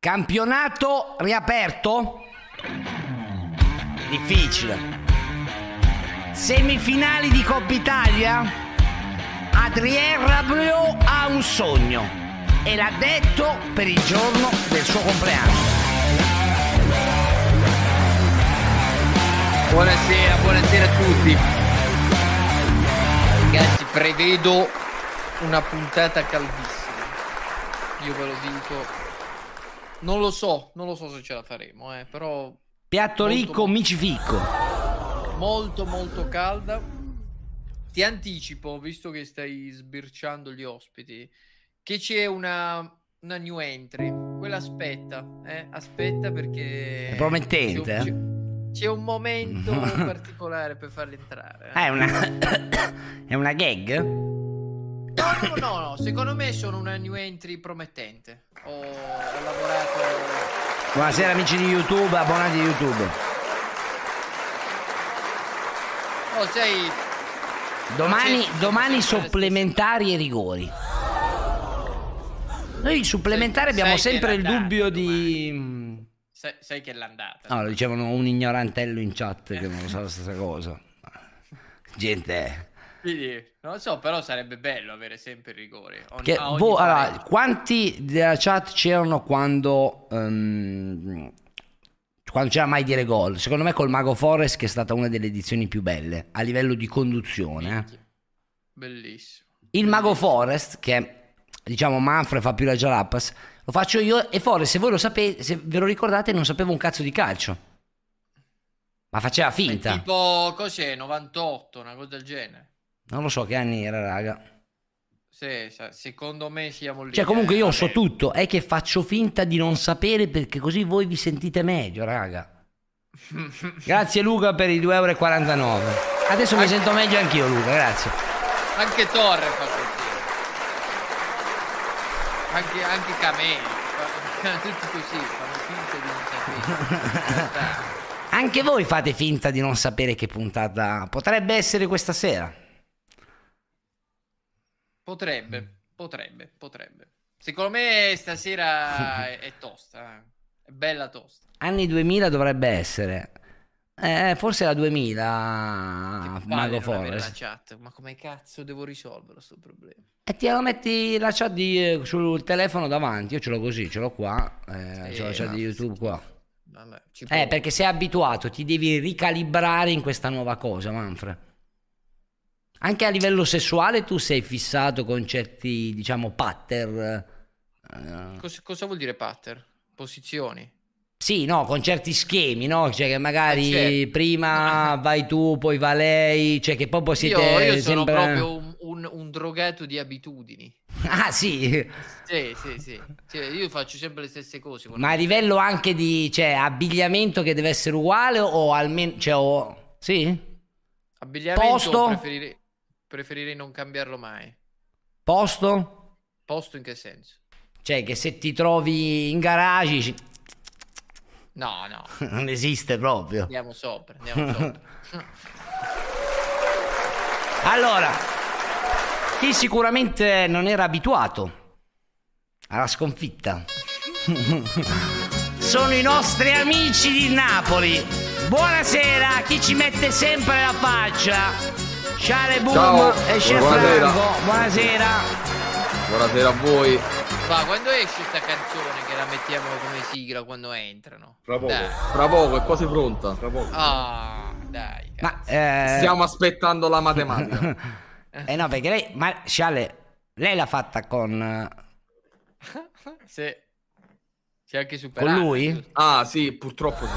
Campionato riaperto? Difficile. Semifinali di Coppa Italia? Adrien Rabiot ha un sogno e l'ha detto per il giorno del suo compleanno. Buonasera, buonasera a tutti. Ragazzi, prevedo una puntata caldissima. Io ve lo dico. Non lo so, non lo so se ce la faremo, eh, però Piatto Molto ricco, molto. micificco. molto molto calda. Ti anticipo, visto che stai sbirciando gli ospiti, che c'è una, una new entry. Quella aspetta, eh? aspetta perché È promettente, c'è, eh? c'è- un momento particolare per farli entrare. eh. Ah, è una... è una gag? No, no, no, no, secondo me sono una new entry promettente. Ho, ho lavorato. Buonasera amici di YouTube, abbonati di YouTube. Oh, sei. Domani, domani supplementari e rigori. Noi supplementari abbiamo che sempre il dubbio domani. di... Sai, che è l'andata. No, lo dicevano un ignorantello in chat che non sa la stessa cosa. Gente... Quindi, non lo so, però sarebbe bello avere sempre i rigori. Ogni, Che vo- allora, quanti della chat c'erano quando, ehm, quando c'era mai dire gol? Secondo me col Mago Forest che è stata una delle edizioni più belle a livello di conduzione. eh. Bellissimo. Il Mago Forest, che diciamo Manfred fa più la Jalapas, lo faccio io e Forest, se voi lo sapete, se ve lo ricordate, non sapeva un cazzo di calcio. Ma faceva È finta. tipo, cos'è? 98, una cosa del genere. Non lo so che anni era, raga. Sì, secondo me siamo lì. Cioè, comunque eh, io so tutto, è che faccio finta di non sapere perché così voi vi sentite meglio, raga. Grazie Luca per i 2,49 euro. Adesso mi sento meglio anch'io Luca, grazie. Anche Torre fa così. Anche, anche Cameli. fa- Tutti così, fanno finta di non sapere. Anche voi fate finta di non sapere che puntata potrebbe essere questa sera. Potrebbe, potrebbe, potrebbe. Secondo me stasera è, è tosta. eh. È bella tosta. Anni 2000 dovrebbe essere. Eh, forse la 2000 Palle Mago Forest. chat. Ma come cazzo devo risolvere sto problema? E ti metti la chat di, eh, sul telefono davanti, io ce l'ho così, ce l'ho qua, eh, Sì, ce l'ho la chat di YouTube qua. Vabbè, Eh, perché sei abituato, ti devi ricalibrare in questa nuova cosa, Manfred. Anche a livello sessuale tu sei fissato con certi, diciamo, pattern. eh, Cosa, cosa vuol dire pattern? Posizioni? sì, no, con certi schemi, no? Cioè che magari Eh, certo. prima vai tu, poi va lei, cioè che proprio siete Io, io sono sempre... proprio un, un- un drogato di abitudini. Ah, sì. Sì, sì, sì. Cioè, io faccio sempre le stesse cose. Ma a livello anche di, cioè, abbigliamento che deve essere uguale o almeno, cioè, o... Sì? Abbigliamento Posto? Preferirei, preferirei non cambiarlo mai. Posto? Posto in che senso? Cioè che se ti trovi in garage dici, No, no. non esiste proprio. Andiamo sopra, andiamo sopra. Allora, chi sicuramente non era abituato alla sconfitta sono i nostri amici di Napoli. Buonasera, chi ci mette sempre la faccia. Ciao Boom Ciao, e Chef buonasera. Franco, buonasera. Buonasera a voi. fa? Quando esce sta canzone che la mettiamo come sigla quando entrano? Fra poco. Dai. Fra poco, è quasi pronta. Fra poco. Ah, dai. Ma, eh... Stiamo aspettando la matematica. eh no, perché lei, ma Sciale, lei l'ha fatta con, Se... C'è anche superato. con lui? ah, sì, purtroppo sì.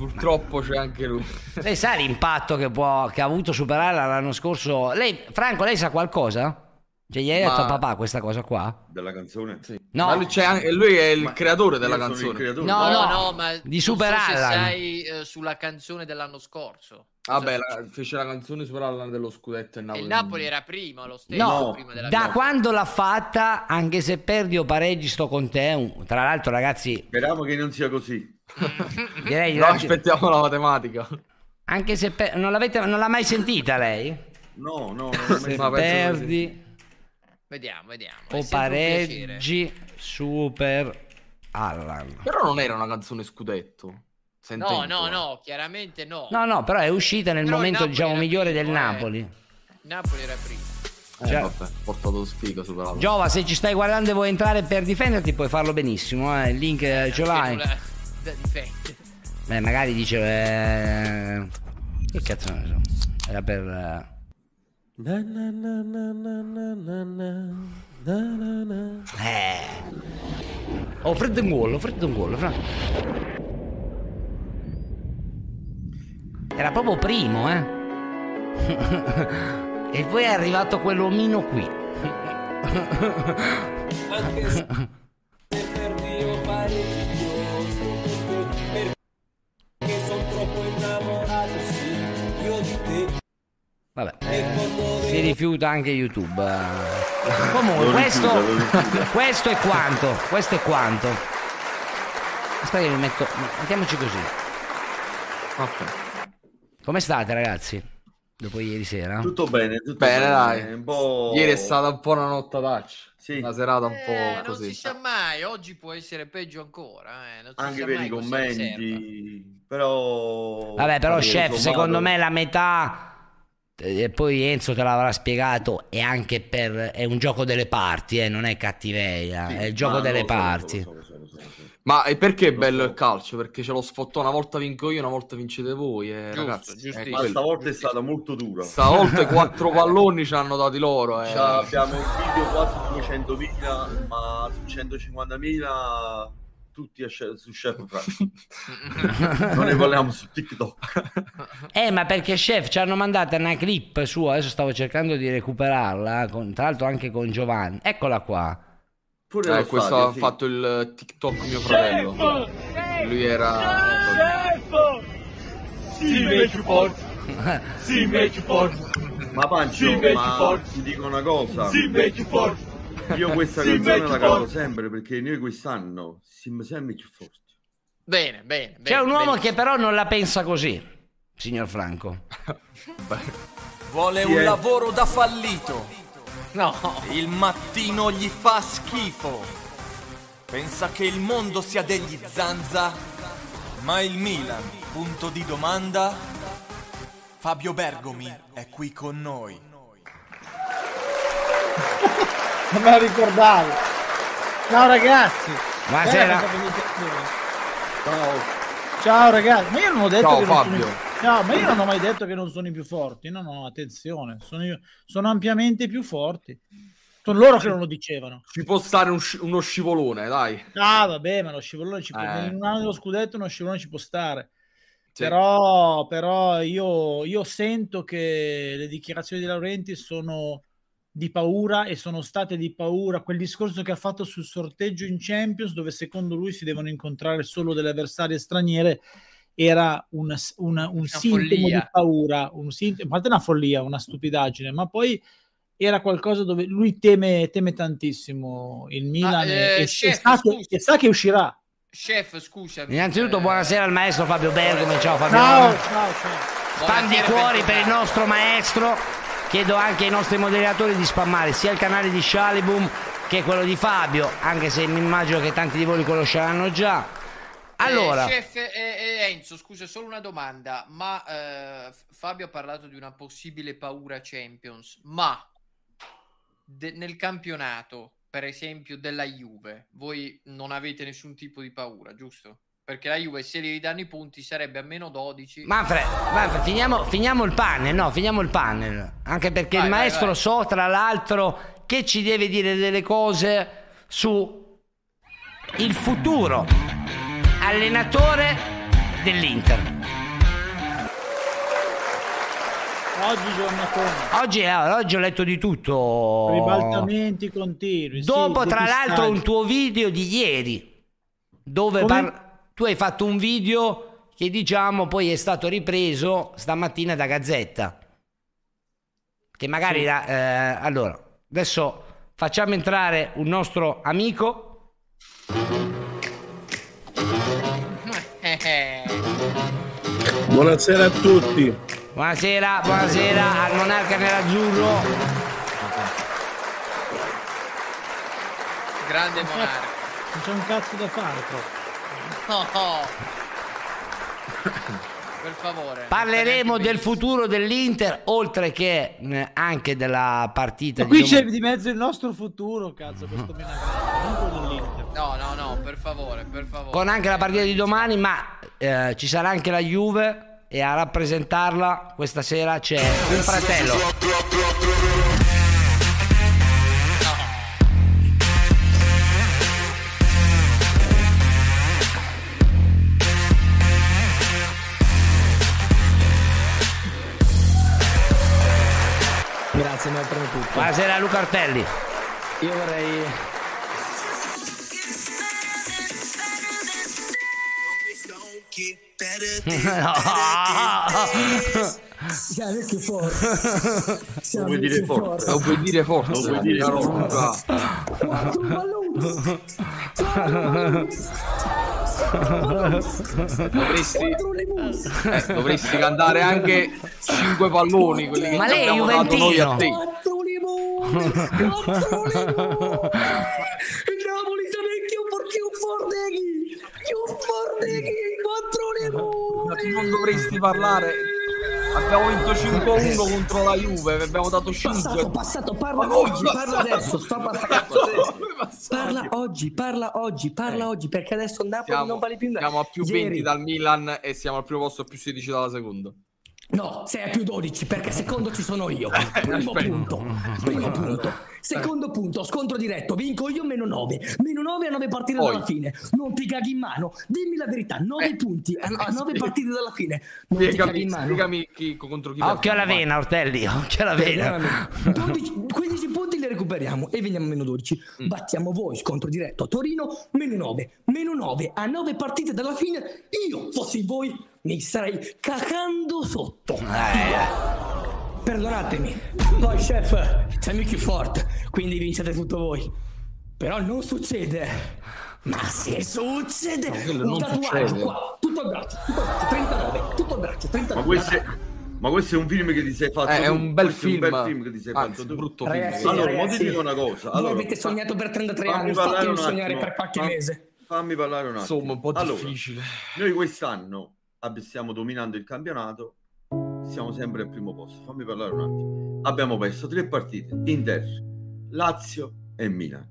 Purtroppo c'è anche lui. Lei sa l'impatto che, può, che ha avuto superarla l'anno scorso? Lei, Franco, lei sa qualcosa? Cioè, gli hai detto a papà questa cosa qua? Della canzone? Sì. No, Ma lui, c'è anche- lui è il Ma creatore della canzone. creatore. No, No, no, no, ma di non so se superarla. sai eh, sulla canzone dell'anno scorso. Vabbè, la- fece la canzone superarla dello scudetto e E Napoli. il Napoli era prima, lo stesso No, prima della da vittoria. quando l'ha fatta, anche se perdi o pareggi, sto con te. un- Tra l'altro, ragazzi, Speriamo che non sia così. direi di No, darci- aspettiamo la matematica. anche se per- non, l'avete, non l'ha mai sentita lei? No, no, non ho mai perdi Vediamo, vediamo. O pareggi, super Allan. Però non era una canzone scudetto. No, Sentendo. no, no, chiaramente no. No, no, però è uscita nel Però momento, diciamo, migliore primo, del eh. Napoli. Napoli era prima. Eh, Cioè- vabbè, portato sfiga superato. Giova, se ci stai guardando e vuoi entrare per difenderti, puoi farlo benissimo. eh, Il link eh, ce l'hai. Da difendere. Beh, magari dice. eh, Che cazzo ne so. Era per. eh, Eh. Oh, freddo in gol, freddo in gol. fra- Era proprio primo, eh. e poi è arrivato quell'omino qui. Vabbè, si rifiuta anche YouTube. eh. Comunque, questo, questo è quanto. Questo è quanto. Aspetta che mi metto. Mettiamoci così. Ok. Come state, ragazzi? Dopo ieri sera? Tutto bene, tutto Bene, bene. dai. Un po'... Ieri è stata un po' una nottaccia. Sì. Una serata un Eh, po' non così. si sa mai, oggi può essere peggio ancora. Eh. Non si Anche per mai i commenti, però... Vabbè, però, tutto chef, secondo me la metà. E poi Enzo te l'avrà spiegato. È anche per. È un gioco delle parti, eh, non è cattiveria. Sì, è il gioco delle so, parti. so, lo so, lo so, lo so. Ma e perché è bello il calcio? Perché ce lo sfottò una volta vinco io, una volta vincete voi. Eh, Giusto, ragazzi, eh, Ma stavolta è stata molto dura. Stavolta i quattro palloni ci hanno dati loro. Eh. Cioè, abbiamo il video quasi 200.000, ma su 150.000 tutti su Chef Frank. non ne parliamo su TikTok. Eh, ma perché chef ci hanno mandato una clip sua. Adesso stavo cercando di recuperarla. con- tra l'altro anche con Giovanni. Eccola qua. Pure Eh, questo stadio, ha sì. fatto il TikTok mio fratello. Lui era. Ma Pancio, ma ti dico una cosa. Io questa canzone la canto sempre perché noi quest'anno siamo sempre più forti. Bene, bene. C'è bene, un uomo benissimo. che però non la pensa così, signor Franco. Vuole Chi un è? lavoro da fallito. No, Il mattino gli fa schifo. Pensa che il mondo sia degli zanza. Ma il Milan, punto di domanda. Fabio Bergomi è qui con noi. Non me la ricordavo. Ciao ragazzi. Buonasera. Eh, Ciao ragazzi, ma io non ho detto Ciao, che non Fabio. sono No, ma io non ho mai detto che non sono i più forti. No, no, attenzione, sono, io- sono ampiamente i più forti. Sono loro che non lo dicevano. Ci può stare un sci- uno scivolone, dai. Ah, vabbè, ma lo scivolone ci può Eh. in un anno dello scudetto uno scivolone ci può stare. Sì. Però, però io, io sento che le dichiarazioni di Laurenti sono di paura e sono state di paura. Quel discorso che ha fatto sul sorteggio in Champions, dove secondo lui si devono incontrare solo delle avversarie straniere, era una- una- un sintomo follia. di paura, un sintomo, a parte una follia, una stupidaggine, ma poi era qualcosa dove lui teme, teme tantissimo il Milan e- eh, e, e chef, sa che, e sa che uscirà. chef, scusami. Innanzitutto, eh, buonasera al maestro Fabio Bergomi. Ciao Fabio. Ciao, ciao, ciao. Buonasera, cuori per il nostro maestro. Chiedo anche ai nostri moderatori di spammare sia il canale di Shalibum che quello di Fabio, anche se mi immagino che tanti di voi li conosceranno già. Allora, Eh, chef eh, eh, Enzo, scusa, solo una domanda. Ma eh, Fabio ha parlato di una possibile paura Champions, ma de- nel campionato, per esempio, della Juve, voi non avete nessun tipo di paura, giusto? Perché la Juve se gli danno i punti sarebbe a meno 12. Manfred, Manfred, finiamo, finiamo il panel, no, finiamo il panel. Anche perché Vai, il vai, maestro vai. so, tra l'altro, che ci deve dire delle cose su il futuro allenatore dell'Inter. Oggi giornatone. Oggi, eh, oggi ho letto di tutto. Ribaltamenti continui. sì, Dopo, tra depistaggi. l'altro, un tuo video di ieri, dove Come? Tu hai fatto un video che diciamo poi è stato ripreso stamattina da Gazzetta. Che magari Sì. la- eh, allora, adesso facciamo entrare un nostro amico. Buonasera a tutti. Buonasera, buonasera al monarca nerazzurro. Grande monarca. Non c'è un cazzo da fare proprio. No. per favore. Parleremo del futuro dell'Inter, oltre che eh, anche della partita Qui di c'è di mezzo il nostro futuro, cazzo, questo dell'Inter. No, no, no, per favore, per favore. con anche la partita di domani, ma eh, ci sarà anche la Juve e a rappresentarla questa sera c'è un fratello. Di tutto. Buonasera Luca Artelli. Io vorrei. Siamo più forti. Siamo vuoi dire forte? Lo puoi dire forte. Lo puoi dire forte? Quattro. Dovresti, eh, dovresti cantare anche 5 palloni. Quelli che Ma lei è abbiamo dato noi a te. Quattro limoni. Quattro limoni. Il Napoli sta vecchio perché un Fordeghi. Un Fordeghi. Quattro Ma tu limoni. non dovresti parlare. Abbiamo vinto 5-1 contro la Juve, abbiamo dato 5. Passato, passato, parla Ma oggi, passato? parla adesso, stoppa sta cazzo. Parla oggi, parla oggi, parla oggi, perché adesso Napoli Siamo, non vale più nulla. siamo a più Ieri- 20 dal Milan e siamo al primo posto a più 16 dalla seconda. No, sei a più 12 perché secondo ci sono io. Primo aspetta. punto. Primo punto. Secondo punto, scontro diretto, vinco io meno 9. Meno 9 a 9 partite Poi. dalla fine. Non ti caghi in mano. Dimmi la verità, 9 Eh, punti a, a 9 spiega- partite dalla fine. Non ti caghi Spiegami, in mano. spiegami chi, contro chi Occhio alla vena, Ortelli, occhio alla vena. Perdonami. 12 15 punti li recuperiamo e veniamo a meno 12. Mm. Battiamo voi, scontro diretto a Torino, meno 9. Meno 9 a 9 partite dalla fine. Io, fossi voi, mi sarei cagando sotto. Perdonatemi. Poi, chef, siamo più forte, quindi vincete tutto voi. Però non succede. Ma se succede, quello un non tatuaggio succede. qua, tutto al braccio, tutto al braccio, 39, tutto al braccio, 39. Ma questo è, ma questo è un film che ti sei fatto Eh, è un bel Questo è film. un bel film che ti sei Anzi, fatto tu. brutto Ragazzi, film. Allora, ragazzi, ma ti dico una cosa. voi Allora, avete sognato per 33 fammi anni, fatemi un sognare attimo. per qualche Fam- mese. Fammi parlare un attimo. Insomma, un po' Allora, difficile. Noi quest'anno stiamo dominando il campionato, siamo sempre al primo posto. Fammi parlare un attimo. Abbiamo perso tre partite: Inter, Lazio e Milan,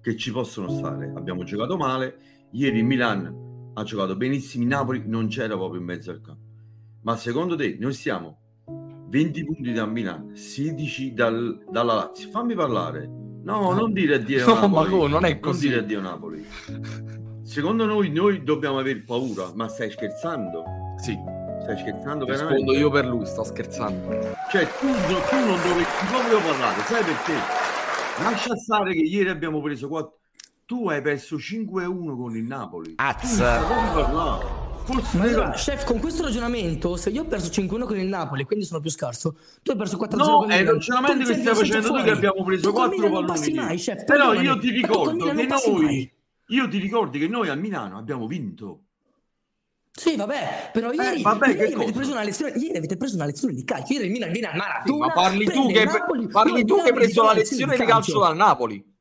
che ci possono stare. Abbiamo giocato male. Ieri il Milan ha giocato benissimo. Napoli non c'era proprio in mezzo al campo. Ma secondo te noi stiamo 20 punti da Milan, 16 dal- dalla Lazio? Fammi parlare. No, non dire addio No, Napoli. ma non è così. dire addio Napoli. Secondo noi, noi dobbiamo aver paura, ma stai scherzando? Sì, Stai scherzando rispondo veramente? io per lui, sto scherzando. Cioè, tu, no- tu non dovresti proprio parlare, sai perché? Lascia stare che ieri abbiamo preso 4. Tu hai perso 5-1 con il Napoli. Az. Tu. Forse Ma allora, chef, con questo ragionamento, se io ho perso 5-1 con il Napoli, quindi sono più scarso, tu hai perso 4-0 No, con il è il ragionamento che stai facendo tu che abbiamo preso Tu col 4 Milan non palloni. passi ieri. mai, chef, Però io ti ricordo che noi mai. Io ti ricordi che noi a Milano abbiamo vinto. Sì, vabbè, però ieri, Eh, vabbè, ieri avete cosa? preso una lezione, ieri avete preso una lezione di calcio. Ieri il Milan viene al Maradona. Ma parli tu che, Napoli, parli tu che hai preso la lezione di calcio dal Napoli.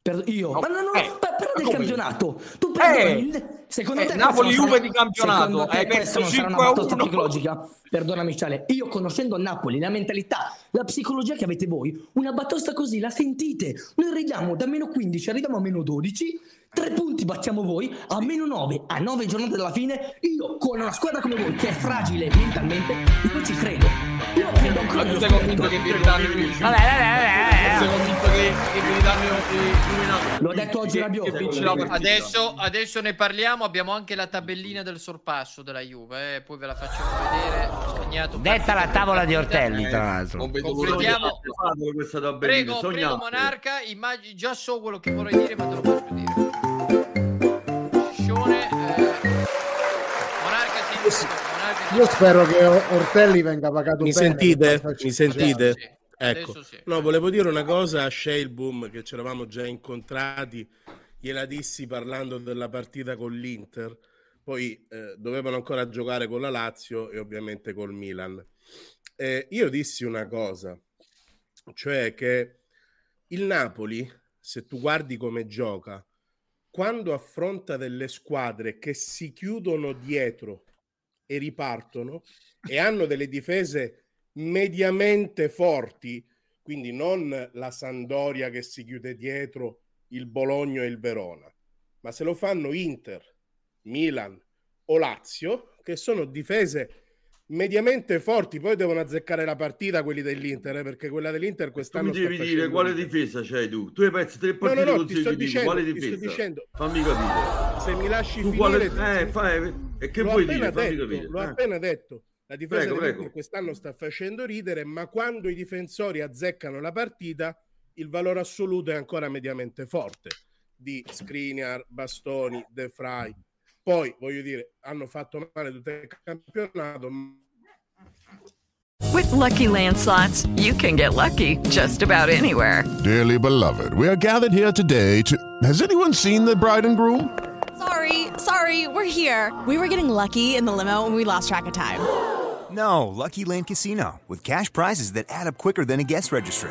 Per- io? No, ma no, no, eh, ma del campionato. Tu perdoni Eh, il- Secondo Eh, te Napoli Juve sarà- di campionato, secondo te hai perso non sarà una 5 a battuta 1. psicologica? Perdonami, Ciale. Io conoscendo Napoli, la mentalità, la psicologia che avete voi, una battosta così la sentite. Noi arriviamo da meno 15, arriviamo a meno 12, tre punti battiamo voi, a meno 9, a 9 giornate dalla fine, io con una squadra come voi che è fragile mentalmente, io ci credo. Io credo ancora Ma tu sei convinto che Militano vince? Vabbè, vabbè, vabbè, Sei convinto che, che Militano eh, L'ho detto oggi Rabiot. Adesso, adesso ne parliamo. Abbiamo anche la tabellina del sorpasso della Juve. eh, Poi ve la facciamo vedere. Ho Detta la tavola di Ortelli, tra Eh, l'altro. Completiamo. Questa tabellina, Prego, prego. Monarca. Immagini, già so quello che vorrei dire, ma te lo faccio dire. Scione, eh, Monarca, sì, sì, Monarca, sì. Io spero che Ortelli venga pagato Mi bene. sentite? Mi sentite? Sì, Ecco, sì. no, volevo dire una cosa a Shailboom che ci eravamo già incontrati, gliela dissi parlando della partita con l'Inter, poi eh, dovevano ancora giocare con la Lazio e ovviamente col Milan. Eh, io dissi una cosa, cioè che il Napoli, se tu guardi come gioca, quando affronta delle squadre che si chiudono dietro e ripartono e hanno delle difese mediamente forti, quindi non la Sandoria che si chiude dietro, il Bologna e il Verona, ma se lo fanno Inter, Milan o Lazio, che sono difese mediamente forti, poi devono azzeccare la partita quelli dell'Inter, eh, perché quella dell'Inter Tu quest'anno mi devi dire quale difesa c'hai tu? Tu hai perso tre No, partite no, no, ti sto consecutivi, dicendo, quale ti sto difesa? dicendo. Fammi capire. Se mi lasci Tu finire, quale... ti- Eh, fai... E che l'ho vuoi dire? Fammi detto, capire. L'ho eh. appena detto. La difesa Prego, prego. quest'anno sta facendo ridere, ma quando i difensori azzeccano la partita, il valore assoluto è ancora mediamente forte di Skriniar, Bastoni, De Vrij. Poi, voglio dire, hanno fatto male tutto il campionato, With Lucky Land slots, you can get lucky just about anywhere. Dearly beloved, we are gathered here today to. Has anyone seen the bride and groom? Sorry, sorry, we're here. We were getting lucky in the limo and we lost track of time. No, Lucky Land Casino, with cash prizes that add up quicker than a guest registry.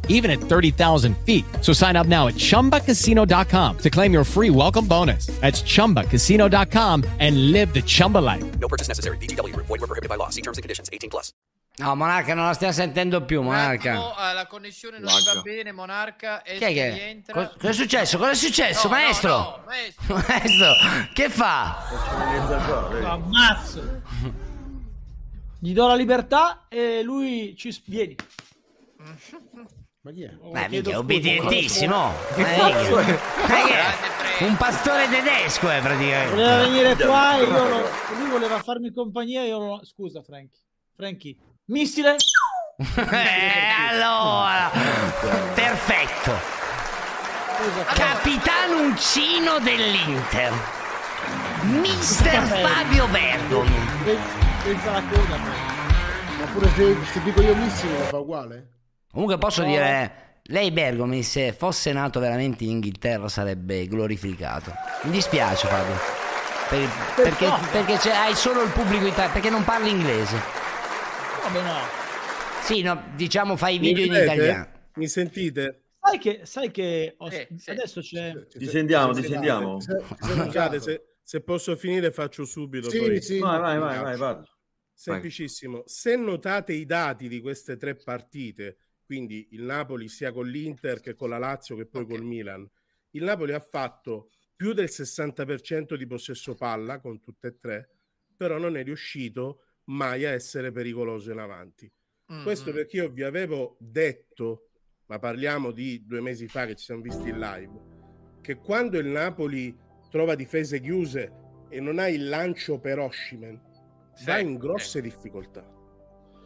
even at 30,000 feet. So sign up now at chumbacasino.com to claim your free welcome bonus. That's chumbacasino.com and live the Chumba life. No purchase necessary. VGW Group. Void were prohibited by law. See terms and conditions. 18 plus. No, Monarca, non la stiamo sentendo più, Monarca. attimo, ah, la connessione non gli va bene, Monarca. E che... rientra. Co- cosa è successo? Cosa è successo, No, no, maestro? no, maestro. maestro, che fa? Lo ammazzo. Gli do la libertà e lui ci vieni. Ma chi è? Beh, è scusa. obbedientissimo. Che Eh, cazzo è? sai che- Un pastore tedesco è praticamente. Voleva venire qua e io lo- lui voleva farmi compagnia e io lo... Scusa, Frankie. Frankie. Missile. Eh, allora, perfetto. Capitano Uncino dell'Inter. Mister Fabio Bergomi. Pensa la coda. Ma pure se, se dico io missimo lo fa uguale? Comunque posso No. dire, lei Bergomi se fosse nato veramente in Inghilterra sarebbe glorificato. Mi dispiace Fabio. Per- perché no? perché c'è- hai solo il pubblico italiano, perché non parli inglese. Vabbè no. Sì, no, diciamo fai i video in italiano. Mi sentite? Sai che, sai che ho- Eh, adesso c'è... Ti sentiamo, ti sentiamo. Scusate, se, se posso finire faccio subito. Sì, poi. sì. Vai, vai, vai, vai, parla. Semplicissimo. Se notate i dati di queste tre partite, quindi il Napoli sia con l'Inter che con la Lazio che poi col Milan, il Napoli ha fatto più del 60% di possesso palla con tutte e tre, però non è riuscito mai a essere pericoloso in avanti. Mm, Questo perché io vi avevo detto, ma parliamo di due mesi fa che ci siamo visti in live, che quando il Napoli trova difese chiuse e non ha il lancio per Oshimen, va in grosse difficoltà.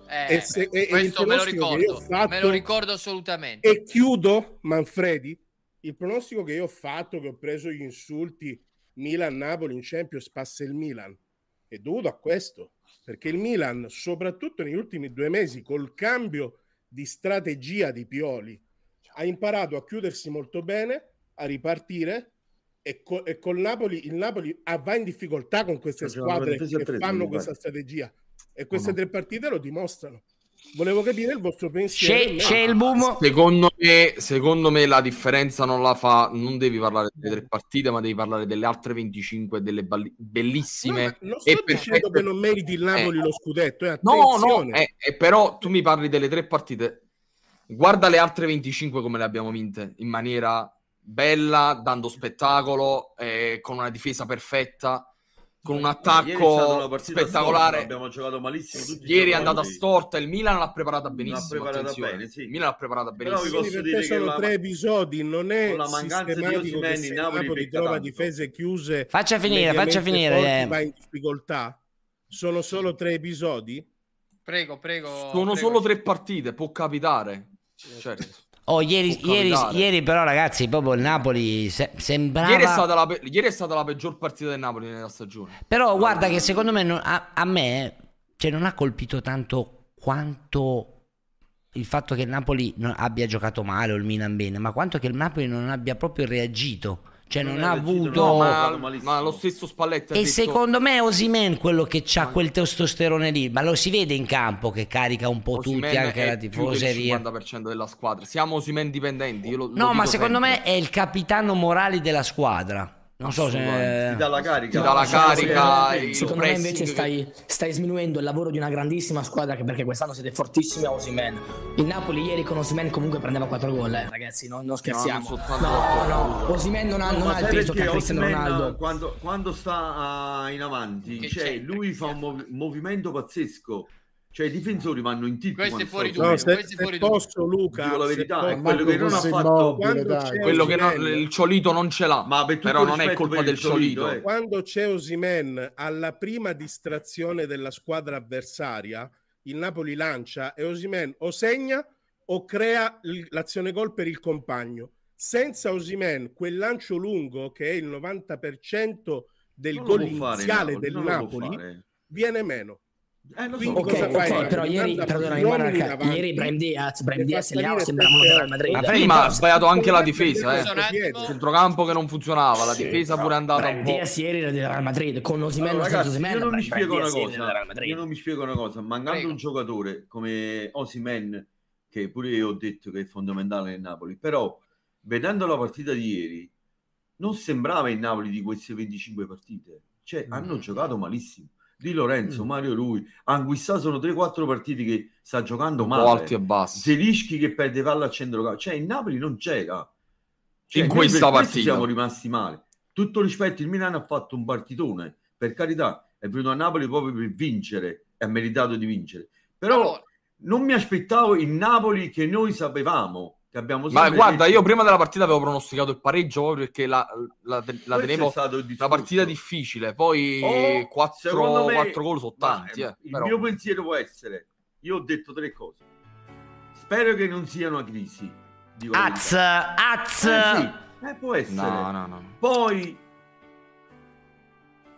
Eh, E se- beh, e- questo me lo ricordo. fatto- Me lo ricordo assolutamente. E chiudo, Manfredi, il pronostico che io ho fatto, che ho preso gli insulti Milan-Napoli in Champions passa il Milan. È dovuto a questo, perché il Milan, soprattutto negli ultimi due mesi, col cambio di strategia di Pioli, ha imparato a chiudersi molto bene, a ripartire e, co- e col Napoli, il Napoli ah, va in difficoltà con queste squadre che fanno questa strategia e queste No, no. tre partite lo dimostrano. Volevo capire il vostro pensiero. C'è, c'è il boom. Secondo me, secondo me la differenza non la fa. Non devi parlare delle tre partite, ma devi parlare delle altre 25, delle balli- bellissime. Non e sto dicendo che non meriti il Napoli Eh. lo scudetto, eh, No, no, eh, eh, però tu mi parli delle tre partite. Guarda le altre 25 come le abbiamo vinte in maniera bella, dando spettacolo, eh, con una difesa perfetta, con un attacco spettacolare. storta, abbiamo giocato malissimo tutti Ieri è andata storta, il Milan l'ha preparata benissimo. preparata attenzione. bene, sì. Il Milan l'ha preparata Però vi benissimo. posso dire sono la- tre episodi, non è con la mancanza di il Napoli Napoli trova tanto. difese chiuse Faccia finire, faccia finire, forti, eh. va in difficoltà. Sono solo tre episodi? Prego, prego. Sono prego. solo tre partite, può capitare. Certo. Oh, ieri, ieri, ieri però ragazzi, proprio il Napoli se- sembrava... Ieri, è stata la pe- ieri è stata la peggior partita del Napoli nella stagione. Però guarda che secondo me non- a, a me cioè, non ha colpito tanto quanto il fatto che il Napoli abbia giocato male o il Milan bene, ma quanto che il Napoli non abbia proprio reagito. Cioè non, ha avuto... No, ma, ma lo stesso Spalletti ha E detto- secondo me è Osimen quello che ha quel testosterone lì, ma lo si vede in campo che carica un po' Osimhen tutti, anche la più del tifoseria. 50% della squadra. Siamo Osimen dipendenti. io lo- lo No, ma dico secondo sempre. me è il capitano morale della squadra. Non so se... Ti dà la carica. Ti dà la carica, Secondo me- il Secondo me invece che- stai, stai sminuendo il lavoro di una grandissima squadra che perché quest'anno siete fortissimi a Osimen. Il Napoli ieri con Osimen comunque prendeva 4 gol, eh, ragazzi, non, non scherziamo. non No, no, gol. Osimen non ha, No, non ha il peso che ha Cristiano Ronaldo. Quando, quando sta ah, in avanti, cioè, lui fa un mov- movimento pazzesco. Cioè, i difensori vanno in tilt. Questo è fuori stanno- No, dubbio, se, questo è se fuori dubbio. posso Luca, Dico la verità, posso- è quello che non ha fatto. immobile, Quello che non- il Ciolito non ce l'ha. Ma però non è colpa del Ciolito, Ciolito. eh. quando c'è Osimen alla prima distrazione della squadra avversaria, il Napoli lancia e Osimen o segna o crea l'azione gol per il compagno. Senza Osimen, quel lancio lungo che è il 90% del Non gol fare iniziale Napoli, del non Napoli, fare. viene meno. Eh, lo so. Quindi Ok, cosa fai? ok, però ieri, uomini Marca, ieri Brahim Diaz, fa Diaz e Leao sembravano del Real Madrid. Ma prima ha sbagliato anche la difesa, eh. il? Centrocampo che non funzionava, la difesa pure è andata Brahim un po'. Diaz ieri era del Real Madrid, con Osimen Allora, ragazzi, Osimen, io non mi spiego una Diaz ieri era del Real cosa. Madrid. Io non mi spiego una cosa. Mancando Prego. un giocatore come Osimen, che pure io ho detto che è fondamentale nel Napoli, però vedendo la partita di ieri, non sembrava il Napoli di queste 25 partite. Cioè, hanno giocato malissimo. Di Lorenzo, Mario Rui, Anguissà sono 3-4 partite che sta giocando male. alti e bassi. Zelischi che perde palla a centrocampo. Cioè, il Napoli non c'era. Cioè, In questa partita. siamo rimasti male. Tutto rispetto, il Milan ha fatto un partitone, per carità, è venuto a Napoli proprio per vincere e ha meritato di vincere. Però non mi aspettavo il Napoli che noi sapevamo, che abbiamo Ma guarda, detto. io prima della partita avevo pronosticato il pareggio proprio perché la, la, la tenevo una partita difficile. Poi Oh, 4, secondo me- gol sono ma, tanti. eh, eh, il però. mio pensiero può essere, io ho detto tre cose. Spero che non sia una crisi. Az. Az. Eh sì, eh, può essere. No, no, no. Poi,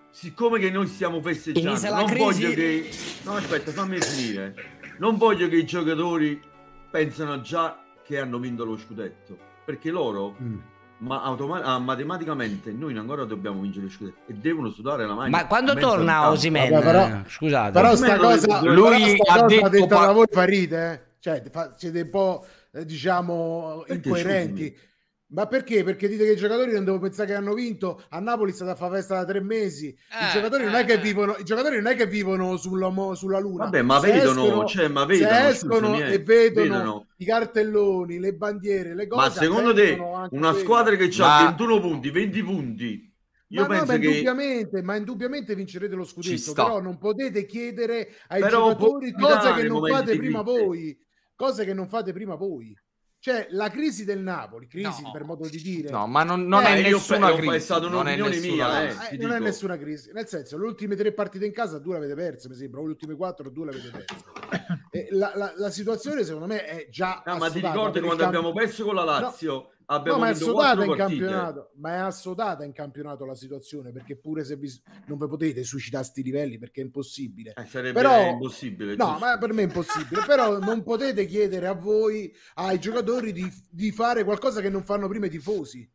siccome che noi stiamo festeggiando, non crisi. voglio che... No, aspetta, fammi finire. Non voglio che i giocatori pensano già che hanno vinto lo scudetto, perché loro... Mm. Ma automa- ah, matematicamente noi ancora dobbiamo vincere lo scudetto e devono sudare la maglia. Ma quando torna. Osimen? Però- Scusate. Però sta cosa, Lui però ha detto pa- da voi fa ride, eh? Cioè, fa- siete un po', eh, diciamo, Perché incoerenti. scusami? Ma perché? Perché dite che i giocatori non devo pensare che hanno vinto. A Napoli è stata a fare festa da tre mesi. I Eh, giocatori non eh, è che eh. vivono, i giocatori non è che vivono sulla, mo- sulla luna. Vabbè, ma Se vedono, escono- cioè, ma se vedono, escono scusami, eh, e vedono, vedono. i cartelloni, le bandiere, le cose. Ma secondo te una quello. squadra che ha Ma- 21 punti, 20 punti, io Ma no, penso ma che indubbiamente, ma indubbiamente vincerete lo scudetto, però non potete chiedere ai Però giocatori cose che non fate prima voi, cose che non fate prima voi. Cioè, la crisi del Napoli, crisi No. per modo di dire. No, ma non, non Eh, è nessuna crisi. è stata non è un'opinione nessuna mia, crisi. eh. Eh, non è nessuna crisi, nel senso, le ultime tre partite in casa due l'avete perse, mi sembra, o le ultime quattro due l'avete perse. E la, la- la situazione secondo me è già Ah, ma ti ricordi quando cambio- abbiamo perso con la No. Abbiamo No, ma è assodata in partite. campionato, ma è assodata in campionato la situazione perché pure se vi, non vi potete suicidare sti livelli perché è impossibile. Eh, sarebbe Però- impossibile. No, giusto. ma per me è impossibile. Però non potete chiedere a voi, ai giocatori, di, di fare qualcosa che non fanno prima i tifosi.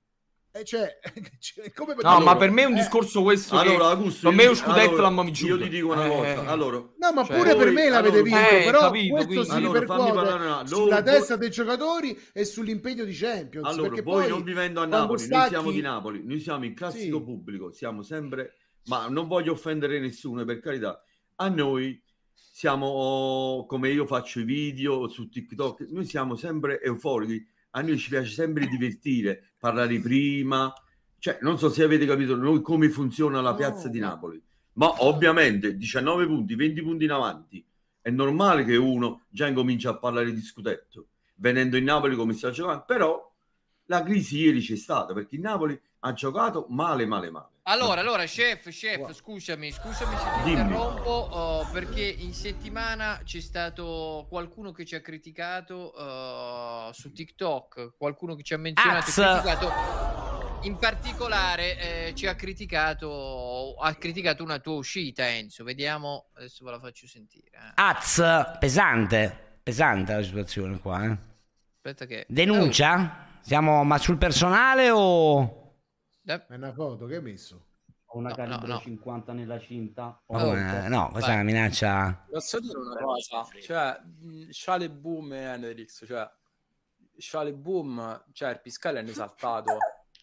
E cioè, cioè, come No, potete- ma per me è un Eh, discorso questo Allora, Augusto, per me io- lo scudetto allora, l'hanno Io giusto. ti dico una Eh. cosa. Allora, No, ma cioè, pure per voi- me l'avete allora, vinto, eh, però capito, questo quindi- si Allora, parlare una- sulla lo- testa dei giocatori e sull'impegno di Champions. Allora, perché poi poi non vivendo a Napoli, noi stacchi- siamo di Napoli, noi siamo in classico Sì. pubblico, siamo sempre, ma non voglio offendere nessuno, per carità, a noi siamo come io faccio i video su TikTok, noi siamo sempre euforici, a noi ci piace sempre divertire, parlare prima, cioè non so se avete capito noi come funziona la piazza di Napoli, ma ovviamente 19 punti, 20 punti in avanti, è normale che uno già incomincia a parlare di scudetto, venendo in Napoli come sta giocando, però la crisi ieri c'è stata perché il Napoli ha giocato male, male, male. Allora, allora, chef, chef, scusami, scusami se ti Dimmi. interrompo, oh, perché in settimana c'è stato qualcuno che ci ha criticato oh, su TikTok, qualcuno che ci ha menzionato e criticato. In particolare eh, ci ha criticato, ha criticato una tua uscita, Enzo. Vediamo, adesso ve la faccio sentire. eh. Az, pesante, pesante la situazione qua. eh. Aspetta che... Denuncia? Siamo ma sul personale o... È una foto che hai messo? Ho una No, calibro no, no. 50 nella cinta. Oh, eh, no, questa è una minaccia... Posso dire una cosa? Cioè, Shale Boom e Hendrix, cioè, Shale Boom, cioè, il Piscale è un esaltato,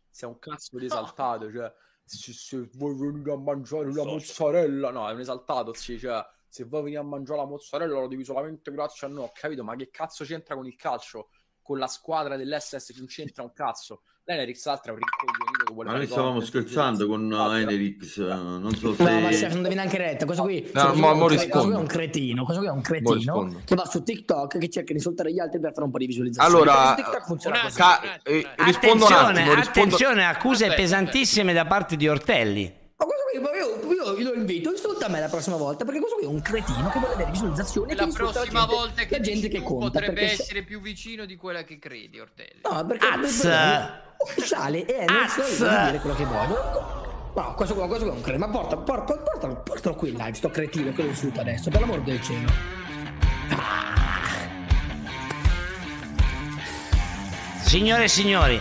si è un cazzo di esaltato, cioè, se, se vuoi venire a mangiare la mozzarella, no, è un esaltato, sì, cioè, se vuoi venire a mangiare la mozzarella lo devi solamente grazie a noi, ho capito, ma che cazzo c'entra con il calcio? Con la squadra dell'SS non c'entra un cazzo. L'Henrix l'altro è un rincoglionito che vuole Ma noi stavamo scherzando con Enerix, eh, non so se... No, ma chef, non devi neanche retta. Questo qui, No, questo qui mo- è un rispondo. è cretino. Questo qui è un cretino che va su TikTok che cerca di insultare gli altri per fare un po' di visualizzazioni. Allora, Perché su TikTok funziona così. ca- eh, rispondo un Attenzione, attimo, rispondo- attenzione, accuse pesantissime da parte di Ortelli. Ma questo qui, ma io, io, io lo invito, insulta me la prossima volta perché questo qui è un cretino che vuole avere visualizzazioni e che La prossima la gente, volta che la gente che conta. potrebbe perché essere più vicino di quella che credi, Ortelli. No, perché Az. ufficiale e Az. non dire quello che voglio. No, questo qua, questo qua è un cretino. Ma porta, porta, portalo, portalo qui in live, sto cretino che lo insulta adesso, per l'amor del cielo. Signore e signori,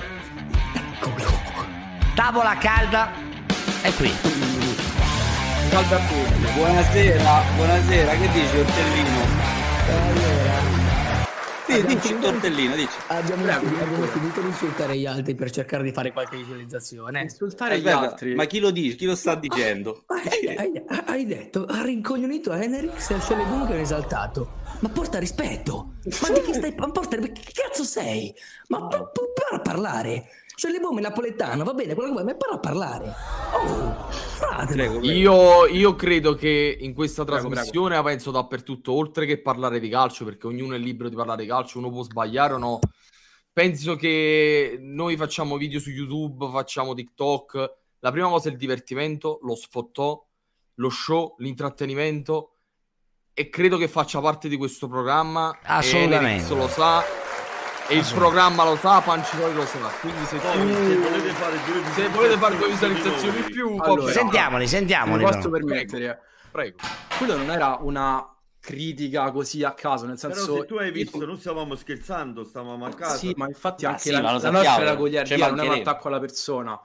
tavola calda è qui. Calda a tutti. Buonasera, buonasera, che dici Ortellino? Sì, Abbiamo dici finito di- Tortellino, dici. Abbiamo, Prego, abbiamo prego. finito di insultare gli altri per cercare di fare qualche visualizzazione. Insultare gli altri. Ma chi lo dice? Chi lo sta dicendo? Hai, hai- hai detto, ha rincoglionito Henrix e Boom che è un esaltato. Ma porta rispetto! Ma di chi stai ma porta, che cazzo sei? Ma p- p- para a parlare! Boom è napoletano, va bene, quello che vuoi, ma para a parlare! Oh, fratelo! Io, io credo che in questa Prego, trasmissione, ma penso dappertutto, oltre che parlare di calcio, perché ognuno è libero di parlare di calcio, uno può sbagliare o no. Penso che noi facciamo video su YouTube, facciamo TikTok. La prima cosa è il divertimento, lo sfottò, lo show, l'intrattenimento. E credo che faccia parte di questo programma. Assolutamente. Lo sa. E il programma lo sa, Pancitori lo sa. Quindi se, Poi, tu- se volete fare due se volete fare due visualizzazioni in più, Allora. Sentiamoli, sentiamoli. Mi posso però. permettere? Prego. Quello non era una critica così a caso, nel Però senso... se tu hai visto, noi stavamo scherzando, stavamo a casa. Sì, ma infatti Ma anche sì, la, ma la nostra era goliardia, non è un attacco alla persona.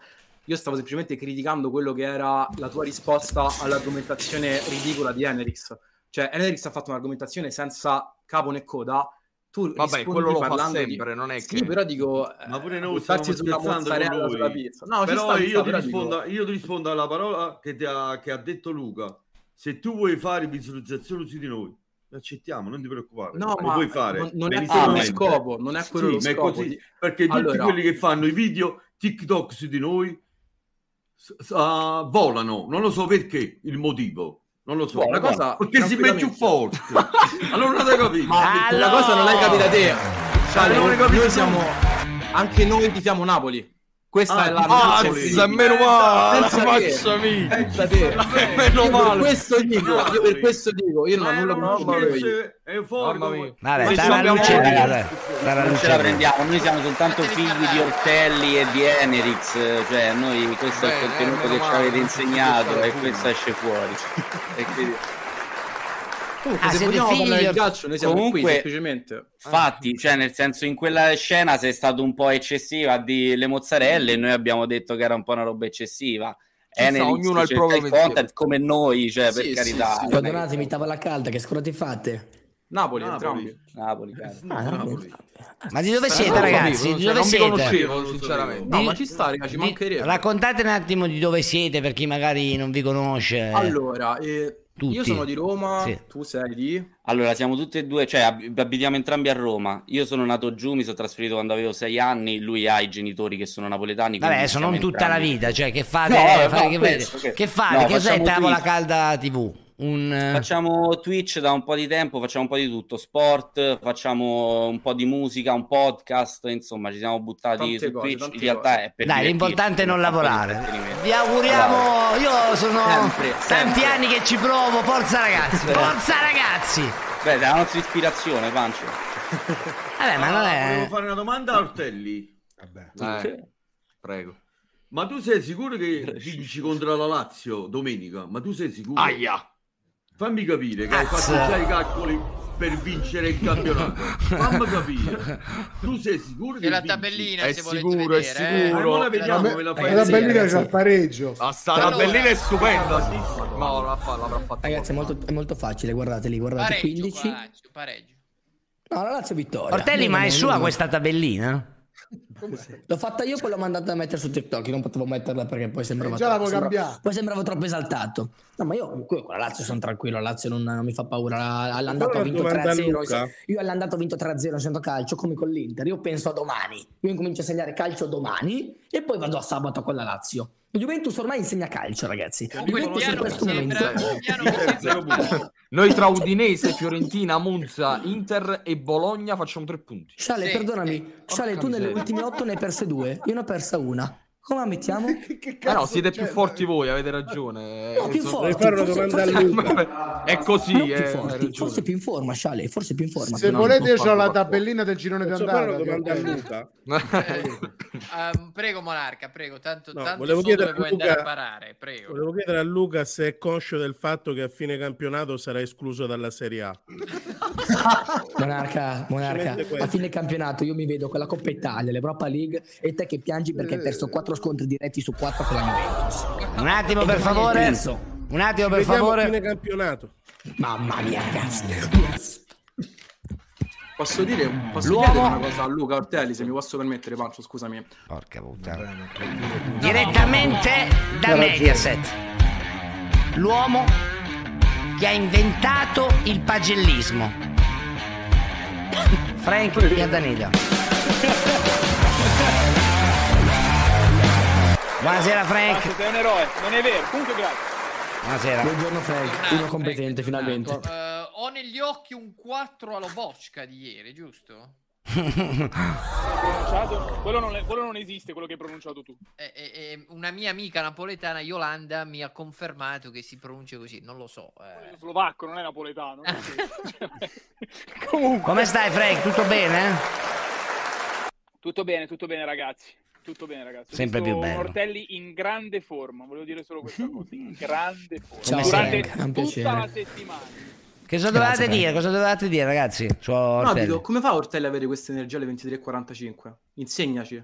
Io stavo semplicemente criticando quello che era la tua risposta all'argomentazione ridicola di Enerix. Cioè, Enerix ha fatto un'argomentazione senza capo né coda. Tu Vabbè, quello lo fa sempre, non è Sì, che- però dico... Ma pure eh, noi buttarsi stiamo sulla scherzando con mozzarella, lui. sulla pizza. No, Però sta, io, ti rispondo, dico- io ti rispondo alla parola che, ti ha, che ha detto Luca. Se tu vuoi fare visualizzazioni su di noi, accettiamo, non ti preoccupare. No, lo ma puoi fare. non- non è quello lo scopo, non è quello Sì, lo ma è scopo così, di- Perché tutti Allora- quelli che fanno i video TikTok su di noi ah, volano, non lo so perché, il motivo. Non lo so, Boh, la cosa- perché si mette più forte. allora non hai capito. Ma la cosa non l'hai capita te. Cioè, noi tu. siamo anche noi tifiamo Napoli. Questa Ah, è la infinita. meno male, Pensa la te, faccia mia. pensa te. Meno male. Per questo dico, io per questo dico, io non ho Eh, nulla contro voi. è euforico. Vabbè, dai la abbiamo- luce via, dai. Dai la non luce ce la via. prendiamo, noi siamo soltanto figli di Ortelli e di Enerix, cioè noi questo è il contenuto eh, che meno ci avete male, insegnato e questo esce fuori. E quindi- Comunque, Ah, se siete vogliamo figli parlare Or- calcio, noi siamo Comunque- qui semplicemente. Infatti, cioè, nel senso, in quella scena sei stato un po' eccessiva di le mozzarelle e noi abbiamo detto che era un po' una roba eccessiva. sta, Enerix ognuno ha il proprio il content come noi, cioè, Sì, per sì, carità. sì. Perdonatemi, tavola calda, che scorate fate? Napoli, Napoli. Napoli, caro. Ah, Napoli. Ma di dove Eh, siete, non ragazzi? sapevo, Di dove non vi siete? conoscevo, sinceramente. No, Di- ma ci sta, raga, ci di- mancherebbe. Raccontate un attimo di dove siete per chi magari non vi conosce. Allora, eh, Tutti. io sono di Roma, Sì. tu sei di... Allora, siamo tutti e due, cioè ab- abitiamo entrambi a Roma. Io sono nato giù, mi sono trasferito quando avevo sei anni. Lui ha i genitori che sono napoletani. Vabbè, siamo tutta la vita, cioè che fate? No, fate- no, che, questo, fate? che- fate? no, che cos'è facciamo Tavola. Calda TV? Un... eh, Facciamo Twitch da un po' di tempo, facciamo un po' di tutto, sport, facciamo un po' di musica, un podcast, insomma ci siamo buttati Tante su cose, Twitch, in realtà è per Dai, l'importante è non lavorare. Vi auguriamo, io sono Sempre, tanti sempre. anni che ci provo, forza ragazzi, forza ragazzi! Beh, è la nostra ispirazione, Pancio. Vabbè, ma non è... Volevo fare una domanda a Ortelli. Eh, prego. Ma tu sei sicuro che vinci contro la Lazio domenica? Ma tu sei sicuro? Aia. Fammi capire che hai fatto già i calcoli per vincere il campionato. Fammi capire. Tu sei sicuro che C'è la vinci? tabellina È se sicuro, è vedere. eh. sicuro. Eh, ora vediamo, La, me la fai la vedere. bellina c'ha ragazzi. il pareggio. Ah, Allora- tabellina è stupenda. No, l'avrà fa- l'avrà fatta. Ragazzi, è molto, è molto facile, guardate lì, guardate, Pareggio, 15. qua, Lazio, pareggio. No, la Lazio vittoria. Ortelli, ma è sua questa tabellina? L'ho fatta io, poi l'ho mandata a mettere su TikTok. Io non potevo metterla perché poi sembrava, Eh, già l'avevo sembrava- poi sembrava troppo esaltato. No, ma io con la Lazio sono tranquillo. La Lazio non, non mi fa paura. All'andato ha Una vinto domanda a 3-0. Luca. Io all'andato ho vinto 3-0 in centro calcio, come con l'Inter. Io penso a domani. Io incomincio a segnare calcio domani e poi vado a sabato con la Lazio. La Juventus ormai insegna calcio, ragazzi. Juventus in questo momento. Noi tra Udinese, Fiorentina, Monza, Inter e Bologna facciamo tre punti. Sciale, Sì. perdonami. Sciale, tu nelle ultime otto ne hai perse due. Io ne ho persa una. Come la mettiamo? Che Ah no, siete c'è? più forti voi, avete ragione. No, più forti. Devi fare una forse- forse- Luca. È così, eh, forti, forse più in forma, Sciale, forse più in forma. Se No, volete, c'ho parlo la tabellina del girone Posso fare una d'andata. domanda a ok? Luca? Ehm, prego Monarca, prego, tanto, No, tanto volevo so chiedere dove a vuoi andare a Luca- parare, prego. Volevo chiedere a Luca se è conscio del fatto che a fine campionato sarà escluso dalla Serie A. Monarca, Monarca, a fine campionato io mi vedo con la Coppa Italia, l'Europa League e te che piangi perché hai perso quattro scontri diretti su quattro con la Juventus. Un attimo per E favore. Un attimo Ci per vediamo favore. fine campionato. Mamma mia, ragazzi. Posso dire, posso L'uomo- chiedere una cosa a Luca Ortelli, se mi posso permettere, Pancio, scusami. Porca puttana. Direttamente da. Mediaset. L'uomo che ha inventato il pagellismo. Frank Iardaneda. Buonasera Frank. sei un eroe, non è vero. Comunque grazie. Buonasera. Buongiorno Frank, uno competente finalmente. Eh, ho negli occhi un 4 alla bocca di ieri, giusto? Quello non, è- quello non esiste, quello che hai pronunciato tu. E- e- e una mia amica napoletana, Yolanda, mi ha confermato che si pronuncia così, non lo so. eh. Slovacco, non è napoletano. non è- Comunque. Come stai Frank? Tutto bene? Tutto bene, tutto bene ragazzi. Tutto bene ragazzi. Sempre più bello. Ortelli in grande forma, volevo dire solo questa cosa, in grande forma. Ciao, Durante tutta piacere. la settimana. Cosa dovevate dire? Cosa dovevate dire ragazzi? Su No, Ortelli? dico, come fa Ortelli ad avere questa energia alle 23.45? Insegnaci.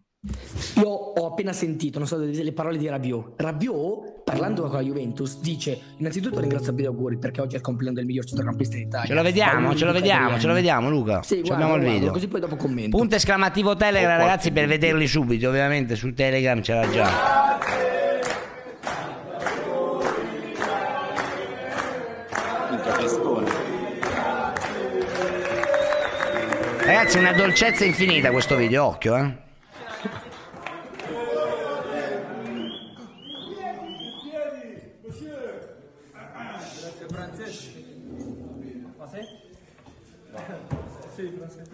Io ho appena sentito, non so, le parole di Rabiot. Rabiot, parlando con la Juventus, dice innanzitutto ringrazio a auguri perché oggi è il compleanno del miglior centrocampista d'Italia. Ce lo vediamo, ce lo di vediamo, ce lo vediamo, Luca. Sì, Ci guarda, abbiamo il guarda, video. Così poi dopo commento. Punto esclamativo Telegram, ragazzi, per vederli subito. Ovviamente su Telegram c'era già. Ragazzi, una dolcezza infinita questo video, occhio, eh.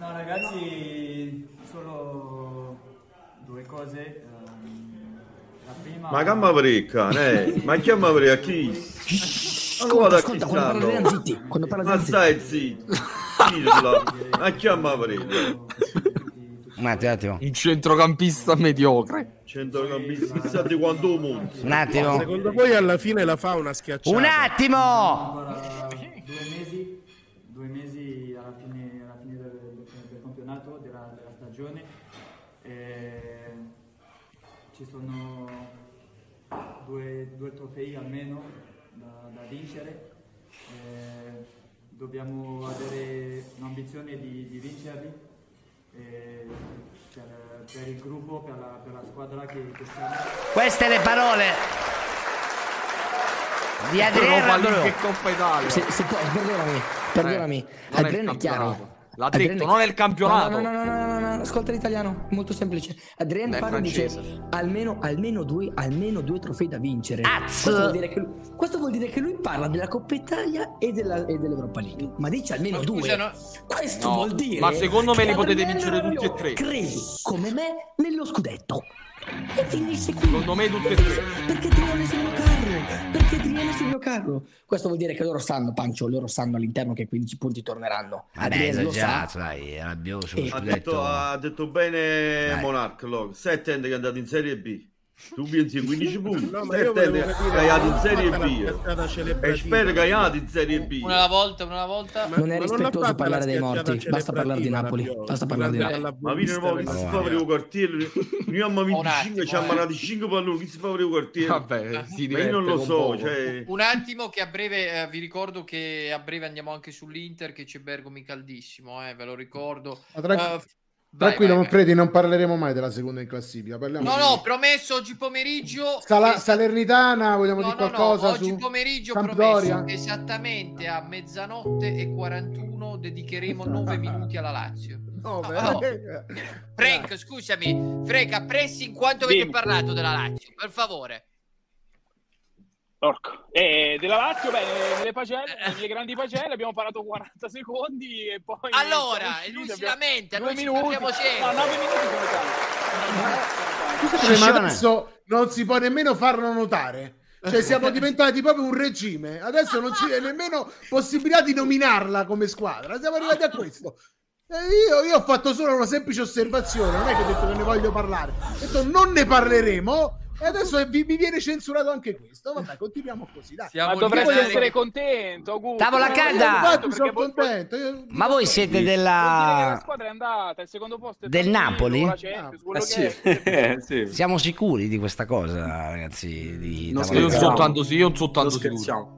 No ragazzi, solo due cose. ehm, La prima... Ma gamma parecchia, eh? Ma chiama parecchia chi? Ascolta, ascolta, quando parla zitti, quando parla Ma stai zitto. Ma chiama parecchia. Un attimo, un attimo. Un centrocampista mediocre. Centrocampista chissà di quanto mondo. Un attimo. Secondo voi alla fine la fa una schiacciata? Un attimo! Due mesi, due mesi alla fine, alla fine del, del- del campionato, della, della stagione. E ci sono due, due trofei almeno da, da vincere. E dobbiamo avere l'ambizione di, di vincerli. e Per, per il gruppo, per la, per la squadra che, che siamo. Queste le parole di Adriano Europa League Rabiot. e Coppa Italia. Se, se poi, perdonami, perdonami. Eh, non è Adriano il è chiaro. campionato. L'ha detto, non è il campionato. No, no, no, no, no, no, no, ascolta l'italiano, molto semplice. Adriano È parla e dice almeno, almeno, due, almeno due trofei da vincere. Questo vuol, dire che lui, questo vuol dire che lui parla della Coppa Italia e, della, e dell'Europa League, ma dice almeno Ma due. scusa, no- Questo No, vuol dire ma secondo me che li potete vincere tutti e tre. Crede, come me, nello scudetto. E finisce qui. Secondo me tutti e tre. Perché Trione sul mio carro? Perché Trione sul mio carro? Questo vuol dire che loro sanno, Pancio, loro sanno all'interno che 15 punti torneranno. Vabbè, Adriano lo sa. esagerato, dai, Rabiot sullo Eh, Ha detto, ha detto bene Dai. Monarch. Lo. Stai attento che è andato in Serie B. Tu pensi 15 punti. No, ma io volevo che capire hai andato in Serie B. E spero che in Serie B. Una alla volta, una alla volta. Ma- Non è rispettoso fatta parlare la dei morti, basta parlare di Napoli, basta parlare di Napoli. Ma vieni un po' che si fa per il quartiere. Noi abbiamo Un 25, attimo, ci hanno eh. mandato 5 palloni. Chi si fa per il quartiere? Vabbè, si Ma io diverte non lo so. Cioè... Un attimo che a breve, eh, vi ricordo che a breve andiamo anche sull'Inter che c'è Bergomi caldissimo, eh, ve lo ricordo. Vai, Tranquillo, vai, Manfredi, non parleremo mai della seconda in classifica. Parliamo No, di- no, promesso oggi pomeriggio. Sala- che- Salernitana, vogliamo No, dire no, no, qualcosa oggi su pomeriggio Sampdoria? promesso esattamente a mezzanotte e 41 dedicheremo 9 minuti alla Lazio. No, No, beh, no. eh, Frank, scusami, Freca, pressing quanto avete parlato della Lazio, per favore. Porco. E della Lazio, beh, nelle pagelle, nelle grandi pagelle abbiamo parlato 40 secondi e poi... Allora, e lui si lamenta, noi ci minuti. sempre. No, 9 minuti sono tanti. Scissione. adesso non si può nemmeno farlo notare. Cioè, siamo diventati proprio un regime. Adesso non c'è nemmeno possibilità di nominarla come squadra. Siamo arrivati a questo. E io, io ho fatto solo una semplice osservazione. Non è che ho detto che ne voglio parlare. Ho detto non ne parleremo. E adesso vi, mi viene censurato anche questo. Vabbè, continuiamo così. Dai. Siamo Ma dovresti essere contento, Augusto. Tavola calda! Sono vuol- contento. Io- Ma voi siete dire che la della... squadra è andata, il secondo posto è Del Napoli? Champions, Eh che sì. è. Eh, sì. Siamo sicuri di questa cosa, ragazzi? Di Non Io non sono tanto, io non sono tanto sicuro.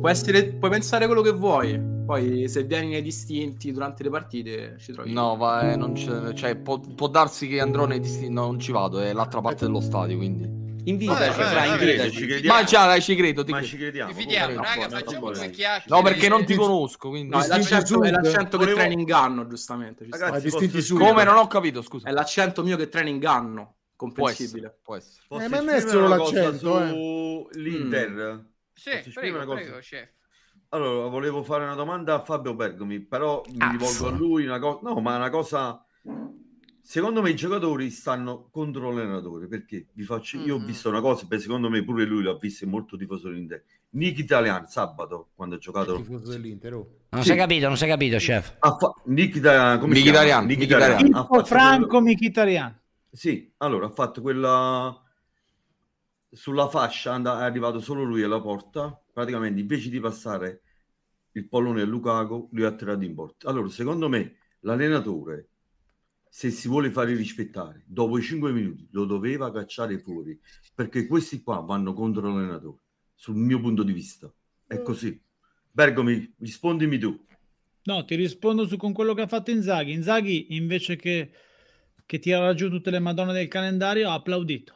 Puoi, essere- puoi pensare quello che vuoi, poi se vieni nei distinti durante le partite ci trovi. No, va, eh, non c'è- cioè, può, può darsi che andrò nei distinti, no, non ci vado, è l'altra parte dello stadio, quindi. Invitaci, Vabbè, vabbè, invitaci. ci crediamo. Ma già, dai, ci credo, ti Ma credo. ci crediamo. Ci fidiamo, no, raga, facciamo due no. chiacchiere. No, perché non ti conosco, quindi... No, è l'accento, è l'accento che Volevo- traina inganno, giustamente. Ragazzi, distinti posso Come? Non ho capito, scusa. È l'accento mio che traina inganno, Può comprensibile. essere, può essere. Eh, ma non è solo una l'accento, eh. sull'Inter? Sì, prego, una cosa? prego, chef. Allora, volevo fare una domanda a Fabio Bergomi, però mi Azzo. rivolgo a lui una cosa. No, ma una cosa Secondo me i giocatori stanno contro l'allenatore perché vi faccio, io ho visto una cosa, beh, secondo me pure lui l'ha vista, è molto tifoso dell'Inter. Nick Italian sabato quando ha giocato tifoso dell'Inter, oh. Non si è capito, non si è capito, chef. fa- Nick Italian, come si Nick? Italian, Nick Italian. Franco Mkhitaryan. Sì, allora ha fatto quella sulla fascia, and- è arrivato solo lui alla porta, praticamente invece di passare il pallone a Lukaku, lui ha tirato in porta. Allora, secondo me l'allenatore se si vuole fare rispettare, dopo i 5 minuti lo doveva cacciare fuori, perché questi qua vanno contro l'allenatore, sul mio punto di vista. È così. Bergomi, rispondimi tu. No, ti rispondo su con quello che ha fatto Inzaghi. Inzaghi, invece che, che tirare giù tutte le madonne del calendario, ha applaudito.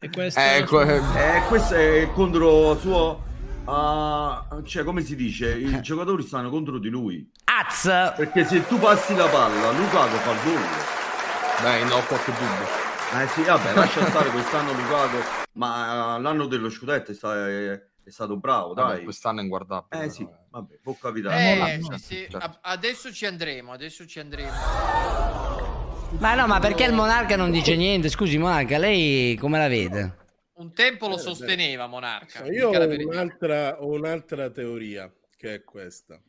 E questo Ecco, eh, questo è contro suo... ah, cioè, come si dice? I giocatori stanno contro di lui. Az! Perché se tu passi la palla, Lukaku fa il gol. Beh, no, qualche dubbio. Eh sì, vabbè, lascia stare quest'anno Lukaku, ma eh, l'anno dello scudetto è, sta- è- è stato bravo, Vabbè, dai. quest'anno è inguardabile. Eh sì, vabbè, può capitare. Eh, sì, sì. A- adesso ci andremo, adesso ci andremo. Ma no, ma perché il monarca non dice niente? Scusi, monarca, lei come la vede? Un tempo lo sosteneva Monarca. Io ho un'altra, ho un'altra teoria che è questa.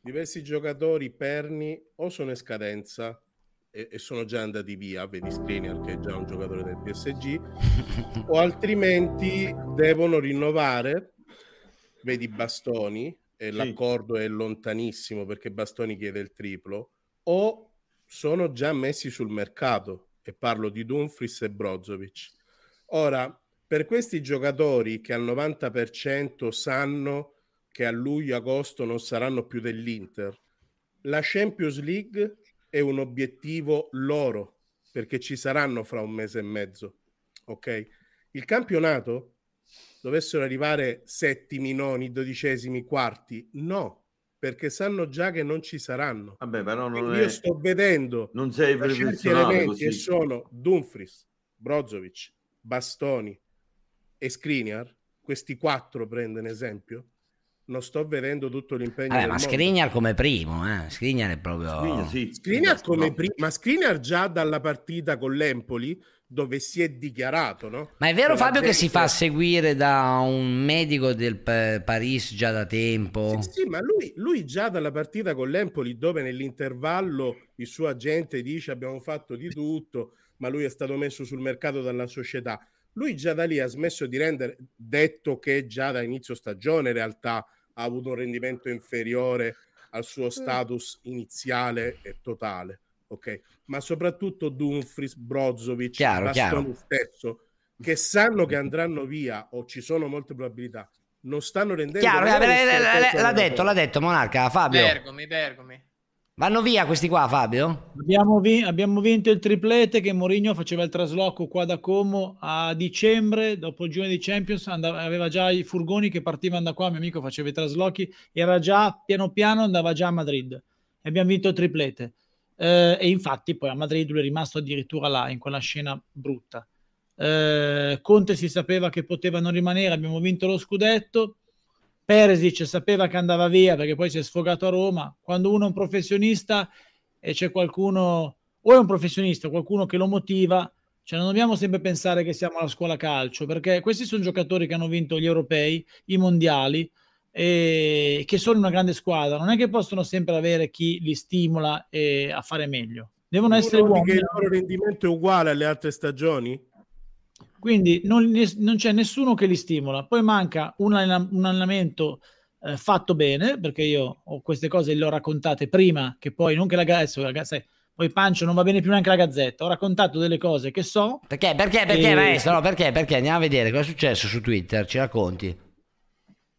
Diversi giocatori perni o sono in scadenza e, e sono già andati via, vedi Skriniar che è già un giocatore del PSG, o altrimenti devono rinnovare, vedi Bastoni, e l'accordo è lontanissimo perché Bastoni chiede il triplo, o sono già messi sul mercato, e parlo di Dumfries e Brozovic. Ora, per questi giocatori che al 90% sanno che a luglio-agosto non saranno più dell'Inter, la Champions League è un obiettivo loro, perché ci saranno fra un mese e mezzo. Ok? Il campionato dovessero arrivare settimi, noni, dodicesimi, quarti? No, perché sanno già che non ci saranno. Vabbè, però non è- Io sto vedendo non sei certi elementi così. e sono Dumfries, Brozovic, Bastoni e Skriniar. Questi quattro prende un esempio. Non sto vedendo tutto l'impegno. Vabbè, del ma mondo. Skriniar come primo, eh? Skriniar è proprio... Skriniar come prima, ma Skriniar già dalla partita con l'Empoli dove si è dichiarato, no? Ma è vero Fabio che si fa seguire da un medico del Pa- Paris già da tempo? Sì, ma lui, lui già dalla partita con l'Empoli, dove nell'intervallo il suo agente dice abbiamo fatto di tutto, ma lui è stato messo sul mercato dalla società. Lui già da lì ha smesso di rendere, detto che già da inizio stagione in realtà ha avuto un rendimento inferiore al suo status iniziale e totale, ok? Ma soprattutto Dumfries, Brozovic, Chiaro, chiaro. stesso, che sanno che andranno via o ci sono molte probabilità, non stanno rendendo Chiaro, neanche eh, il l'ha, detto, l'ha detto Monarca, Fabio. Bergomi, Bergomi. Vanno via questi qua, Fabio? Abbiamo, vi- abbiamo vinto il triplete che Mourinho faceva il trasloco qua da Como a dicembre, dopo il girone di Champions, andava- aveva già i furgoni che partivano da qua, mio amico faceva i traslochi, era già piano piano, andava già a Madrid e abbiamo vinto il triplete. Eh, e infatti poi a Madrid lui è rimasto addirittura là, in quella scena brutta. Eh, Conte si sapeva che poteva non rimanere, abbiamo vinto lo scudetto. Peresic sapeva che andava via perché poi si è sfogato a Roma. Quando uno è un professionista e c'è qualcuno, o è un professionista, qualcuno che lo motiva, cioè non dobbiamo sempre pensare che siamo alla scuola calcio, perché questi sono giocatori che hanno vinto gli europei, i mondiali, e che sono una grande squadra. Non è che possono sempre avere chi li stimola eh, a fare meglio. Devono essere uomini. che il loro rendimento è uguale alle altre stagioni? Quindi non, non c'è nessuno che li stimola. Poi manca un, un allenamento eh, fatto bene, perché io ho queste cose le ho raccontate prima, che poi non che la sai, poi Pancio non va bene più neanche la gazzetta. Ho raccontato delle cose che so. Perché, perché, perché, E- maestro? No, perché, perché? Andiamo a vedere cosa è successo su Twitter, ci racconti.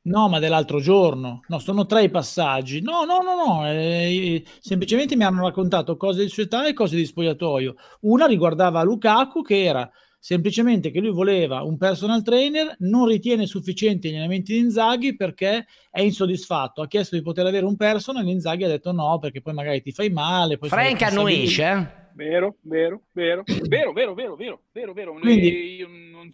No, ma dell'altro giorno. No, sono tre i passaggi. No, no, no, no. eh, semplicemente mi hanno raccontato cose di società e cose di spogliatoio. Una riguardava Lukaku, che era semplicemente che lui voleva un personal trainer, non ritiene sufficienti gli allenamenti di Inzaghi perché è insoddisfatto. Ha chiesto di poter avere un personal, Inzaghi ha detto no, perché poi magari ti fai male. Frank annuisce, eh? Vero, vero, vero, vero, vero, vero, vero, vero, vero. Quindi- Io non,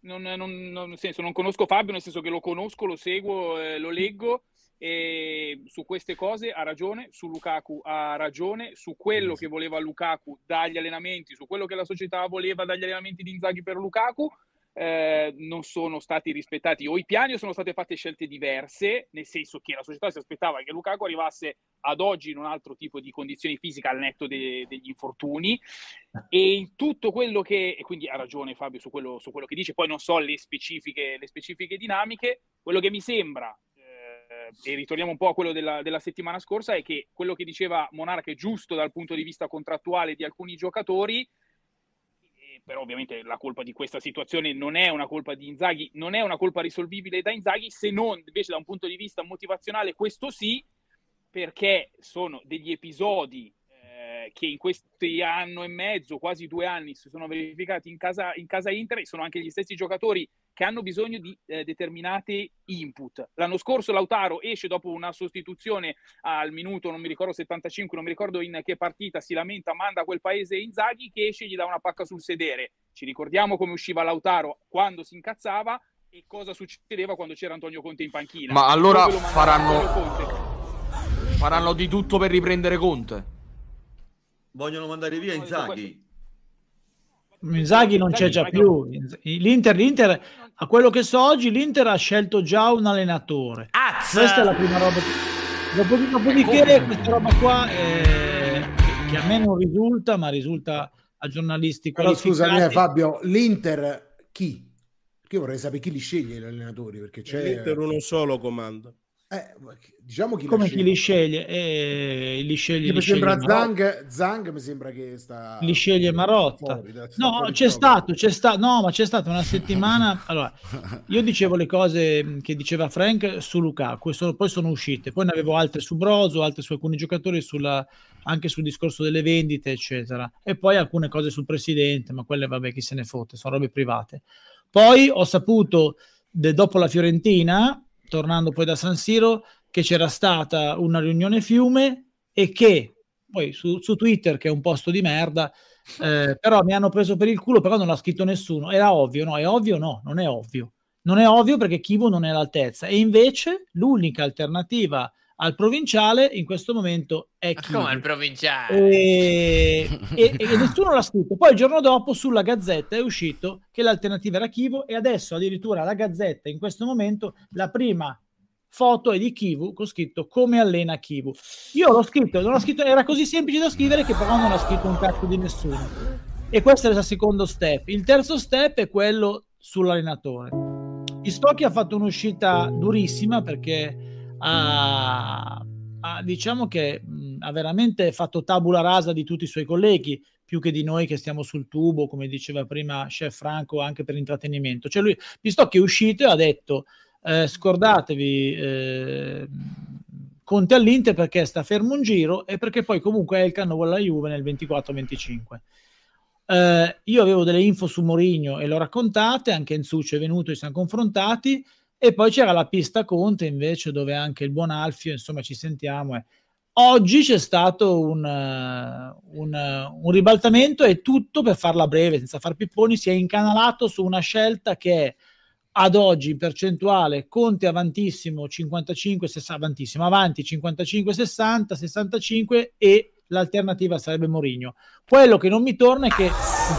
non, non- non- nel senso, non conosco Fabio, nel senso che lo conosco, lo seguo, eh, lo leggo E su queste cose ha ragione, su Lukaku ha ragione, su quello che voleva Lukaku dagli allenamenti, su quello che la società voleva dagli allenamenti di Inzaghi per Lukaku, eh, non sono stati rispettati o i piani o sono state fatte scelte diverse, nel senso che la società si aspettava che Lukaku arrivasse ad oggi in un altro tipo di condizioni fisiche al netto de- degli infortuni. E in tutto quello che, e quindi ha ragione Fabio su quello, su quello che dice, poi non so le specifiche, le specifiche dinamiche, quello che mi sembra e ritorniamo un po' a quello della, della, settimana scorsa, è che quello che diceva Monarca è giusto dal punto di vista contrattuale di alcuni giocatori, però ovviamente la colpa di questa situazione non è una colpa di Inzaghi, non è una colpa risolvibile da Inzaghi, se non invece da un punto di vista motivazionale questo sì, perché sono degli episodi eh, che in questi anno e mezzo, quasi due anni, si sono verificati in casa, in casa Inter e sono anche gli stessi giocatori che hanno bisogno di eh, determinati input. L'anno scorso Lautaro esce dopo una sostituzione al minuto, non mi ricordo 75, non mi ricordo in che partita, si lamenta, manda a quel paese Inzaghi che esce e gli dà una pacca sul sedere. Ci ricordiamo come usciva Lautaro quando si incazzava e cosa succedeva quando c'era Antonio Conte in panchina. Ma allora faranno, Conte? faranno di tutto per riprendere Conte. Vogliono mandare via Inzaghi. Inzaghi non c'è già più. L'Inter, l'Inter, a quello che so oggi, l'Inter ha scelto già un allenatore. Questa è la prima roba. Dopo- Dopodiché, questa roba qua eh, che- a me non risulta, ma risulta a giornalisti Però scusami eh. Fabio, l'Inter chi? Perché io vorrei sapere chi li sceglie gli allenatori, perché c'è... L'Inter uno solo comanda. Eh, diciamo chi Come chi li sceglie? Eh, li sceglie, mi sembra. Zang, Zang mi sembra che sta... li sceglie Marotta. fuori, sta No, fuori c'è stato, c'è stato, no, ma c'è stata una settimana. Allora, io dicevo le cose che diceva Frank su Lukaku, sono- poi sono uscite. Poi ne avevo altre su Brozo, altre su alcuni giocatori, sulla- anche sul discorso delle vendite, eccetera. E poi alcune cose sul presidente, ma quelle, vabbè, chi se ne fotte, sono robe private. Poi ho saputo, de- dopo la Fiorentina, tornando poi da San Siro, che c'era stata una riunione fiume e che poi su, su Twitter, che è un posto di merda, eh, però mi hanno preso per il culo, però non l'ha scritto nessuno. Era ovvio, no? È ovvio? No, non è ovvio. Non è ovvio perché Kivu non è all'altezza. E invece l'unica alternativa al provinciale in questo momento è Kivu. Come il provinciale? E, e- e nessuno l'ha scritto. Poi il giorno dopo sulla Gazzetta è uscito che l'alternativa era Kivu e adesso addirittura la Gazzetta in questo momento la prima foto è di Kivu con scritto come allena Kivu. Io l'ho scritto, non l'ho scritto, era così semplice da scrivere che però non ha scritto un cazzo di nessuno. E questo è il secondo step. Il terzo step è quello sull'allenatore. Istocchi ha fatto un'uscita durissima perché ha, ha- diciamo che mh, ha veramente fatto tabula rasa di tutti i suoi colleghi più che di noi che stiamo sul tubo, come diceva prima Chef Franco, anche per intrattenimento. Cioè lui, Pistocchi è uscito e ha detto eh, scordatevi eh, Conte all'Inter perché sta fermo un giro e perché poi comunque Elkan vuole la Juve nel 24-25. Eh, io avevo delle info su Mourinho e l'ho raccontate, anche Enzucci è venuto, ci siamo confrontati e poi c'era la pista Conte invece dove anche il buon Alfio, insomma ci sentiamo. e Oggi c'è stato un, eh, un, eh, un ribaltamento e tutto per farla breve, senza far pipponi, si è incanalato su una scelta che è ad oggi in percentuale Conte avantissimo 55 60 avantissimo avanti 55 60 65 e l'alternativa sarebbe Mourinho quello che non mi torna è che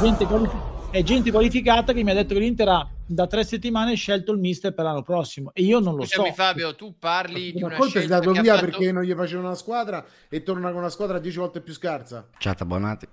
gente, qualifi- è gente qualificata che mi ha detto che l'Inter ha da tre settimane scelto il mister per l'anno prossimo e io non lo Scusami so Fabio, tu parli di una è scelta che ha via fatto- perché non gli faceva una squadra e torna con una squadra dieci volte più scarsa. Ciao, abbonati.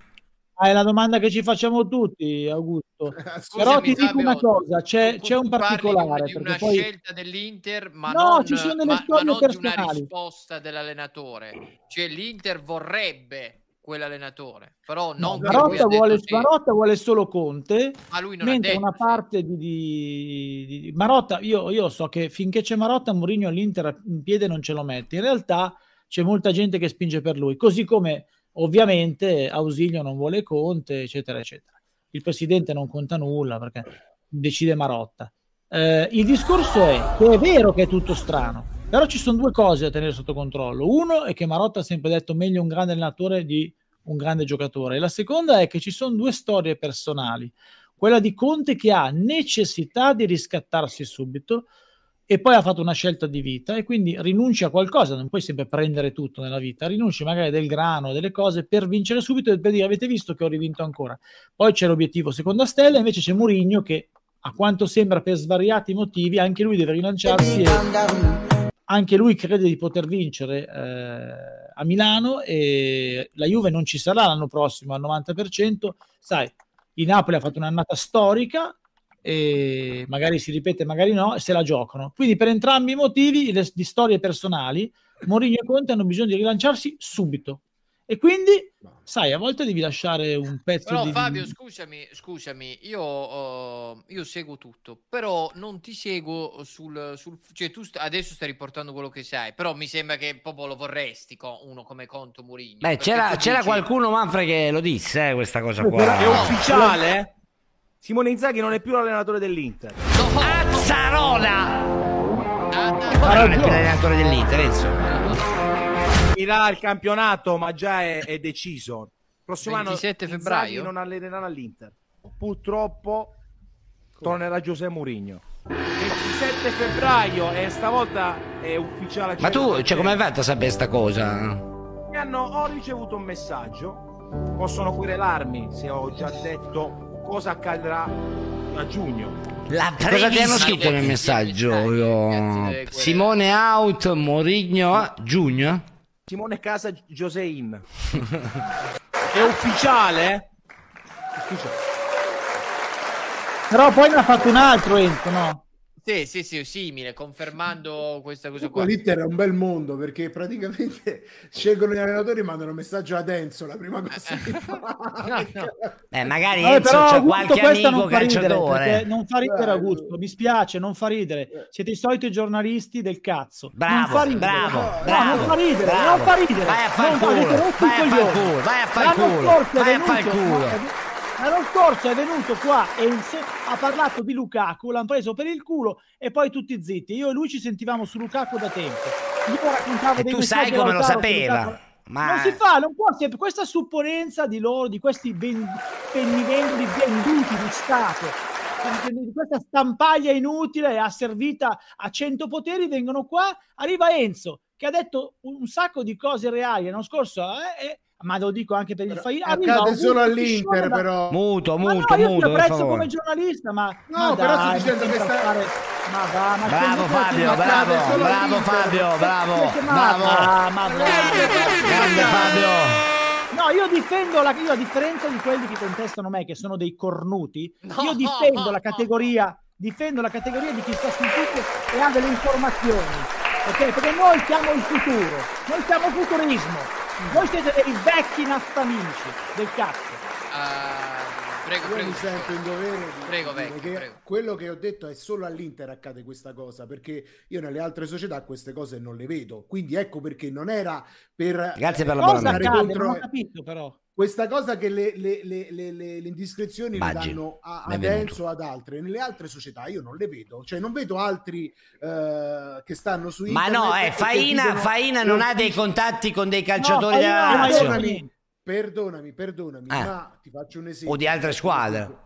Ah, è la domanda che ci facciamo tutti Augusto però ti dico Fabio, una cosa c'è, tu- c'è un tu parli di particolare di una poi scelta dell'Inter, ma No, non, ci sono delle ma- ma storie non di una risposta dell'allenatore. Cioè l'Inter vorrebbe quell'allenatore, però non Marotta vuole, sì. Marotta vuole solo Conte, Ma lui non mentre detto, una parte di, di- di- di- Marotta, io, io so che finché c'è Marotta, Mourinho all'Inter in piede non ce lo mette. In realtà c'è molta gente che spinge per lui, così come ovviamente Ausilio non vuole Conte, eccetera, eccetera. Il presidente non conta nulla perché decide Marotta. Eh, il discorso è che è vero che è tutto strano, però ci sono due cose da tenere sotto controllo. Uno è che Marotta ha sempre detto meglio un grande allenatore di un grande giocatore. La seconda è che ci sono due storie personali. Quella di Conte che ha necessità di riscattarsi subito e poi ha fatto una scelta di vita e quindi rinunci a qualcosa, non puoi sempre prendere tutto nella vita, rinunci magari del grano, delle cose per vincere subito e per dire avete visto che ho rivinto ancora. Poi c'è l'obiettivo seconda stella, invece c'è Mourinho che a quanto sembra per svariati motivi anche lui deve rilanciarsi e anche lui crede di poter vincere eh, a Milano e la Juve non ci sarà l'anno prossimo al 90%, sai, il Napoli ha fatto un'annata storica e magari si ripete, magari no, e se la giocano. Quindi per entrambi i motivi le, di storie personali, Mourinho e Conte hanno bisogno di rilanciarsi subito. E quindi, sai, a volte devi lasciare un pezzo Però di... Fabio, scusami, scusami, io, oh, io seguo tutto, però non ti seguo sul... sul cioè tu st- adesso stai riportando quello che sai, però mi sembra che proprio lo vorresti co- uno come Conto Mourinho. Beh, c'era, c'era dici- qualcuno, Manfred, che lo disse, eh, questa cosa qua. È ufficiale? Simone Inzaghi non è più l'allenatore dell'Inter. Azzarola! Non è più l'allenatore dell'Inter, Enzo. Finirà il campionato, ma già è, è deciso. Prossimo 27 anno febbraio? Inzaghi non allenerà l'Inter. Purtroppo tornerà Giuseppe Mourinho. 27 febbraio e stavolta è ufficiale. Ma tu, cioè, come hai fatto a sapere sta cosa? Mi hanno, ho ricevuto un messaggio. Possono querelarmi se ho già detto cosa accadrà a giugno. La cosa ti hanno scritto nel messaggio? Io- Simone out, Mourinho giugno? Simone Casa Josein. è ufficiale? Ufficiale. Però poi ne ha fatto un altro Enzo, no? Sì, sì, sì, simile, confermando questa cosa qua. L'Inter è un bel mondo perché praticamente scelgono gli allenatori e mandano messaggio ad Enzo la prima cosa che fa. Eh, magari Vabbè, Enzo c'ha qualche amico non fa ridere, calciatore. non fa ridere Augusto, mi spiace, non fa ridere. Siete i soliti giornalisti del cazzo. non Bravo, fa ridere. bravo, No, bravo, non fa ridere, bravo. non fa ridere. Vai a far Non fa- culo, vai a far culo, vai a far culo, vai a far culo. No, L'anno scorso è venuto qua Enzo, ha parlato di Lukaku, l'hanno preso per il culo e poi tutti zitti. Io e lui ci sentivamo su Lukaku da tempo. E tu sai come lo sapeva. Ma- Non si fa, non può questa supponenza di loro, di questi ben, venduti di Stato, di questa stampaglia inutile e asservita a cento poteri, vengono qua, arriva Enzo che ha detto un un sacco di cose reali l'anno scorso, eh, eh, ma lo dico anche per il Faina. accade arriva Augusto solo all'Inter, da- però. Muto, Ma muto, no, io ti muto, per apprezzo favore. come giornalista, ma No, ma però sto dai, dicendo ma che sta- fare- ma va, ma Bravo Fabio, bravo, bravo. Fabio, bravo, Ma bravo. va, ma va. Grande Fabio. No, io difendo la io a differenza di quelli che contestano me, che sono dei cornuti, No, io difendo no, la categoria, difendo la categoria di chi sta sul tutto e ha delle informazioni. Ok? Perché noi siamo il futuro, noi siamo futurismo. Voi siete dei vecchi nastamici del cazzo. Ah, prego, prego. mi sento in dovere di Prego, dire vecchio, che prego. quello che ho detto è solo all'Inter accade questa cosa perché io nelle altre società queste cose non le vedo quindi ecco perché non era per Grazie per Cosa l'abbonamento. accade? contro- Non ho capito però. questa cosa che le, le- le- le- le- le indiscrezioni le Baggi, danno a, ad benvenuto. Enzo o ad altre nelle altre società io non le vedo cioè non vedo altri eh, che stanno su Ma internet no, e eh, Faina, dicono Faina non ha dei contatti con dei calciatori No, della Lazio. Perdonami perdonami Eh. ma ti faccio un esempio O di altre squadre.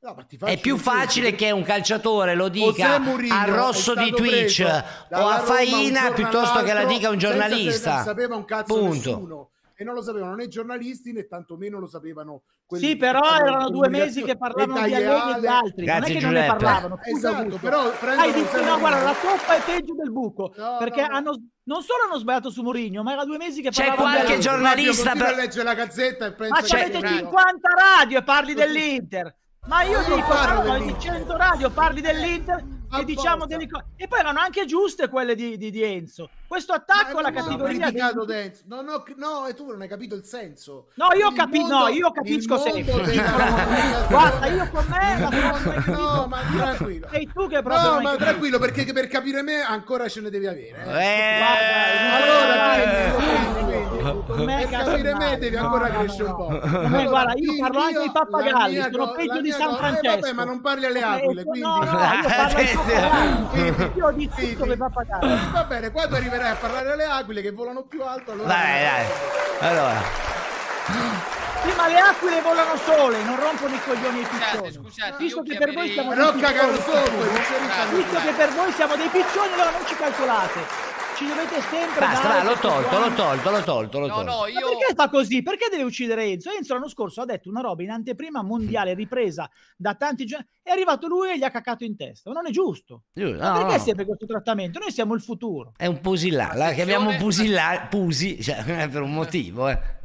No, È più esempio, facile che un calciatore lo dica al rosso di Twitch o a Roma Faina piuttosto che la dica un giornalista. Sapeva un cazzo Punto. nessuno. E non lo sapevano né i giornalisti né tantomeno lo sapevano quelli Sì, però erano due mesi che parlavano di Allegri e di altri, non è Grazie, che non ne parlavano. Esatto, però Hai detto, no, guarda, la toppa è peggio del buco, No, perché no, no. hanno, non solo hanno sbagliato su Mourinho, ma era due mesi che C'è parlavano di qualche Allegri. giornalista per- leggere la gazzetta e pensa Ma c'avete Bravo. 50 radio e parli dell'Inter. Ma io io dico, parlo no, di dell'Inter. 100 radio parli dell'Inter e diciamo delle cose. E poi erano anche giuste quelle di, di, di Enzo. Questo attacco alla categoria... dei- Denz. Non ho- no, e tu non hai capito il senso. No, io capito, mondo- no, io capisco sempre. della Guarda, io con me la No, ma tranquillo. Sei tu che proprio No, ma tranquillo, perché per capire me ancora ce ne devi avere. eh. Eh, Allora, Eh, con me per capire me devi ancora crescere un po'. me, guarda, io parlo anche di pappagalli, sono peggio di San eh, Francesco. vabbè, ma non parli alle Eh, aquile, no, quindi... no, io parlo di tutto dei pappagalli. Va bene, quando arriverai a parlare alle aquile che volano più alto, allora... Dai, dai. Allora, Sì, ma le aquile volano sole, non rompono i coglioni ai piccioni. scusate, Visto che per voi siamo dei piccioni, visto che per voi siamo dei piccioni, allora non ci calcolate. Ci dovete sempre Basta, dare va, l'ho tolto, l'ho tolto, l'ho tolto, l'ho No, tolto. no, Ma io... perché fa così? Perché deve uccidere Enzo? Enzo l'anno scorso ha detto una roba in anteprima mondiale ripresa da tanti giorni. È arrivato lui e gli ha caccato in testa. Ma non è giusto. Giusto, Ma no, perché no. sempre questo trattamento? Noi siamo il futuro. È un pusillà, la chiamiamo pusillà, pusi, cioè, per un motivo, eh.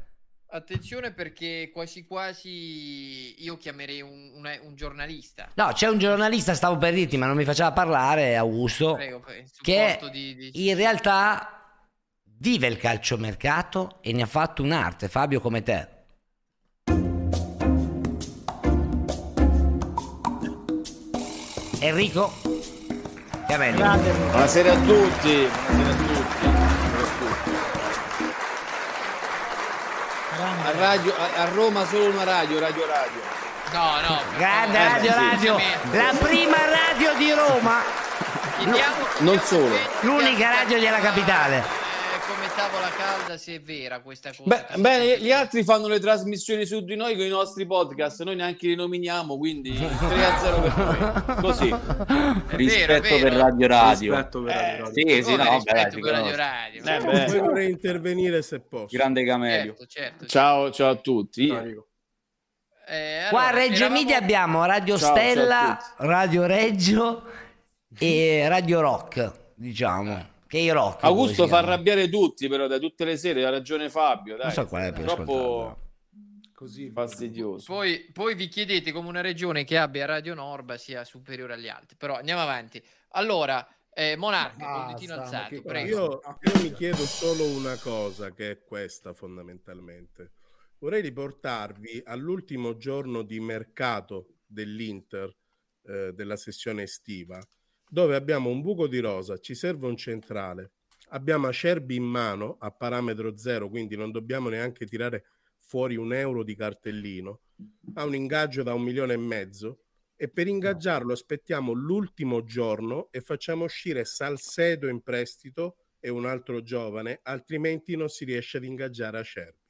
Attenzione perché quasi quasi io chiamerei un, un- un giornalista. No, c'è un giornalista, stavo per dirti, ma non mi faceva parlare, Augusto, Prego, che di- di- in realtà vive il calciomercato e ne ha fatto un'arte, Fabio, come te. Enrico Chiamelli. Buonasera a tutti. Buonasera a tutti. A, radio- a- a Roma solo una radio, Radio Radio. No, no. Grande Eh, radio, sì. radio, la prima radio di Roma, Non solo. l'unica radio della capitale. Eh, tavola calda se è vera questa cosa. Beh, bene, gli altri fanno le trasmissioni su di noi con i nostri podcast, noi neanche li nominiamo, quindi 3 a 0 per noi. Così. Rispetto per Radio Radio. Rispetto per Radio Radio. Sì, sì, no, rispetto si per Radio. Radio. Eh, Poi beh. vorrei intervenire se posso. Grande Camelio. Certo, certo. Ciao, ciao a tutti. Eh, Qua a allora, Reggio eravamo- Emilia abbiamo Radio Ciao, ciao Stella, Radio Reggio e Radio Rock, diciamo. Che i rock. poi Augusto fa arrabbiare tutti, però, da tutte le sere, ha ragione Fabio. Dai. Non so qual è più troppo Così. fastidioso. Poi, poi vi chiedete come una regione che abbia Radio Norba sia superiore agli altri. Però andiamo avanti. Allora, eh, Monarca, Basta, alzato, prego. Io, io mi chiedo solo una cosa, che è questa fondamentalmente. Vorrei riportarvi all'ultimo giorno di mercato dell'Inter eh, della sessione estiva, dove abbiamo un buco di rosa, ci serve un centrale, abbiamo Acerbi in mano a parametro zero, quindi non dobbiamo neanche tirare fuori un euro di cartellino, ha un ingaggio da un milione e mezzo e per ingaggiarlo aspettiamo l'ultimo giorno e facciamo uscire Salcedo in prestito e un altro giovane, altrimenti non si riesce ad ingaggiare Acerbi.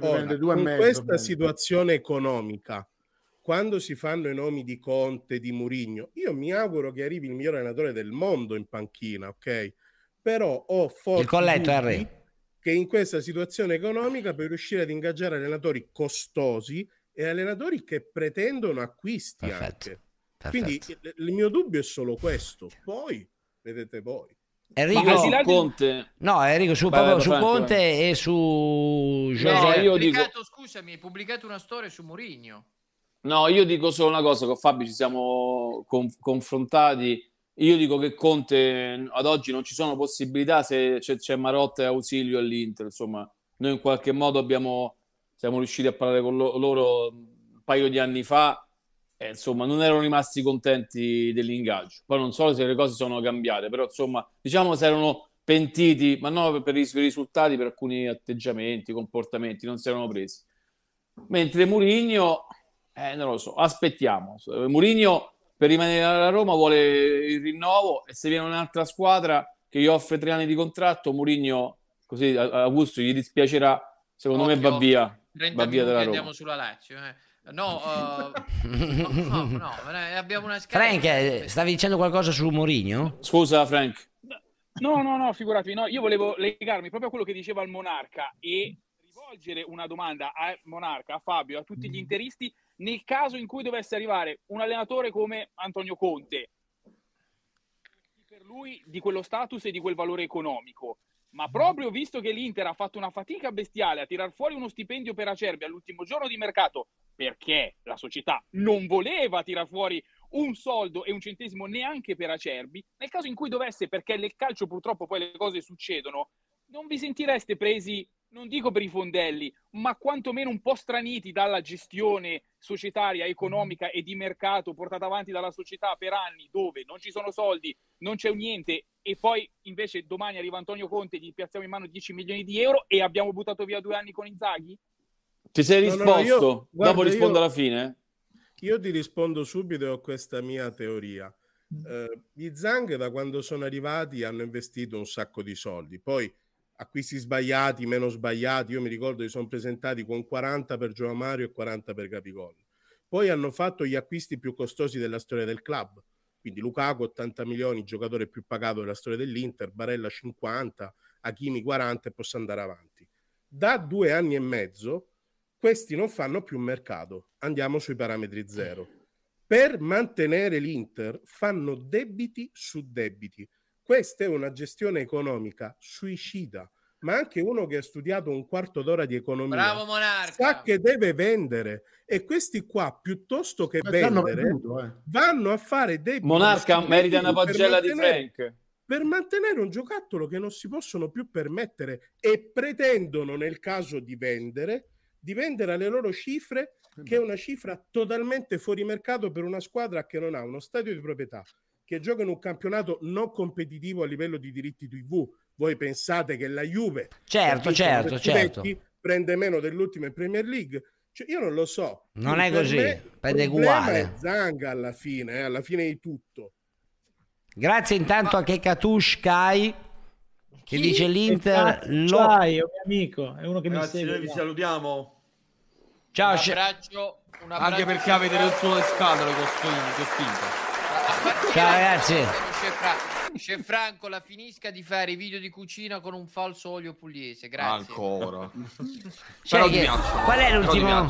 Ora, due e con mezzo, questa bene. situazione economica, quando si fanno i nomi di Conte, di Murigno, io mi auguro che arrivi il miglior allenatore del mondo in panchina, ok? Però ho forti Il colletto, Harry. che in questa situazione economica per riuscire ad ingaggiare allenatori costosi e allenatori che pretendono acquisti anche. Quindi il, il mio dubbio è solo questo. Poi vedete voi. Enrico, di- Conte- No, Enrico, su, vai, su Franco, Conte e su No, José. io dico- Pubblicato, scusami, hai pubblicato una storia su Mourinho. No, io dico solo una cosa, con Fabio ci siamo con- confrontati. Io dico che Conte ad oggi non ci sono possibilità se c'è, c'è Marotta e Ausilio all'Inter. Insomma, noi in qualche modo abbiamo, siamo riusciti a parlare con lo- loro un paio di anni fa e insomma non erano rimasti contenti dell'ingaggio. Poi non so se le cose sono cambiate, però insomma diciamo se erano pentiti, ma non per i, risultati, per alcuni atteggiamenti, comportamenti, non si erano presi. Mentre Mourinho, eh, non lo so, aspettiamo. Mourinho per rimanere alla Roma vuole il rinnovo e se viene un'altra squadra che gli offre tre anni di contratto, Mourinho, così a a Augusto gli dispiacerà, secondo me va via, 30 va via dalla andiamo Roma. sulla Lazio. eh. No, eh, no, no, no, eh, abbiamo una scala. Frank, eh, stavi dicendo qualcosa su Mourinho? Scusa, Frank. No, no, no, figuratevi, no, io volevo legarmi proprio a quello che diceva il Monarca e rivolgere una domanda a Monarca, a Fabio, a tutti gli interisti nel caso in cui dovesse arrivare un allenatore come Antonio Conte, per lui di quello status e di quel valore economico. Ma proprio visto che l'Inter ha fatto una fatica bestiale a tirar fuori uno stipendio per Acerbi all'ultimo giorno di mercato, perché la società non voleva tirar fuori un soldo e un centesimo neanche per Acerbi, nel caso in cui dovesse, perché nel calcio purtroppo poi le cose succedono, non vi sentireste presi, non dico per i fondelli, ma quantomeno un po' straniti dalla gestione societaria, economica e di mercato portata avanti dalla società per anni, dove non ci sono soldi, non c'è niente, e poi invece domani arriva Antonio Conte, gli piazziamo in mano 10 milioni di euro e abbiamo buttato via due anni con Inzaghi? Ti sei No, no, risposto? io- guarda, Dopo rispondo io- alla fine? Io ti rispondo subito e ho questa mia teoria. Eh, gli Zang da quando sono arrivati hanno investito un sacco di soldi, poi acquisti sbagliati, meno sbagliati. Io mi ricordo che sono presentati con 40 per Gio Mario e 40 per Capicol. Poi hanno fatto gli acquisti più costosi della storia del club. Quindi Lukaku 80 milioni, giocatore più pagato della storia dell'Inter, Barella 50, Hakimi 40 e posso andare avanti. Da due anni e mezzo questi non fanno più mercato. Andiamo sui parametri zero. Per mantenere l'Inter fanno debiti su debiti. Questa è una gestione economica suicida, ma anche uno che ha studiato un quarto d'ora di economia Bravo Monarca. sa che deve vendere e questi qua piuttosto che Ma hanno vendere venduto, eh. vanno a fare debiti Monarca merita una pagella di Frank. per mantenere un giocattolo che non si possono più permettere e pretendono nel caso di vendere di vendere alle loro cifre che è una cifra totalmente fuori mercato per una squadra che non ha uno stadio di proprietà che gioca in un campionato non competitivo a livello di diritti TV voi pensate che la Juve Certo, certo, certo. prende meno dell'ultima in Premier League Cioè, io non lo so Non Il- è per così, me prende uguale. Zanga alla fine eh, alla fine di tutto Grazie intanto a Kekatush Kai che dice l'Inter lo... Sai, è un mio amico, è uno che Ragazzi, mi segue. noi vi salutiamo. Ciao, un abbraccio, un Anche abbraccio perché avete le scatole con sto con sto Inter. Ciao, ragazzi. Chef Franco la finisca di fare i video di cucina con un falso olio pugliese grazie Ancora. Cioè, Però che- qual è l'ultimo-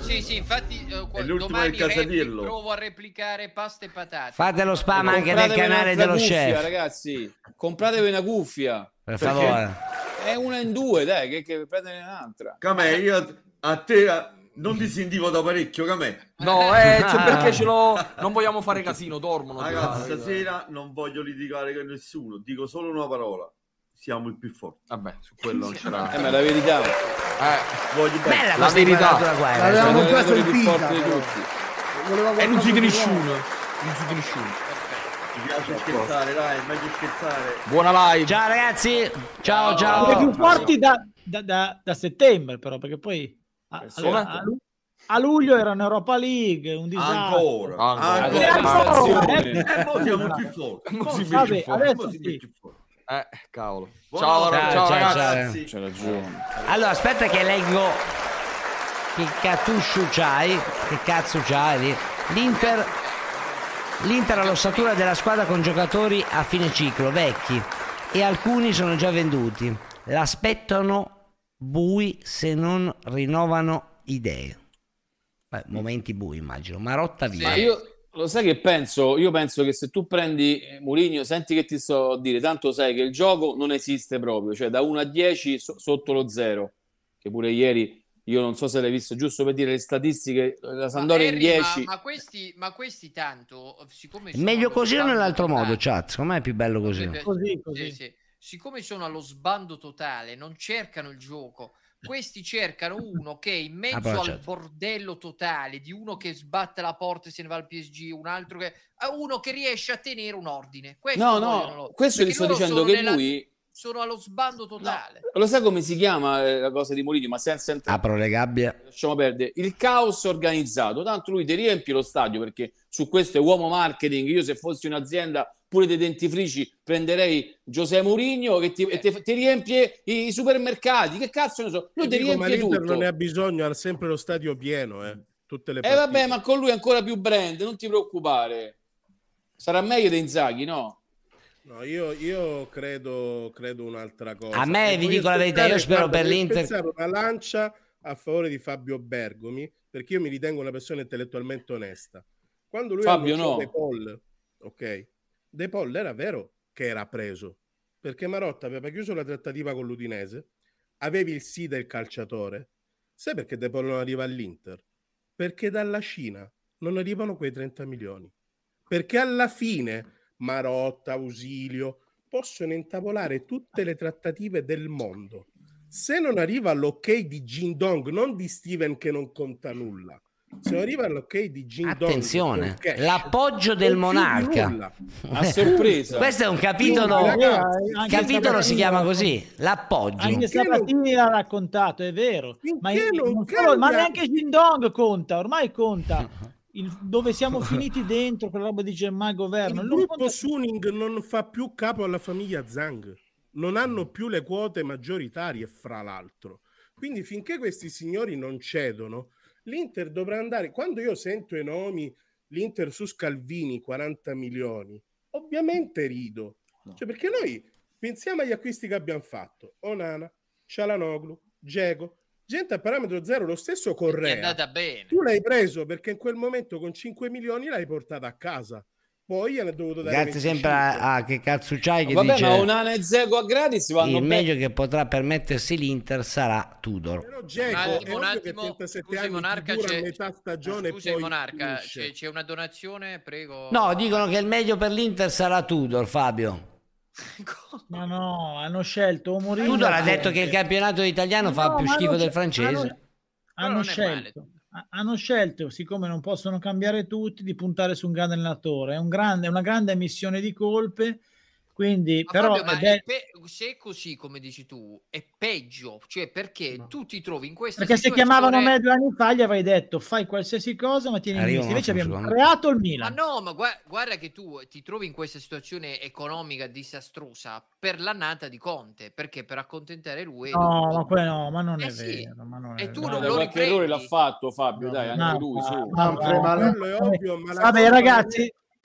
sì sì infatti eh, qua- È l'ultimo domani repli- provo a replicare pasta e patate Fate lo spam anche nel canale dello cuffia, chef. ragazzi. Compratevi una cuffia. Per favore. È una in due, dai, che, che prendere un'altra. Camè, io a te a- non ti sentivo da parecchio, Camè. No, eh, cioè perché ce l'ho. Non vogliamo fare casino, dormono. Ragazzi, stasera non voglio litigare con nessuno, dico solo una parola. Siamo il più forte. Vabbè, su quello non c'era. Eh, ma la verità. Eh, voglio bene. Bella La verità. L'avevamo già quelli più forti di tutti. E non di nessuno. Non siete nessuno. Mi piace scherzare, dai, meglio scherzare. Buona live. Ciao ragazzi. Ciao Ciao. Siete più ciao. forti da, da- da- da settembre, però, perché poi a, Eh a- a lu- a luglio era in Europa League, un disastro. Ancora. Ancora. Ancora. Ancora, eh, mo siamo più forti. Vabbè, adesso sì. Eh, cavolo. Ciao, ciao, Ciao, ciao, ragazzi. C'è ragione. Allora, aspetta che leggo che Katushu c'hai. Che cazzo c'hai lì? L'Inter L'Inter ha l'ossatura della squadra con giocatori a fine ciclo, vecchi, e alcuni sono già venduti. L'aspettano bui se non rinnovano idee. Beh, momenti bui, immagino. Marotta via. Ma io lo sai che penso? Io penso che se tu prendi eh, Mourinho, senti che ti sto a dire, tanto sai che il gioco non esiste proprio, cioè da 1 a 10 so- sotto lo 0, che pure ieri io non so se l'hai visto, giusto per dire le statistiche, la Ma, Sampdoria in Harry, ma- 10. ma, questi, ma questi tanto siccome meglio così o nell'altro modo, chat? Secondo me è più bello così. Così, così. sì, sì. Siccome sono allo sbando totale, non cercano il gioco. Questi cercano uno che in mezzo però al certo. bordello totale di uno che sbatte la porta e se ne va al PSG, un altro che a uno che riesce a tenere un ordine. Questo No, no, questo Perché sto dicendo che nella- lui sono allo sbando totale. lo sai come si chiama eh, la cosa di Mourinho, ma senza entrare Apro le gabbie. lasciamo perdere il caos organizzato. Tanto lui ti riempie lo stadio perché su questo è uomo marketing. Io, se fossi un'azienda pure dei dentifrici, prenderei Giuseppe Mourinho che ti, e ti, ti riempie i, i supermercati. Che cazzo ne so? Lui Io ti dico, ma riempie l'Inter tutto. non ne ha bisogno, ha sempre lo stadio pieno, eh. Tutte le E vabbè, ma con lui è ancora più brand, non ti preoccupare. Sarà meglio di Inzaghi, no? No, io, io credo, credo un'altra cosa. A me, E vi dico la verità, io spero per l'Inter- spezzare una lancia a favore di Fabio Bergomi, perché io mi ritengo una persona intellettualmente onesta. Quando lui Fabio, no. Paul, ok, De Paul era vero che era preso, perché Marotta aveva chiuso la trattativa con l'Udinese, avevi il sì del calciatore. Sai perché De Paul non arriva all'Inter? Perché dalla Cina non arrivano quei 30 milioni. Perché alla fine Marotta, Ausilio possono intavolare tutte le trattative del mondo. Se non arriva all'ok di Jindong, non di Steven che non conta nulla, se arriva all'ok di Jindong, Attenzione, cash, l'appoggio del monarca. A sorpresa. Questo è un capitolo, ragazzi, capitolo si chiama così, l'appoggio. Anche Sabatini l'ha raccontato, è vero. Ma, non solo- ma neanche Jindong conta, ormai conta. Il- dove siamo finiti dentro quella roba di Gemma governo. Il gruppo conta- Suning non fa più capo alla famiglia Zhang. non hanno più le quote maggioritarie, fra l'altro. Quindi finché questi signori non cedono, l'Inter dovrà andare. Quando io sento i nomi, l'Inter su Scalvini 40 milioni, ovviamente rido. Cioè, perché noi pensiamo agli acquisti che abbiamo fatto: Onana, Cialanoglu, Geco, gente a parametro zero, lo stesso È Correa. andata bene. Tu l'hai preso perché in quel momento con 5 milioni l'hai portato a casa. Poi gliene è dovuto dare Grazie 25. sempre a, a che cazzo c'hai che Vabbè, dice ma Onana e Zego a gratis vanno il meglio che potrà permettersi l'Inter sarà Tudor. Però Dzeko Un attimo, è un ovvio che attimo. 37 Scusi, Monarca, c'è- metà stagione Scusi, poi Monarca, c'è, c'è una donazione, prego. No, dicono che il meglio per l'Inter sarà Tudor, Fabio. Ma no, hanno scelto Mourinho Tudor ha detto che il campionato italiano fa No, più ma schifo del francese. hanno- Hanno non è male. Hanno scelto, siccome non possono cambiare tutti, di puntare su un grande allenatore. È un grande, è una grande emissione di colpe. Quindi, Ma però, Fabio, ma è- pe- se è così come dici tu, è peggio, cioè perché tu ti trovi in questa perché se chiamavano me due anni fa, gli avrei detto fai qualsiasi cosa, ma tieni in Invece abbiamo secondo. creato il Ma Milan. no, ma gua- guarda che tu ti trovi in questa situazione economica disastrosa per l'annata di Conte, perché per accontentare lui... No, ma, que- no, ma non Eh è sì. vero. Ma non è E tu vero. non lo qualche errore l'ha riprendi. fatto Fabio, dai, anche No, lui su. ma- Quello ma- è ovvio, ma la Vabbè, colpa ragazzi,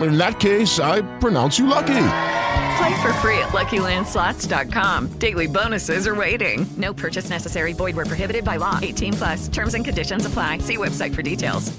In that case, I pronounce you lucky. Play for free at LuckyLandSlots.com. Daily bonuses are waiting. No purchase necessary. Void were prohibited by law. 18 plus. Terms and conditions apply. See website for details.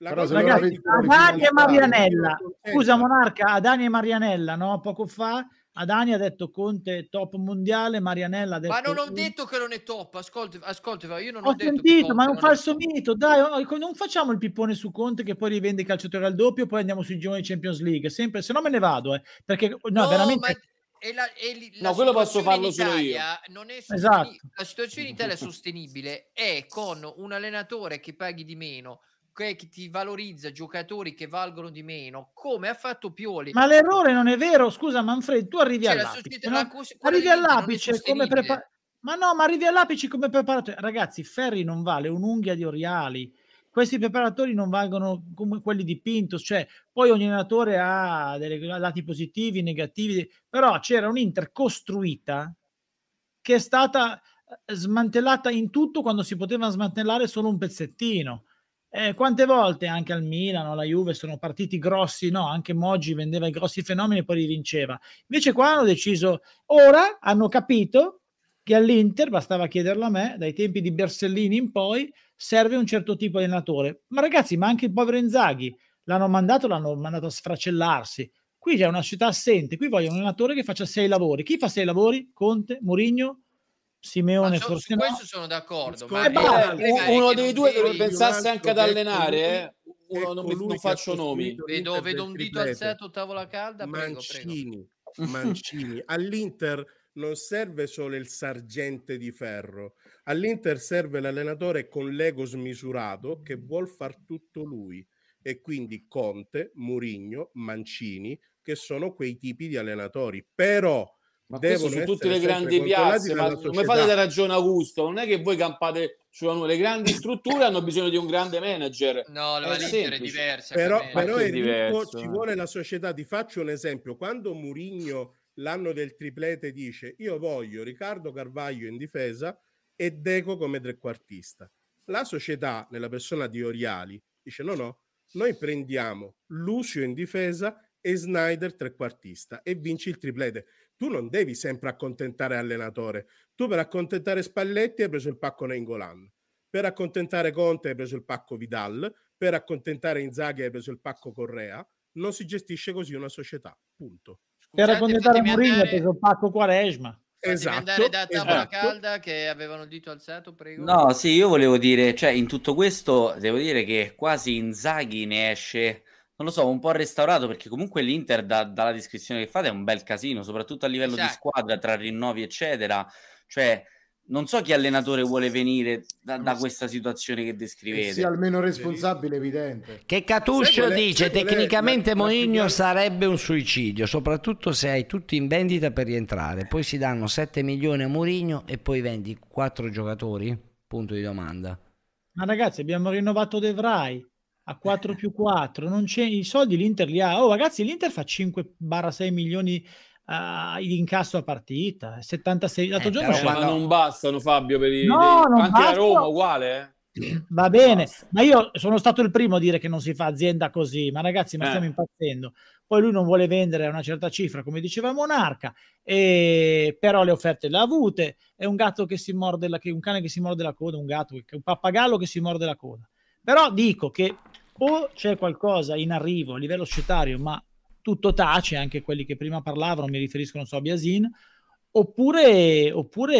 La Però cosa se non che- ragazzi, avete Adani e Marianella. contenta. Scusa, Monarca, Adani e Marianella, no? Poco fa Adani ha detto Conte top mondiale, Marianella ha detto... Ma non ho detto che non è top, ascolti, ascolti io non ho, Ho detto sentito, ma è un falso mito. Dai, oh, non facciamo il pippone su Conte che poi rivende i calciatori al doppio, poi andiamo sui giovani Champions League. Sempre, se no me ne vado, eh, perché no, No, veramente ma è la, è li- No, la quello posso farlo solo io. Non è Esatto. La situazione in Italia è sostenibile è con un allenatore che paghi di meno, che, ti valorizza giocatori che valgono di meno, come ha fatto Pioli. Ma l'errore non è vero, scusa Manfred, tu arrivi Cioè, la all'apice, no? cos- arrivi all'apice come preparato. Ma no, ma arrivi all'apice come preparato. Ragazzi, Ferri non vale un'unghia di Oriali. Questi preparatori non valgono come quelli di Pintos, cioè poi ogni allenatore ha dei lati positivi, negativi, però c'era un'Inter costruita che è stata eh, smantellata in tutto quando si poteva smantellare solo un pezzettino. Eh, quante volte anche al Milan o alla Juve sono partiti grossi, no? Anche Moggi vendeva i grossi fenomeni e poi li vinceva. Invece qua hanno deciso, ora hanno capito che all'Inter, bastava chiederlo a me, dai tempi di Bersellini in poi, serve un certo tipo di allenatore. Ma ragazzi, ma anche il povero Inzaghi l'hanno mandato, l'hanno mandato a sfracellarsi. Qui c'è una società assente, qui vogliono un allenatore che faccia sei lavori. Chi fa sei lavori? Conte, Mourinho, Simeone, so- forse su no. questo sono d'accordo. Ma e basta. il problema è uno dei due dovrebbe pensarsi anche ad Ecco allenare, lui- eh. Uno, ecco non, non faccio nomi. Vedo, vedo un dito alzato, tavola calda. Prego, prego. Mancini, Mancini. All'Inter non serve solo il sargente di ferro, all'Inter serve l'allenatore con l'ego smisurato che vuol far tutto lui e quindi Conte, Murigno, Mancini, che sono quei tipi di allenatori. Però Ma questo devono su tutte le grandi piazze, ma come fate da ragione Augusto? Non è che voi campate sulla nuova. Le grandi strutture hanno bisogno di un grande manager. No, la È l'Inter è diversa. però, però è diverso, ci eh. vuole la società. Ti faccio un esempio. Quando Murigno l'anno del triplete dice io voglio Riccardo Carvaglio in difesa e Deco come trequartista. La società, nella persona di Oriali, dice no no, noi prendiamo Lucio in difesa e Snyder trequartista e vinci il triplete. Tu non devi sempre accontentare allenatore. Tu per accontentare Spalletti hai preso il pacco Nengolan. Per accontentare Conte hai preso il pacco Vidal, per accontentare Inzaghi hai preso il pacco Correa non si gestisce così una società. Punto. Per raccontare fatemi Mourinho ha andare- preso Paco Quaresma. Fatemi Esatto, andare da tavola esatto. calda che avevano il dito alzato, prego. No, sì, io volevo dire, cioè, in tutto questo devo dire che quasi Inzaghi ne esce, non lo so, un po' restaurato perché comunque l'Inter, da- dalla descrizione che fate, è un bel casino, soprattutto a livello di Esatto. squadra, tra rinnovi, eccetera. Cioè, non so che allenatore vuole venire da, da questa situazione che Che descrivete. sia almeno responsabile, evidente. Che Catuscio qual è- dice sai qual è tecnicamente grande- sarebbe un suicidio, soprattutto se hai tutti in vendita per rientrare. Poi si danno 7 milioni a Mourinho e poi vendi 4 giocatori? Punto di domanda. Ma ragazzi, abbiamo rinnovato De Vrij a 4 più 4, non c'è i soldi l'Inter li ha. Oh, ragazzi, l'Inter fa 5-6 milioni ah, di incasso a partita, 76 l'altro giorno Eh, c'è- ma non bastano Fabio per i... No, non anche la basta. Roma uguale, eh? Va bene, ma io sono stato il primo a dire che non si fa azienda così, ma ragazzi, ma Eh. stiamo impazzendo. Poi lui non vuole vendere a una certa cifra, come diceva Monarca, e... però le offerte le ha avute. È un gatto che si morde la... che un cane che si morde la coda, un gatto, che- un pappagallo che si morde la coda. Però dico che o c'è qualcosa in arrivo a livello societario, ma tutto tace, anche quelli che prima parlavano, mi riferisco, non so, a Biasin, oppure, oppure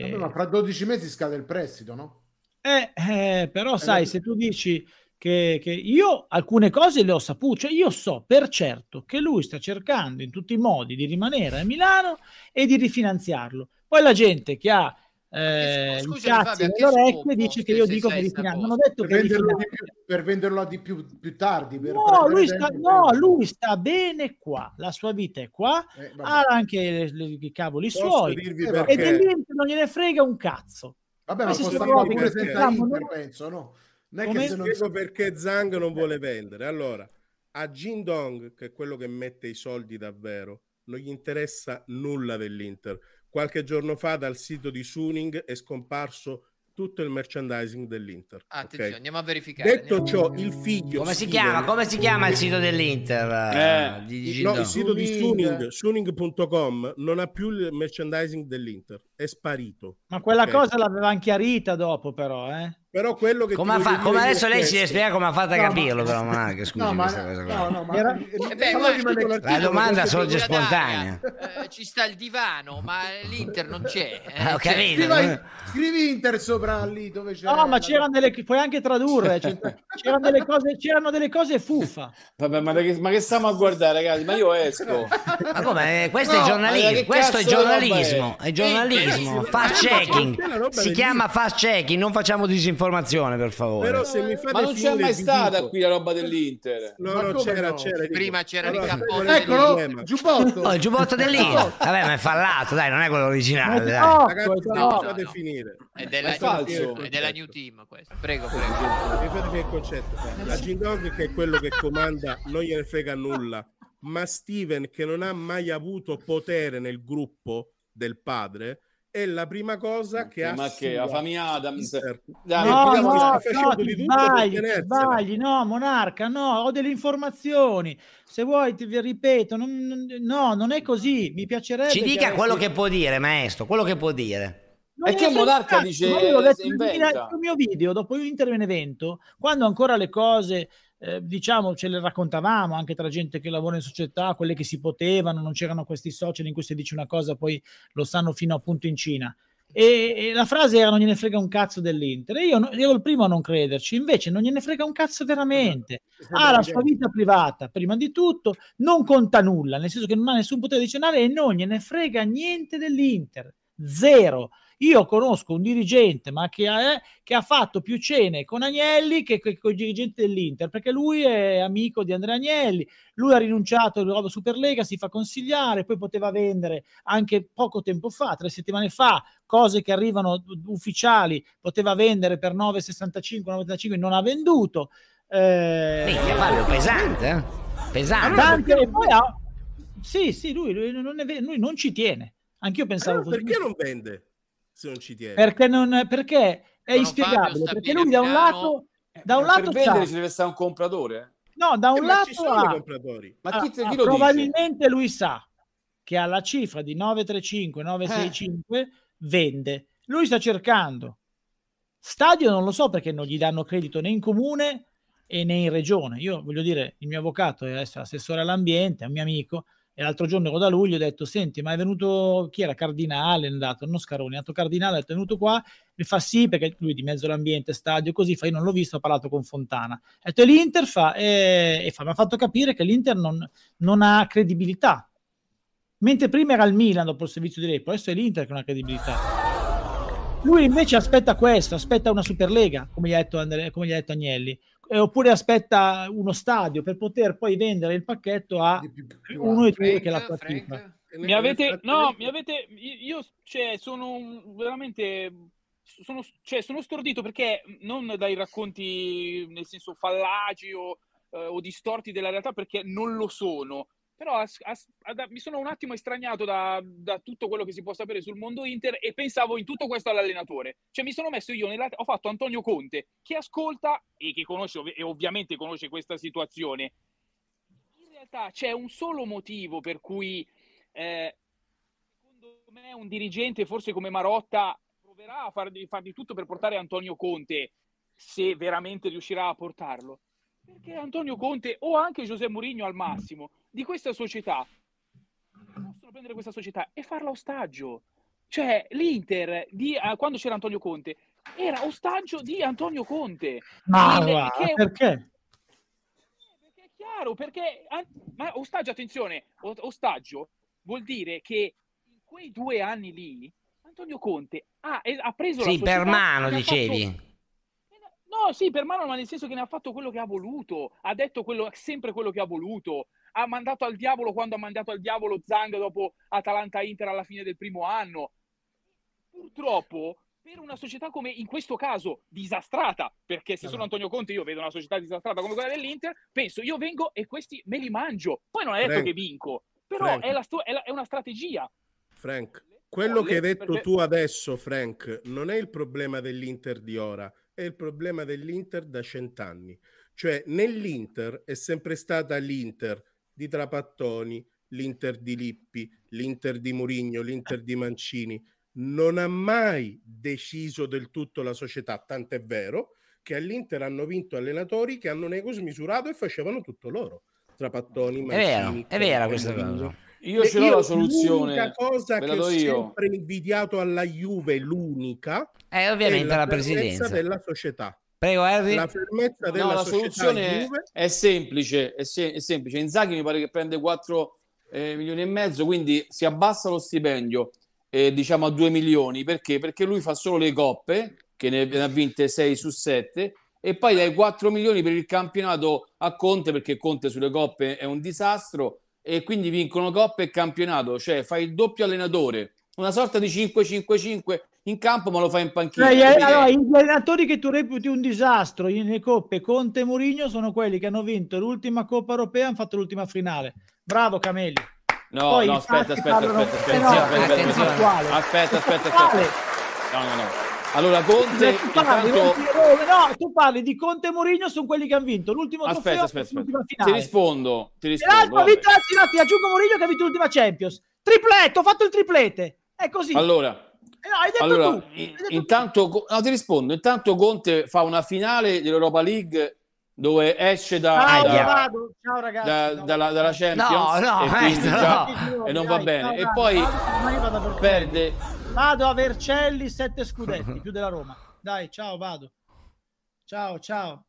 Vabbè, ma fra 12 mesi scade il prestito, no? eh, eh, però Eh, sai, se tu dici che, che io alcune cose le ho sapute, cioè io so per certo che lui sta cercando in tutti i modi di rimanere a Milano e di rifinanziarlo. Poi la gente che ha eh, i cazzi Fabio, nelle orecchie dice che io dico rifinanzia. cosa? Non ho detto Per che venderlo, di più, per venderlo di più, più tardi. Per No, lui sta, no, per- lui sta bene qua, la sua vita è qua, Eh, ha anche le- le- i cavoli Posso suoi dirvi e dell'Inter non gliene frega un cazzo. Vabbè, ma robe pure senza facciamo Inter, noi. penso, no? Non è Come? che se non Spiego perché Zhang non vuole vendere. Allora, a Jin Dong, che è quello che mette i soldi davvero, non gli interessa nulla dell'Inter. Qualche giorno fa dal sito di Suning è scomparso tutto il merchandising dell'Inter. Attenzione, ok? andiamo a verificare. Detto andiamo- ciò, il figlio Come si Steven- chiama? Come si chiama il sito dell'Inter? eh, Eh, di- no, il sito di Suning. Suning, Suning.com non ha più il merchandising dell'Inter, è sparito. Ma quella Ok. cosa l'avevano chiarita dopo, però, eh. Però quello che Come, fa- come adesso lei ci deve spiegare come ha fatto a No, ma- capirlo, però, Monarca, scusi, No, ma, questa cosa qua. no, no, ma Era- Eh beh, ma- La domanda sorge spontanea. Eh, ci sta il divano, ma l'Inter non c'è. eh, Eh, ho cioè- capito. Scrivi, scrivi Inter sopra lì dove c'è. No, ma c'erano delle puoi anche tradurre, c'è- c'erano delle cose, c'erano delle cose fuffa. Vabbè, ma, che, ma che stiamo a guardare, ragazzi? Ma io esco. Ma come? Eh, Questo No, è ma giornalismo, questo è giornalismo, è? giornalismo, Eh, fast eh, checking. Si chiama fast checking, non facciamo disinformazione, per favore. Però se mi fate Ma non c'è mai stata qui la roba dell'Inter. No, no, c'era, no? c'era. Prima c'erano i Allora, il Eccolo, problema? giubbotto. Oh, il giubbotto dell'Inter. Vabbè, ma è fallato, dai, non è quello originale. Dai. No, Ragazzi, no, no, fate no. finire. È della, È falso. è della New Team questo. Prego, prego. Mi fate il concetto. La Gindog che è quello che comanda non gliene frega nulla, ma Steven che non ha mai avuto potere nel gruppo del padre è la prima cosa che ha Ma che, la famiglia Adams. Dai, No, no, no, di ti sbagli, ti sbagli, no, Monarca, no, ho delle informazioni. Se vuoi, ti vi ripeto, non- no, non è così. Mi piacerebbe. Ci dica avessi- quello che può dire, maestro, quello che può dire. Non che Monarca cazzo, dice, ma io l'ho detto sul mio video dopo Inter Benevento, quando ancora le cose, eh, diciamo, ce le raccontavamo anche tra gente che lavora in società, quelle che si potevano, non c'erano questi social in cui si dice una cosa, poi lo sanno fino appunto in Cina. E, e la frase era non gliene frega un cazzo dell'Inter. E Io, ero il primo a non crederci, invece non gliene frega un cazzo veramente. Ha la sua vita privata, prima di tutto, non conta nulla, nel senso che non ha nessun potere decisionale e non gliene frega niente dell'Inter. Zero. Io conosco un dirigente, ma che ha, che ha fatto più cene con Agnelli che, che con i dirigenti dell'Inter, perché lui è amico di Andrea Agnelli, lui ha rinunciato alla Superlega, si fa consigliare, poi poteva vendere anche poco tempo fa, tre settimane fa, cose che arrivano ufficiali, poteva vendere per 9,65, 9,35, non ha venduto. Eh, Minchia, Fabio, pesante, eh? Pesante. Dante, e poi ha- Sì, sì, lui, lui non è lui non ci tiene. Anch'io pensavo Allora, perché non vende se non ci tiene? perché, non, perché è Fabio inspiegabile. Perché lui da un lato, da un Ma per lato vendere ci deve stare un compratore. no, da un Eh, ma ci lato sono i ha- compratori. Ma ah, chi, te- ah, chi lo dice? probabilmente lui sa che alla cifra di 935, 965 Eh. vende. Lui sta cercando stadio, non lo so perché non gli danno credito né in comune e né in regione. Io voglio dire, il mio avvocato è adesso assessore all'ambiente, è un mio amico, e l'altro giorno ero da luglio ho detto, senti, ma è venuto, chi era? Cardinale, è andato, non Scaroni, è andato Cardinale, è venuto qua, mi fa sì, perché lui di mezzo all'ambiente, stadio, così, fa, io non l'ho visto, ho parlato con Fontana. Ha detto, e l'Inter fa, e, e fa, mi ha fatto capire che l'Inter non, non ha credibilità. Mentre prima era il Milan dopo il servizio di Repo, adesso è l'Inter che non ha credibilità. Lui invece aspetta questo, aspetta una Superlega, come gli ha detto, Andre- come gli ha detto Agnelli, eh, oppure aspetta uno stadio per poter poi vendere il pacchetto a uno e due che la partita. Mi avete, no, mi avete, io cioè, sono veramente, sono, cioè, sono stordito perché non dai racconti nel senso fallaci o, eh, o distorti della realtà perché non lo sono. Però as- as- ad- mi sono un attimo estraniato da, da tutto quello che si può sapere sul mondo Inter e pensavo in tutto questo all'allenatore. Cioè mi sono messo io, nella, ho fatto Antonio Conte, che ascolta e che conosce e ovviamente conosce questa situazione. In realtà c'è un solo motivo per cui eh, secondo me un dirigente forse come Marotta proverà a far di, far di tutto per portare Antonio Conte se veramente riuscirà a portarlo. Perché Antonio Conte o anche José Mourinho al massimo di questa società possono prendere questa società e farla ostaggio. Cioè l'Inter di, eh, quando c'era Antonio Conte era ostaggio di Antonio Conte. Ma Il- guarda, che- perché? è chiaro, perché ma ostaggio, attenzione, ostaggio vuol dire che in quei due anni lì Antonio Conte ha, eh, ha preso la Sì, società per mano dicevi. fatto- No, sì, per mano, ma nel senso che ne ha fatto quello che ha voluto, ha detto quello- sempre quello che ha voluto, ha mandato al diavolo quando ha mandato al diavolo Zang dopo Atalanta-Inter alla fine del primo anno. Purtroppo, per una società come in questo caso disastrata, perché se sono Antonio Conte io vedo una società disastrata come quella dell'Inter, penso io vengo e questi me li mangio. Poi non è detto Frank, che vinco, però è, sto- è la- è una strategia. Frank, quello che hai detto tu adesso, Frank, non è il problema dell'Inter di ora, è il problema dell'Inter da cent'anni. Cioè, nell'Inter è sempre stata l'Inter di Trapattoni, l'Inter di Lippi, l'Inter di Murigno, l'Inter di Mancini. Non ha mai deciso del tutto la società, tant'è vero che all'Inter hanno vinto allenatori che hanno un ego smisurato e facevano tutto loro. Trapattoni, È Mancini, vero, è vera questa cosa. Io ce l'ho la soluzione. L'unica cosa che ho sempre invidiato alla Juve, l'unica, Eh, ovviamente la, la fermezza presidenza. della società. Prego, Harry. La fermezza della No, la soluzione Juve è semplice, è, se- è semplice. Inzaghi mi pare che prende 4 milioni e mezzo, quindi si abbassa lo stipendio eh, diciamo a 2 milioni. Perché? Perché lui fa solo le coppe, che ne, ne ha vinte 6 su 7, e poi dai 4 milioni per il campionato a Conte, perché Conte sulle coppe è un disastro, e quindi vincono coppe e campionato, cioè fai il doppio allenatore, una sorta di 5-5-5 in campo, ma lo fai in panchina. Cioè, allora, gli allenatori che tu reputi un disastro in- nelle coppe Conte e Mourinho sono quelli che hanno vinto l'ultima Coppa Europea e hanno fatto l'ultima finale. Bravo Camelli. No, Poi no, aspetta, aspetta, aspetta, aspetta, aspetta, aspetta, aspetta. No, no, no. Allora, Conte, tu parli, intanto... no, tu parli di Conte e Mourinho sono quelli che hanno vinto l'ultimo Aspetta, trofeo aspetta, aspetta. l'ultima Ti finale. rispondo, ti rispondo. ha vinto, no, ti aggiungo Mourinho che ha vinto l'ultima Champions. Tripletto, ho fatto il triplete. È così. Allora, no, hai detto allora, tu. in- intanto, no, ti rispondo. Intanto Conte fa una finale dell'Europa League dove esce da, Ciao, da- vado. Ciao ragazzi. da- dalla, dalla Champions No, no, e, quindi maestro, già- no. e non va bene. ciao, E poi vado, perde. Vado a Vercelli, sette scudetti, più della Roma. Dai, ciao, vado. Ciao, ciao.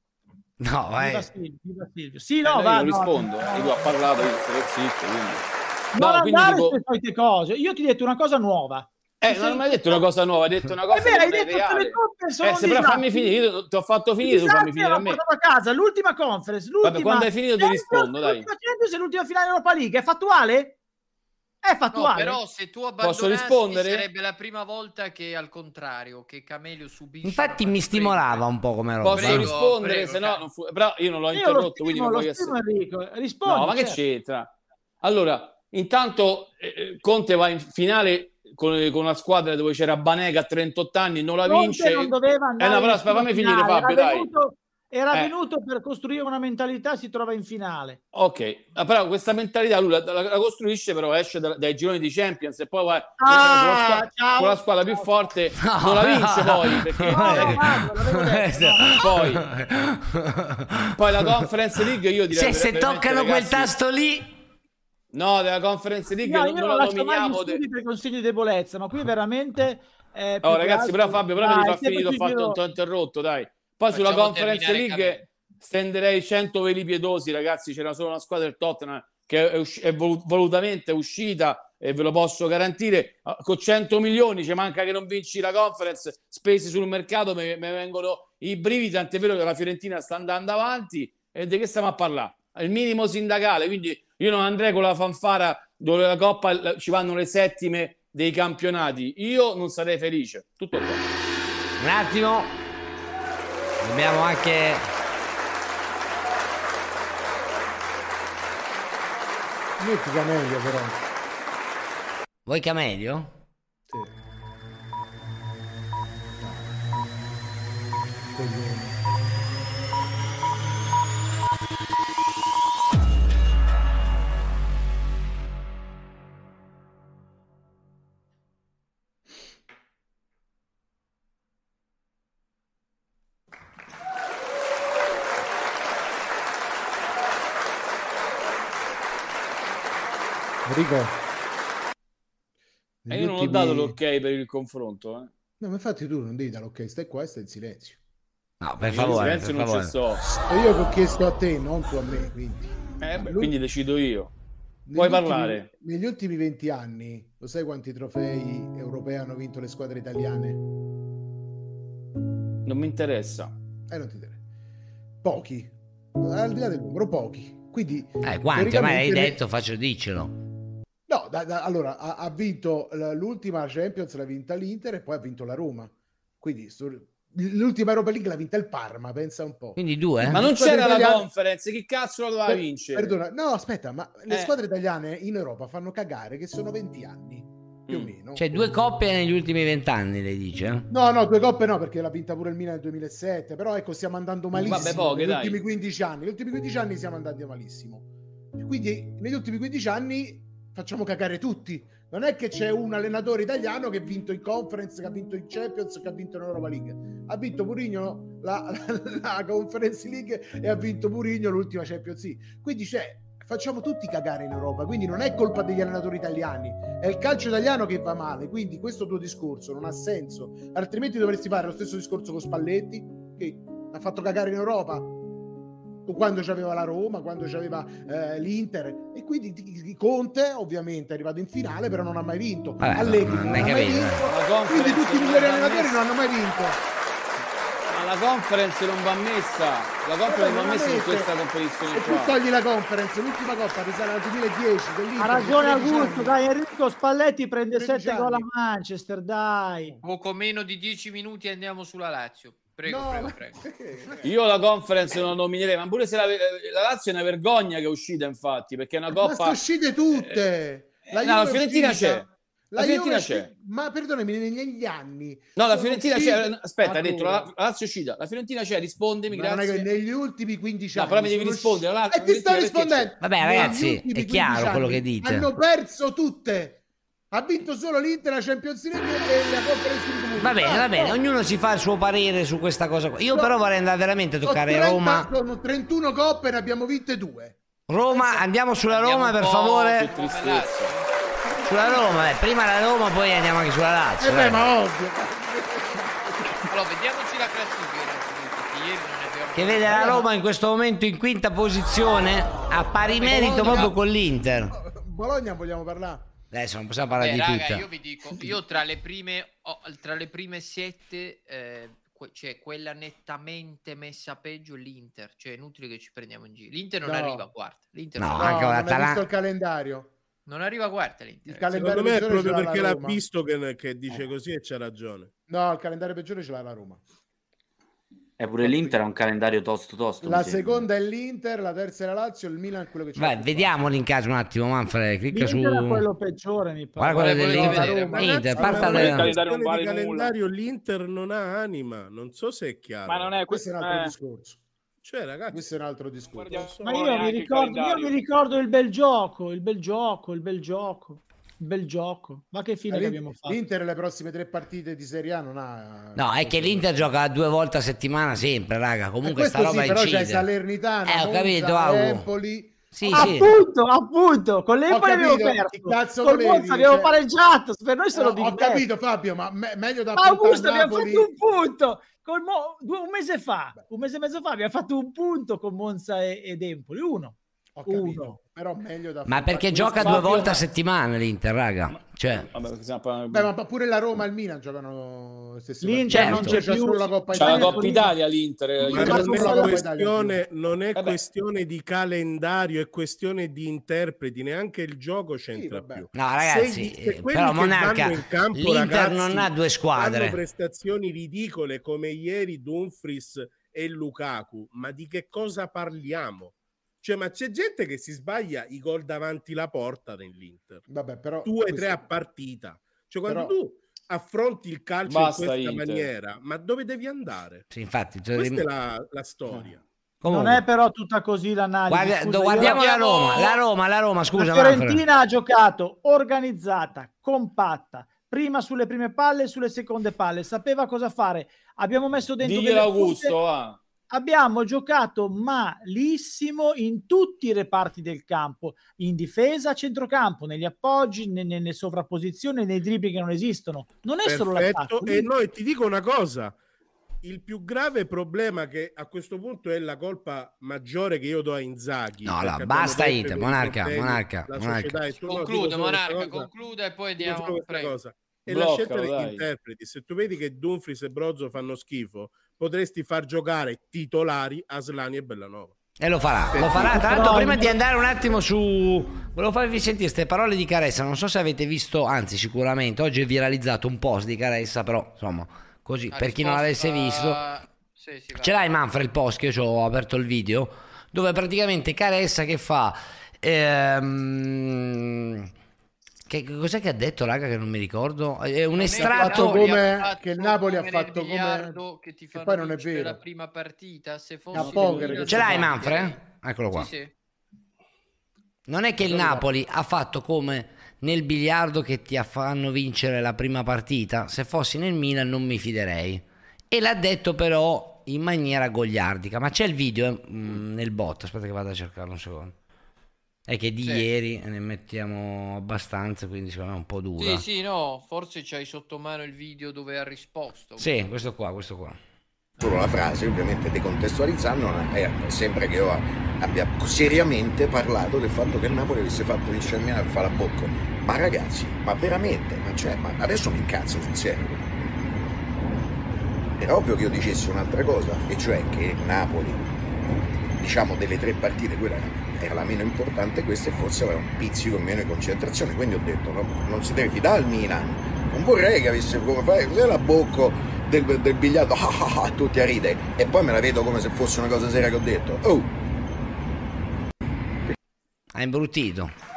No, Viva vai. Silvio, viva Silvio. Sì, Eh, no, no, io vado. non rispondo. no, tu ha parlato, io sto zitto. Quindi. Non No, quindi andare dico- cose. Io ti ho detto una cosa nuova. Eh, non hai sei- mai detto una cosa nuova, hai detto una È cosa che hai non è detto che reale. le coppe sono Eh, se però fammi finire, io ti ho fatto finire, tu fammi finire a me. portato a casa l'ultima conference, l'ultima quando hai finito ti rispondo, dai. L'ultima Champions e l'ultima finale Europa League. È fattuale? È No, fattuale. però se tu Posso abbandonassi rispondere? sarebbe la prima volta che al contrario, che Camelio subisce Infatti mi stimolava un po' come roba. Posso Prego, rispondere, prego, se no, non fu- però io non l'ho Io lo interrotto, quindi stimo, non lo voglio stimo, essere... Enrico. Rispondi. No, ma che certo. c'entra? Allora, intanto eh, Conte va in finale con, con una squadra dove c'era Banega a 38 anni, non la Conte vince. non doveva Eh andare no, però fammi finire era Fabio, dai. venuto- Era Eh. venuto per costruire una mentalità, si trova in finale. Ok, Ah, però questa mentalità lui la, la- la costruisce, però esce da- dai gironi di Champions e poi va Ah, con, la con la squadra più forte non la vince poi perché poi, poi la Conference League io direi Se, se toccano quel ragazzi, tasto lì, no della Conference League No, non, non la nominiamo de- studi per consigli di debolezza, ma qui veramente... eh, Oh ragazzi, altro- però Fabio, però mi Dai, fa sempre finire, ho fatto giro- t'ho interrotto, dai. Poi sulla Facciamo Conference terminare League stenderei 100 veli pietosi, ragazzi, c'era solo una squadra del Tottenham che è, usci- è volu- volutamente uscita e ve lo posso garantire, Ah, con 100 milioni ci manca che non vinci la Conference, spesi sul mercato, mi mi vengono i brividi, tant'è vero che la Fiorentina sta andando avanti e di che stiamo a parlare? Il minimo sindacale, quindi io non andrei con la fanfara dove la Coppa ci vanno le settime dei campionati, io non sarei felice, tutto qua. un attimo. Dobbiamo anche... Metti Camelio però. Vuoi Camelio? Enrico. E io non ho ultimi- dato l'ok per il confronto. Eh. No, ma infatti tu non devi dare l'ok, stai qua e stai in silenzio. No, per favore, in silenzio per non favore. ci sto. E io che ho chiesto a te, non tu a me, quindi. Eh, beh, Lui- quindi decido io. Negli Puoi ultimi- parlare. negli ultimi 20 anni, lo sai quanti trofei europei hanno vinto le squadre italiane? Non mi interessa. Eh, non ti interessa. Pochi. Al di là del numero, pochi. Quindi, Eh, quanti? Ormai hai detto, faccio dicelo. Da- da- allora ha, ha vinto l'ultima Champions, l'ha vinta l'Inter e poi ha vinto la Roma. Quindi sto- l'ultima Europa League l'ha vinta il Parma, pensa un po'. Quindi due? Ma non c'era la italiane- conference, chi cazzo la doveva Per- vincere? Perdona, no, aspetta, ma le Eh. squadre italiane in Europa fanno cagare che sono 20 anni, più Mm. o meno. Cioè, due coppie negli ultimi vent'anni, lei dice? No, no, due coppe no, perché l'ha vinta pure il Milan nel 2007, però ecco, stiamo andando malissimo. Vabbè, poche, negli dai. ultimi 15 anni. Negli ultimi 15 anni siamo andati malissimo. Quindi negli ultimi 15 anni facciamo cagare tutti. Non è che c'è un allenatore italiano che ha vinto in Conference, che ha vinto in Champions, che ha vinto in Europa League. Ha vinto Mourinho la, la, la Conference League e ha vinto Mourinho l'ultima Champions League. Quindi cioè, facciamo tutti cagare in Europa, quindi non è colpa degli allenatori italiani, è il calcio italiano che va male, quindi questo tuo discorso non ha senso, altrimenti dovresti fare lo stesso discorso con Spalletti, che ha fatto cagare in Europa, quando c'aveva la Roma, quando c'aveva eh, l'Inter, e quindi Conte ovviamente è arrivato in finale, però non ha mai vinto, Vabbè, Allegri non non ha mai vinto, quindi tutti i migliori allenatori non hanno mai vinto. Ma la conference non va messa. La conference non va messa in questa competizione Se tu togli la conference, l'ultima coppa risale al 2010 dell'Inter, Ha ragione 13 Augusto, dai Enrico Spalletti prende 13 7 gol a. Manchester, dai. Poco meno di 10 minuti e andiamo sulla Lazio. Prego, No, prego, ma- prego. Io la conference non la nominerei, ma pure se la, la Lazio è una vergogna che è uscita, infatti, perché è una Ma coppa. sono uscite tutte. La, Eh, no, la Juve è Fiorentina c'è. La Fiorentina Juve è c'è. uscita- Ma perdonami, negli anni. No, la Fiorentina c'è. Aspetta, ha detto la, la Lazio è uscita. La Fiorentina c'è, rispondimi, ma non è grazie. che negli ultimi 15 No, anni. però mi devi rispondere, la- E ti sto c'è? rispondendo. Vabbè, ragazzi, è chiaro 15 quello che dite. Hanno perso tutte. Ha vinto solo l'Inter, la Champions League e la Conference League. Va bene, va bene, ognuno si fa il suo parere su questa cosa qua. Io però vorrei andare veramente a toccare Roma. Sono 31 coppe, ne abbiamo vinte due. Roma, andiamo sulla Andiamo Roma per favore. Sulla Roma, eh. prima la Roma, poi andiamo anche sulla Lazio. Eh beh, ma ovvio. Allora, vediamoci la classifica che ieri non abbiamo... Che vede la Roma in questo momento in quinta posizione, a pari merito Bologna. proprio con l'Inter. Bologna vogliamo parlare. Adesso non possiamo parlare Beh, di raga, tutta. io vi dico, io tra le prime, oh, tra le prime sette, eh, que- cioè quella nettamente messa peggio è l'Inter, cioè è inutile che ci prendiamo in giro. L'Inter non No. arriva quarta. L'Inter No, non, No, anche con non hai l'Atalanta- visto il calendario. non arriva quarta l'Inter. Il calendario Secondo me è proprio perché l'ha Roma. visto che, che dice così e c'ha ragione. No, il calendario peggiore ce l'ha la Roma. E pure l'Inter ha un calendario tosto tosto. La sembra. seconda è l'Inter, la terza è la Lazio, il Milan è quello che c'è. Vediamoli in caso un attimo, Manfred, clicca su... L'Inter è quello peggiore, mi pare. Guarda quello dell'Inter. vedere? Ma Inter, parta ma da... il calendario non vale nulla. calendario l'Inter non ha anima, non so se è chiaro. Ma non è Questo questo. è un altro eh, discorso. Cioè, ragazzi, questo è un altro discorso. Ma io mi, ricordo, io mi ricordo il bel gioco, il bel gioco, il bel gioco, bel gioco. Ma che fine che abbiamo fatto? L'Inter le prossime tre partite di Serie A non ha... No, è che l'Inter gioca due volte a settimana sempre, raga. Comunque questo sta roba sì, però incide. c'è Salernitana, Eh, ho Monza, capito. Empoli. Sì, sì. appunto, appunto, con l'Empoli abbiamo perso. Col Monza abbiamo cioè- pareggiato. Per noi sono No, ho capito Fabio, ma me- meglio da Augusto abbiamo Napoli. fatto un punto. Col Mo- due- un mese fa, un mese e mezzo fa abbiamo fatto un punto con Monza e- ed Empoli. Uno. Capito, Uno. però meglio da Ma perché gioca due volte a ma- settimana l'Inter, raga. Cioè, Beh, ma pure la Roma e il Milan giocano L'Inter partite. non c'è C'è più. la Coppa C'ha la Italia. Coppa Italia l'Inter. Ma non è Italia, questione, non è Vabbè. questione di calendario, è questione di interpreti, neanche il gioco c'entra più. No, ragazzi, Se- se eh, però Monarca, campo, l'Inter ragazzi, non ha due squadre. Fanno prestazioni ridicole come ieri Dumfries e Lukaku, ma di che cosa parliamo? Cioè, ma c'è gente che si sbaglia i gol davanti la porta nell'Inter. Vabbè, però Due, questo- tre a partita. Cioè, quando Però- tu affronti il calcio Basta, in questa Inter. maniera, ma dove devi andare? Sì, infatti, cioè, Questa è la, la storia. Comunque. Non è però tutta così l'analisi. Guarda- scusa, io- guardiamo la Roma, la Roma, la Roma, scusa. la Manfred. Fiorentina ha giocato organizzata, compatta, prima sulle prime palle e sulle seconde palle, sapeva cosa fare. Abbiamo messo dentro Diglielo delle Augusto, punte- va. Abbiamo giocato malissimo in tutti i reparti del campo, in difesa, a centrocampo, negli appoggi, ne- nelle sovrapposizioni, nei dribbling che non esistono. Non è solo Perfetto. l'attacco. E noi ti dico una cosa: il più grave problema che a questo punto è la colpa maggiore che io do a Inzaghi. No, no, basta Inter, che Monarca, Monarca, Monarca. è no, Conclude, solo questa Monarca, cosa. conclude e poi solo diamo... cosa. E la scelta degli dai. interpreti, se tu vedi che Dumfries e Brozzo fanno schifo, potresti far giocare titolari Aslani e Bellanova. E lo farà, lo farà. Tra l'altro, prima di andare un attimo su. Volevo farvi sentire queste parole di Caressa. Non so se avete visto, anzi, sicuramente oggi è viralizzato un post di Caressa, però insomma, così La per chi non risposta- l'avesse visto. Sì, sì. Ce l'hai Manfred il post che io ci ho aperto il video dove praticamente Caressa che fa ehm, che cos'è che ha detto raga che non mi ricordo? È un è estratto fatto come che il Napoli ha fatto come biliardo che ti che poi non è vincere vero. la prima partita se fossi poker ce l'hai Manfred? eccolo qua. Sì, sì. non è che il Napoli ha fatto come nel biliardo che ti fanno vincere la prima partita. Se fossi nel Milan non mi fiderei. E l'ha detto però in maniera gogliardica ma c'è il video eh, mm, nel bot. Aspetta che vado a cercarlo un secondo è che di Sì. ieri ne mettiamo abbastanza quindi secondo me è un po' dura Sì, sì, no, forse c'hai sotto mano il video dove ha risposto. Sì, questo qua questo qua Solo la frase, ovviamente decontestualizzando, eh, sembra che io abbia seriamente parlato del fatto che il Napoli avesse fatto vincere il bocca. Ma ragazzi, ma veramente, ma, cioè, ma adesso mi incazzo sul serio. Era ovvio che io dicessi un'altra cosa, e cioè che Napoli, diciamo delle tre partite, quella era la meno importante, questa e forse aveva un pizzico meno di concentrazione. Quindi ho detto, no, non si deve fidare al Milan. Non vorrei che avesse come fare, cos'è la bocca del, del biliardo, ah, ah, ah, tutti a ridere. E poi me la vedo come se fosse una cosa seria che ho detto. Oh, ha imbruttito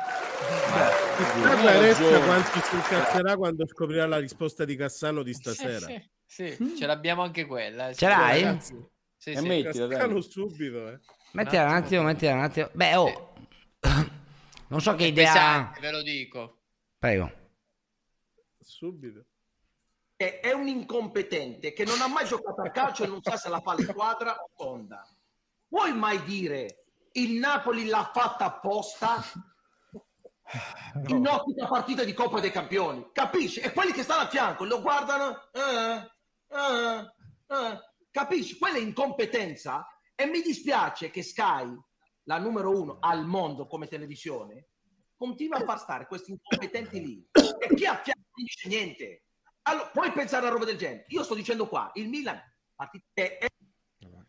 Arezza quanto si incazzerà quando scoprirà la risposta di Cassano di stasera. Sì, sì, ce l'abbiamo anche quella. eh, Ce sì. l'hai? Sì, E sì. mettila. Cassano subito, eh. Mettila un attimo mettila un attimo beh oh non so che È idea pesante, ve lo dico. prego Subito. è è un incompetente che non ha mai giocato a calcio e non sa se la fa le quadra o tonda. Puoi mai dire il Napoli l'ha fatta apposta in ottica partita di Coppa dei Campioni? Capisci? E quelli che stanno a fianco lo guardano, eh, eh, eh. capisci? Quella è incompetenza e mi dispiace che Sky, la numero uno al mondo come televisione, continua a far stare questi incompetenti lì e chi a fianco non dice niente. Allora, puoi pensare a roba del genere. Io sto dicendo qua, il Milan partita- è,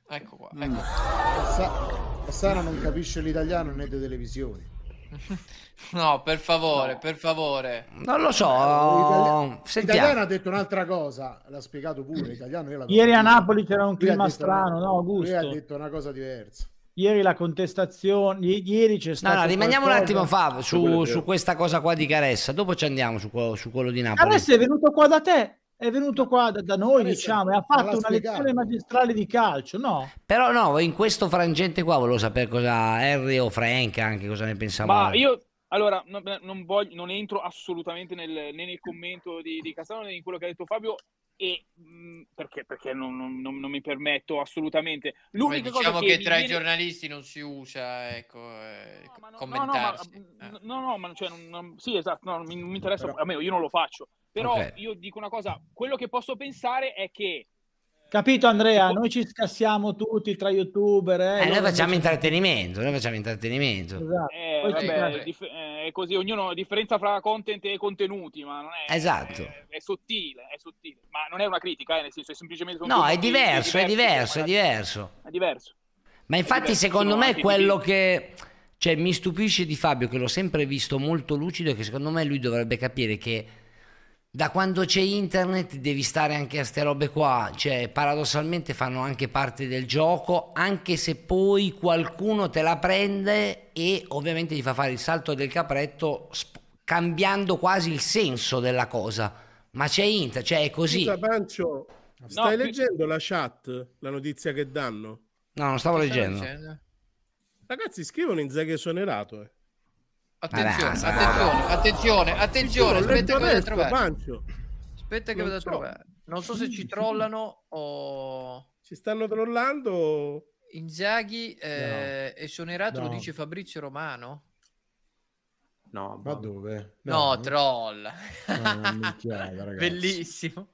Ecco qua, Mm. ecco. Sa- Sara non capisce l'italiano né le televisioni. No, per favore, per favore. non lo so L'italiano sentiamo ha detto un'altra cosa, l'ha spiegato pure. L'italiano Ieri a. Napoli c'era un clima strano, una- no, Lui ha Augusto? detto una cosa diversa. Ieri la contestazione, ieri c'è No, stato no, rimaniamo un qualcosa- attimo fa su, su questa cosa qua di Caressa. Dopo ci andiamo su, quello- su quello di Napoli. Adesso è venuto qua da te, è venuto qua da, da noi, diciamo, e ha fatto una spiegato. lezione magistrale di calcio, no? Però no, in questo frangente qua volevo sapere cosa Harry o Frank anche cosa ne pensavano. Ma io allora non, non voglio, non entro assolutamente nel, né nel commento di, di Castellano né in quello che ha detto Fabio. E mh, perché, perché non, non- non- non mi permetto assolutamente. Beh, L'unica diciamo cosa che, mi tra i viene- giornalisti non si usa, ecco, eh, No, no, ma, commentarsi. no, no, no, ma cioè, non- non- sì, esatto, no, non mi, non mi interessa, almeno io non lo faccio. Però Ok. io dico una cosa, quello che posso pensare è che Capito Andrea? Noi ci scassiamo tutti tra youtuber. Eh, Eh, noi facciamo intrattenimento, noi facciamo intrattenimento. Esatto. eh, vabbè, è, dif- è così, ognuno differenza fra content e contenuti, ma non è, Esatto. è, è sottile, è sottile, ma non è una critica, eh, nel senso è semplicemente No, è diverso, è diverso, è magari- diverso. È diverso. Ma infatti diverso, secondo me quello che cioè, mi stupisce di Fabio, che l'ho sempre visto molto lucido, è che secondo me lui dovrebbe capire che da quando c'è internet devi stare anche a ste robe qua, cioè paradossalmente fanno anche parte del gioco, anche se poi qualcuno te la prende e ovviamente gli fa fare il salto del capretto sp- cambiando quasi il senso della cosa. Ma c'è internet, cioè è così. Scusa, Pancio, stai più- leggendo la chat, la notizia che danno? No, non stavo leggendo. dicendo? Ragazzi, scrivono in Zaghi esonerato. Eh. Attenzione, Vabbè, attenzione, attenzione, attenzione, aspetta che vado a trovare. Aspetta che Non vado a so. trovare. Non so se ci trollano o... Ci stanno trollando? Inzaghi eh, esonerato lo No. dice Fabrizio Romano? No, Ma dove? No, troll. No, non minchiata, ragazzi. Bellissimo.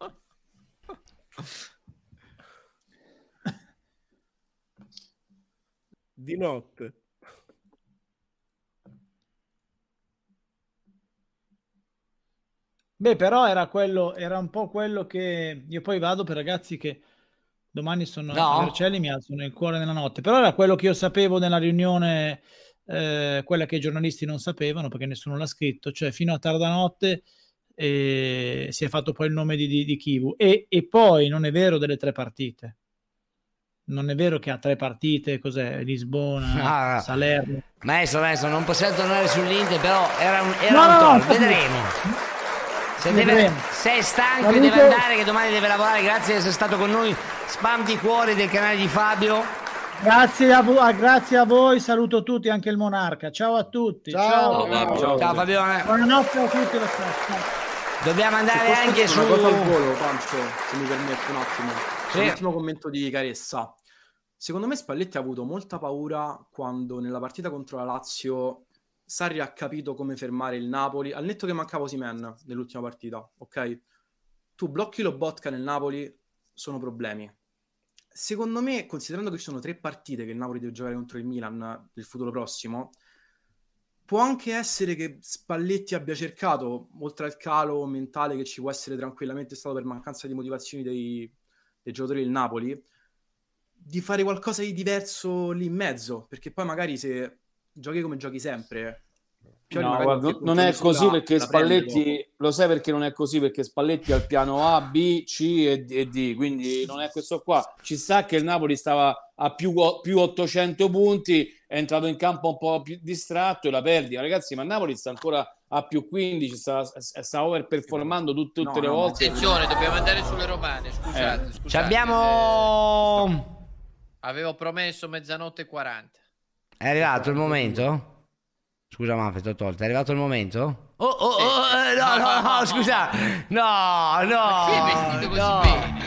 Di notte. Beh, però era quello, era un po' quello che io poi vado per ragazzi che domani sono No. a Vercelli e mi alzano il cuore nella notte. Però era quello che io sapevo nella riunione, eh, quella che i giornalisti non sapevano perché nessuno l'ha scritto, cioè fino a tarda notte eh, si è fatto poi il nome di, di, di Kivu. E, e poi non è vero delle tre partite. Non è vero che ha tre partite, cos'è? Lisbona, Ah. Salerno. Maestro, maestro, non possiamo tornare sull'Inter, però era un, era No, un no, vedremo. Se, deve- se è stanco e Saluto. deve andare, che domani deve lavorare, grazie di essere stato con noi. Spam di cuore del canale di Fabio. Grazie a, vo- ah, grazie a voi, saluto tutti, anche il Monarca. Ciao a tutti. Ciao. Ciao, Ciao, Fabione. Buonanotte a tutti. lo. Dobbiamo andare anche su... una cosa al volo, Pancio, se mi permette un attimo. Sì. Un ultimo commento di Caressa. Secondo me Spalletti ha avuto molta paura quando nella partita contro la Lazio Sarri ha capito come fermare il Napoli, al netto che mancava Osimen nell'ultima partita, ok? Tu blocchi lo Botka nel Napoli, sono problemi. Secondo me, considerando che ci sono tre partite che il Napoli deve giocare contro il Milan nel futuro prossimo, può anche essere che Spalletti abbia cercato, oltre al calo mentale che ci può essere tranquillamente stato per mancanza di motivazioni dei, dei giocatori del Napoli, di fare qualcosa di diverso lì in mezzo, perché poi magari se giochi come giochi sempre, Pioli No, guarda, non è così perché la Spalletti lo sai perché non è così perché Spalletti ha il piano A, B, C e, e D quindi non è questo qua ci sta che il Napoli stava a più, più 800 punti è entrato in campo un po' più distratto e la perdi ragazzi ma il Napoli sta ancora a più 15 sta, sta overperformando tutte, tutte No, le no, volte Attenzione, dobbiamo andare sulle romane. Scusate, Eh. scusate. Ci abbiamo... Avevo promesso mezzanotte e 40. È arrivato il momento? Scusa Manfred, t'ho tolto. È arrivato il momento? Oh, oh, oh, eh, no, no, no, scusa. No, no. Perché è vestito così no, bene?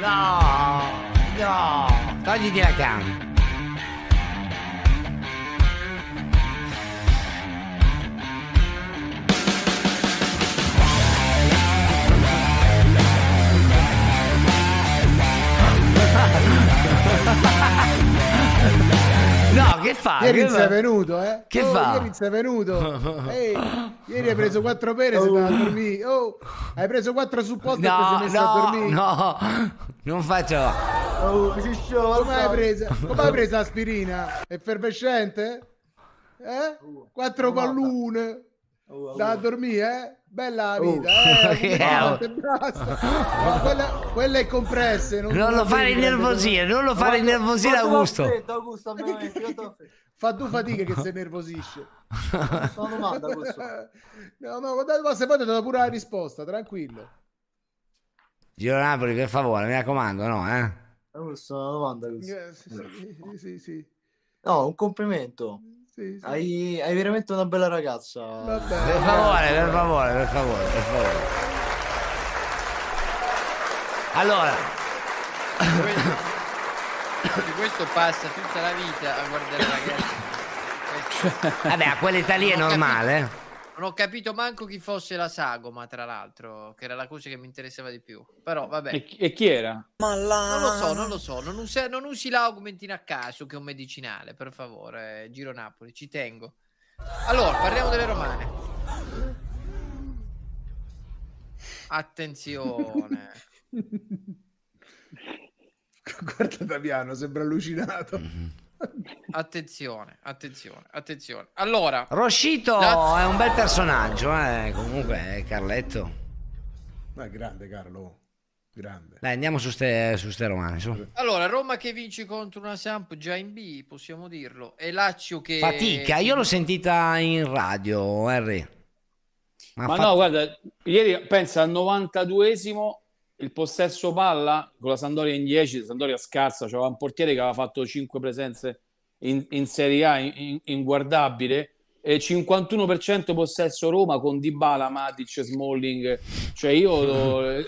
No, no. Togliti la cam. No, che fa? Ieri Che sei venuto, eh? Che Oh, fa? Ieri sei venuto. Ehi, ieri hai preso quattro pere e sei andato a dormire. Oh, hai preso quattro supposte e ti No, sei messo a no, dormire. no, non faccio. Oh, come hai preso? Come hai preso l'aspirina? Effervescente? Eh? Quattro palline. Da dormire, eh? Bella la vita, Oh. eh? Che Buonanotte, è? basta. Quella, quella è compresse. Non, Non lo fare innervosire, non lo fare innervosire Augusto. Augusto, Fa due fatiche che si nervosisce. Sono domanda questo. No, no, ma se poi ti do pure la risposta, tranquillo. Giro Napoli, per favore, mi raccomando, no, eh? Eh, Questa è una domanda così. Eh, sì, sì, sì, sì. No, un complimento. Sì, sì. Hai, hai veramente una bella ragazza. Vabbè. Per favore, per favore, per favore, per favore. Allora, Di questo passa tutta la vita a guardare ragazzi. vabbè, a quell'età lì è normale. Non ho capito manco chi fosse la sagoma, tra l'altro, che era la cosa che mi interessava di più. Però vabbè. E, chi- e chi era? Non lo so, non lo so. Non usi, non usi l'Augmentin a caso, che è un medicinale, per favore. Giro Napoli, ci tengo. Allora, parliamo delle romane. Attenzione. Guarda Damiano, sembra allucinato. Attenzione, attenzione, attenzione. Allora, Roscito è un bel personaggio, eh. Comunque, eh, Carletto. Ma è grande Carlo, grande. Dai, andiamo su ste, su ste romane, su. Allora, Roma che vince contro una Samp già in B, possiamo dirlo. E Lazio che... Fatica, io l'ho sentita in radio, Henry. Ma, fa- no, guarda, ieri pensa al 92esimo il possesso palla con la Sandoria in 10, Sandoria scarsa, c'era un portiere che aveva fatto 5 presenze in, in Serie A, in- in- e 51% possesso Roma con Dybala, Matic, Smalling, cioè io,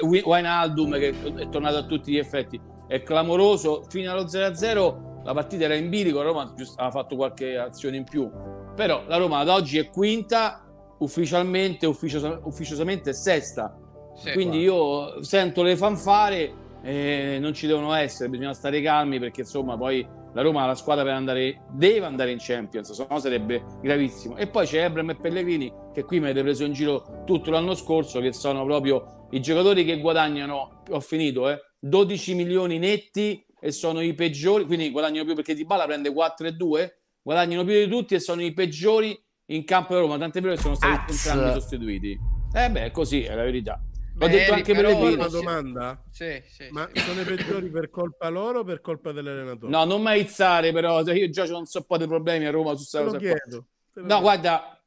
Wi- Wijnaldum che è tornato a tutti gli effetti, è clamoroso, fino allo 0-0 la partita era in bilico, Roma giusto- aveva fatto qualche azione in più, però la Roma ad oggi è quinta, ufficialmente, ufficiosa- ufficiosamente è sesta, Sì. quindi io sento le fanfare e non ci devono essere, bisogna stare calmi perché insomma poi la Roma ha la squadra per andare, deve andare in Champions, se no sarebbe gravissimo. E poi c'è Ebram e Pellegrini che qui mi avete preso in giro tutto l'anno scorso, che sono proprio i giocatori che guadagnano, ho finito, eh, 12 milioni netti e sono i peggiori, quindi guadagnano più perché Dybala prende 4 e 2, guadagnano più di tutti e sono i peggiori in campo di Roma, tant'è vero che sono stati entrambi sostituiti. Eh beh, è così, è la verità. Beh, detto anche però- Pellegrini. Una domanda? Sì, sì, Ma sì. sono i peggiori per colpa loro o per colpa dell'allenatore? No, non mai izzare, però io già ho un so po' di problemi a Roma su questa cosa chiedo. No, guarda,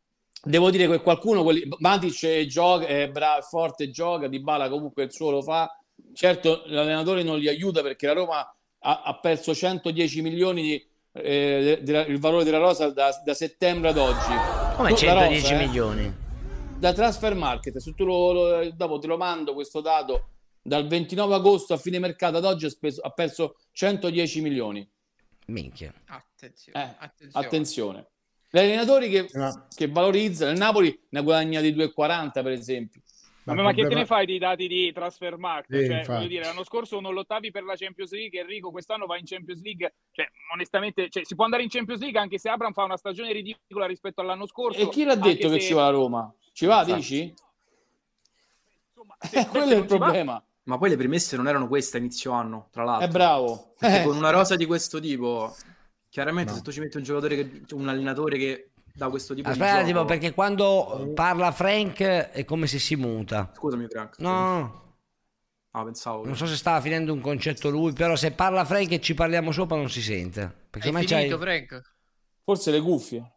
devo dire che qualcuno, quelli, Matic gioca, è bravo, è forte, gioca, Di Bala comunque il suo lo fa. Certo, l'allenatore non li aiuta perché la Roma ha, ha perso 110 milioni di, eh, de- de- il valore della rosa da, da settembre ad oggi. Come Tu- la 110 rosa, eh, milioni? Da Transfer Market, se tu lo, lo- dopo te lo mando questo dato, dal 29 agosto a fine mercato ad oggi ha, speso- ha perso 110 milioni. Minchia. Attenzione, Eh, attenzione. attenzione. Gli allenatori che, che valorizzano, il Napoli ne ha guadagnati 2,40 per esempio. Vabbè, ma che te ne fai dei dati di transfer market? Sì, cioè, dire, l'anno scorso non lottavi per la Champions League, Enrico quest'anno va in Champions League. Cioè, onestamente, cioè, si può andare in Champions League anche se Abram fa una stagione ridicola rispetto all'anno scorso. E chi l'ha detto che se- ci va la Roma? Ci va, Infatti. dici? se- Eh, quello è il ci va- problema. Ma poi le premesse non erano queste a inizio anno, tra l'altro. È bravo. Perché Eh. con una rosa di questo tipo, chiaramente No. se tu ci metti un giocatore, che, un allenatore che dà questo tipo Aspetta, di tipo, gioco... perché quando parla Frank è come se si muta. Scusami, Frank. No, Ah, pensavo... non so se stava finendo un concetto lui, però se parla Frank e ci parliamo sopra non si sente. Perché Hai finito, c'hai... Frank? Forse le cuffie.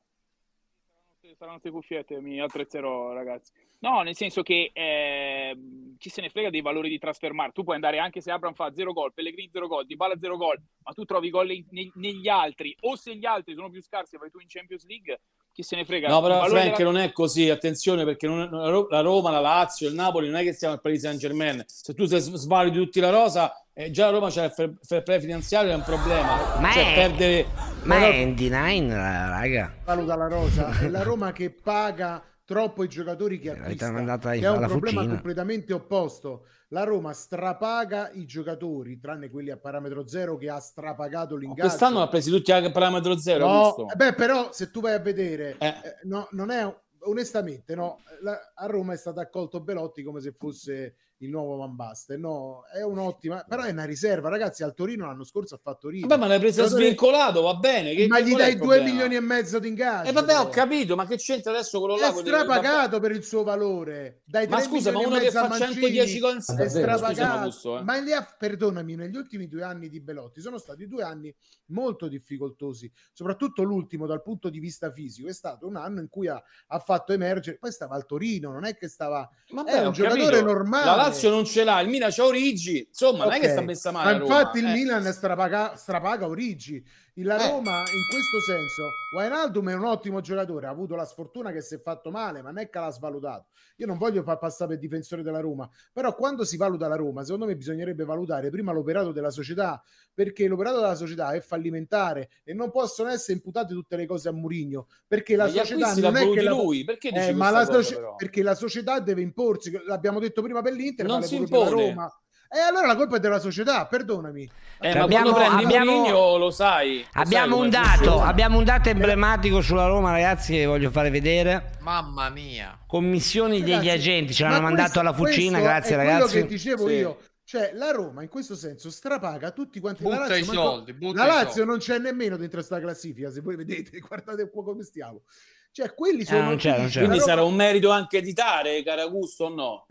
Saranno queste cuffiette, mi attrezzerò, ragazzi. No, nel senso che eh, chi se ne frega dei valori di transfer market. Tu puoi andare anche se Abram fa 0 gol, Pellegrini 0 gol, Dybala 0 gol, ma tu trovi gol ne- negli altri. O se gli altri sono più scarsi, vai tu in Champions League, chi se ne frega. No, però Frank della- non è così, attenzione perché non- la Ro- la Roma, la Lazio, il Napoli non è che siamo al Paris Saint Germain. Se tu se svaluti tutti la rosa, eh, già la Roma c'è il fair fair play finanziario, è un problema. Ma cioè, è- perdere... Ma però- è in D9, raga. valuta la rosa è la Roma che paga troppo i giocatori che acquista che è un problema fucina. completamente opposto la Roma strapaga i giocatori tranne quelli a parametro zero che ha strapagato l'ingaggio Quest'anno ha presi tutti a parametro zero. No, eh beh, però se tu vai a vedere, eh, no, non è onestamente, no, la- a Roma è stato accolto Belotti come se fosse il nuovo Van Basten. No, è un'ottima, però è una riserva, ragazzi. Al Torino l'anno scorso ha fatto. Vabbè, ma l'hai presa svincolato, va bene. Che, ma che- gli dai il 2 problema? milioni e mezzo di ingaggio. E vabbè, ho capito, ma che c'entra adesso quello là? È con- strapagato per il suo valore. Dai Ma 3 scusa, ma uno che fa Mancini 110 gol- è strapagato. Augusto, eh. Ma ha, perdonami, negli ultimi due anni di Belotti sono stati due anni molto difficoltosi, soprattutto l'ultimo dal punto di vista fisico. È stato un anno in cui ha, ha fatto emergere. Poi stava al Torino, non è che stava. Vabbè, è un giocatore capito. normale. La Lazio non ce l'ha, il Milan c'ha Origi, insomma, non è che sta messa Ma male. a Roma, infatti il eh. Milan strapaga, strapaga Origi. La Eh. Roma in questo senso, Wijnaldum è un ottimo giocatore, ha avuto la sfortuna che si è fatto male, ma non è che l'ha svalutato. Io non voglio far passare per difensore della Roma, però quando si valuta la Roma, secondo me bisognerebbe valutare prima l'operato della società, perché l'operato della società è fallimentare e non possono essere imputate tutte le cose a Murigno, perché la Ma società non è che la... lui, perché Eh, ma la cosa, perché la società deve imporsi, l'abbiamo detto prima per l'Inter, Non vale si impone. Roma. E allora la colpa è della società, perdonami. Eh, Cioè, ma abbiamo- abbiamo- Mourinho lo sai. lo Abbiamo sai un dato, abbiamo un dato emblematico sulla Roma, ragazzi, che voglio fare vedere. Mamma mia. Commissioni degli Ragazzi, agenti, ce ma l'hanno mandato questo- alla fucina, grazie è ragazzi. quello che dicevo Sì. io. Cioè, la Roma in questo senso strapaga tutti quanti la Butta Lazio, i manco- soldi, butta la Lazio soldi. non c'è nemmeno dentro sta classifica, se voi vedete, guardate qua come stiamo. Cioè, quelli sono Ah, non c'è, non c'è. la Quindi Roma- sarà un merito anche di Tare, Caragusto o no?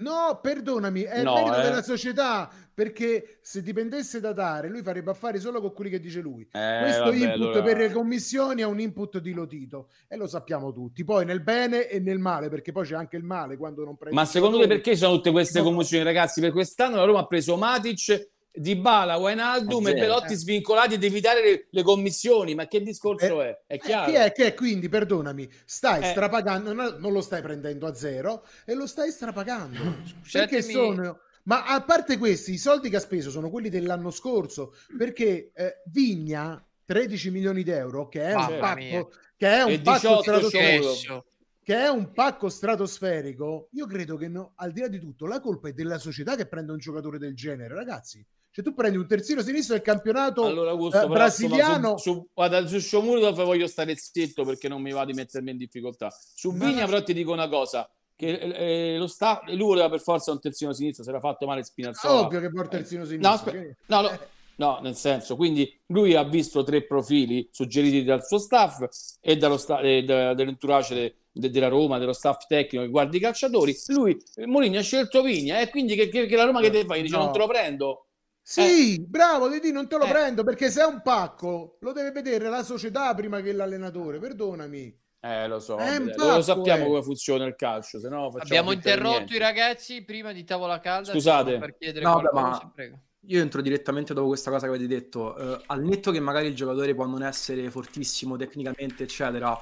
No, perdonami, è No, il merito eh. della società, perché se dipendesse da Tare, lui farebbe affari solo con quelli che dice lui. Eh, Questo vabbè, input allora- per le commissioni è un input dilotito e lo sappiamo tutti. Poi nel bene e nel male, perché poi c'è anche il male quando non prendi Ma secondo te perché ci sono tutte queste No. commozioni, ragazzi? Per quest'anno la Roma ha preso Matic, Dybala, Wijnaldum e Zero. Belotti Eh. svincolati ed evitare le, le commissioni. Ma che discorso è? È Eh, chiaro. che è che è, quindi, perdonami, stai Eh. strapagando, non, non lo stai prendendo a zero e lo stai strapagando. perché sono... Ma a parte questi, i soldi che ha speso sono quelli dell'anno scorso, perché eh, Vigna, 13 milioni di euro, che è un Mamma mia. pacco, che è un E 18 stratosferico. Che è un pacco stratosferico, io credo che no, al di là di tutto la colpa è della società che prende un giocatore del genere, ragazzi. Cioè tu prendi un terzino sinistro del campionato Allora, Augusto, eh, brasiliano, su, su, guarda, su Shomurodov voglio stare zitto perché non mi va di mettermi in difficoltà. Su Vigna, però, ti dico una cosa: che eh, lo sta, lui voleva per forza un terzino sinistro, si era fatto male Spinazzola. ovvio che il terzino No, sinistro. aspe- che- no, no, no, nel senso, quindi lui ha visto tre profili suggeriti dal suo staff e dallo sta- e da- dell'entourage de- de- della Roma, dello staff tecnico che guarda i calciatori. Lui, Mourinho, ha scelto Vigna e quindi che, che- che la Roma che deve fare? Dice No. non te lo prendo. Sì, bravo, Didi, non te lo Eh. prendo perché se è un pacco lo deve vedere la società prima che l'allenatore, perdonami. Eh, lo so, vabbè, lo, pacco, sappiamo eh. come funziona il calcio, se no facciamo Abbiamo interrotto niente. i ragazzi prima di tavola calda. Scusate. Per chiedere No, qualcosa, ma prego. Io entro direttamente dopo questa cosa che avete detto. Eh, al netto che magari il giocatore può non essere fortissimo tecnicamente, eccetera,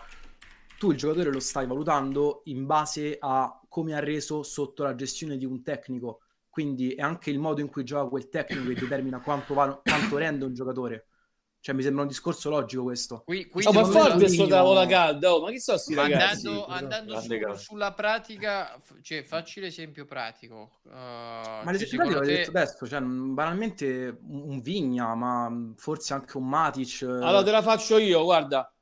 tu il giocatore lo stai valutando in base a come ha reso sotto la gestione di un tecnico. Quindi è anche il modo in cui gioca quel tecnico che determina quanto, va- quanto rende un giocatore. Cioè, mi sembra un discorso logico questo. Qui, qui Oh, ma forte sto Mourinho- tavola calda, oh, ma chi sono sti ragazzi? andando, andando su- sulla pratica, cioè, facci l'esempio pratico. Uh, Ma cioè, l'esempio l'avete te- detto adesso, cioè, banalmente un Vigna, ma forse anche un Matic. eh, Allora te la faccio io, guarda.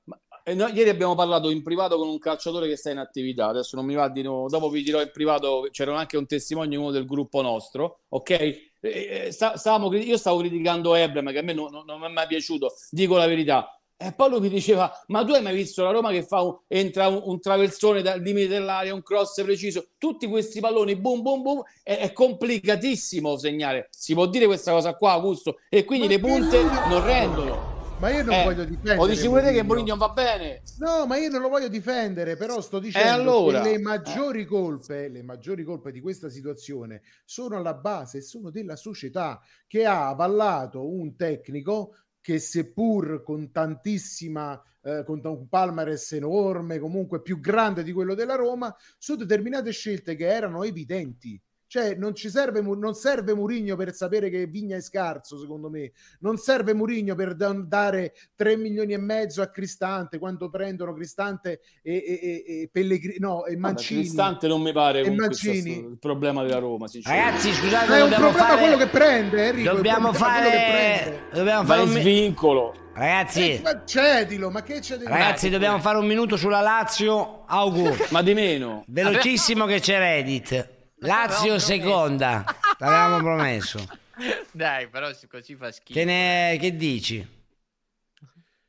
Eh, noi ieri abbiamo parlato in privato con un calciatore che sta in attività. Adesso non mi va di nuovo. Dopo vi dirò in privato. C'era anche un testimone uno del gruppo nostro. Ok, Eh, eh, io stavo criticando Ebrem, che a me non, non- non mi è mai piaciuto. Dico la verità. E poi lui mi diceva: Ma tu hai mai visto la Roma che fa un- entra un, un traversone dal limite dell'area, un cross preciso? Tutti questi palloni, boom, boom, boom. È, è complicatissimo segnare. Si può dire questa cosa qua, Augusto. E quindi le punte non rendono. Ma io non Eh, voglio difendere. O dici pure che Mourinho. Va bene? No, ma io non lo voglio difendere, però sto dicendo allora? che le maggiori colpe, le maggiori colpe di questa situazione sono alla base, sono della società che ha avallato un tecnico che seppur con tantissima eh, con un palmarès enorme, comunque più grande di quello della Roma, su determinate scelte che erano evidenti. Cioè, non ci serve, non serve Murigno per sapere che Vigna è scarso, secondo me. Non serve Murigno per da- dare 3 milioni e mezzo a Cristante quando prendono Cristante e, e, e, e Pellegrini, no, e Mancini. Cristante non mi pare E Mancini. il problema della Roma. Ragazzi, scusate, Ma è un dobbiamo problema fare... quello che prende, Enrico. Dobbiamo fare... Dobbiamo fare un... svincolo. Ragazzi, Eh, ma cedilo, ma che c'è di ragazzi, dobbiamo fare un minuto sulla Lazio. Augu, Ma di meno. velocissimo che c'è Reddit. Lazio seconda, l'avevamo promesso. Dai, però così fa schifo. Che, ne... che dici?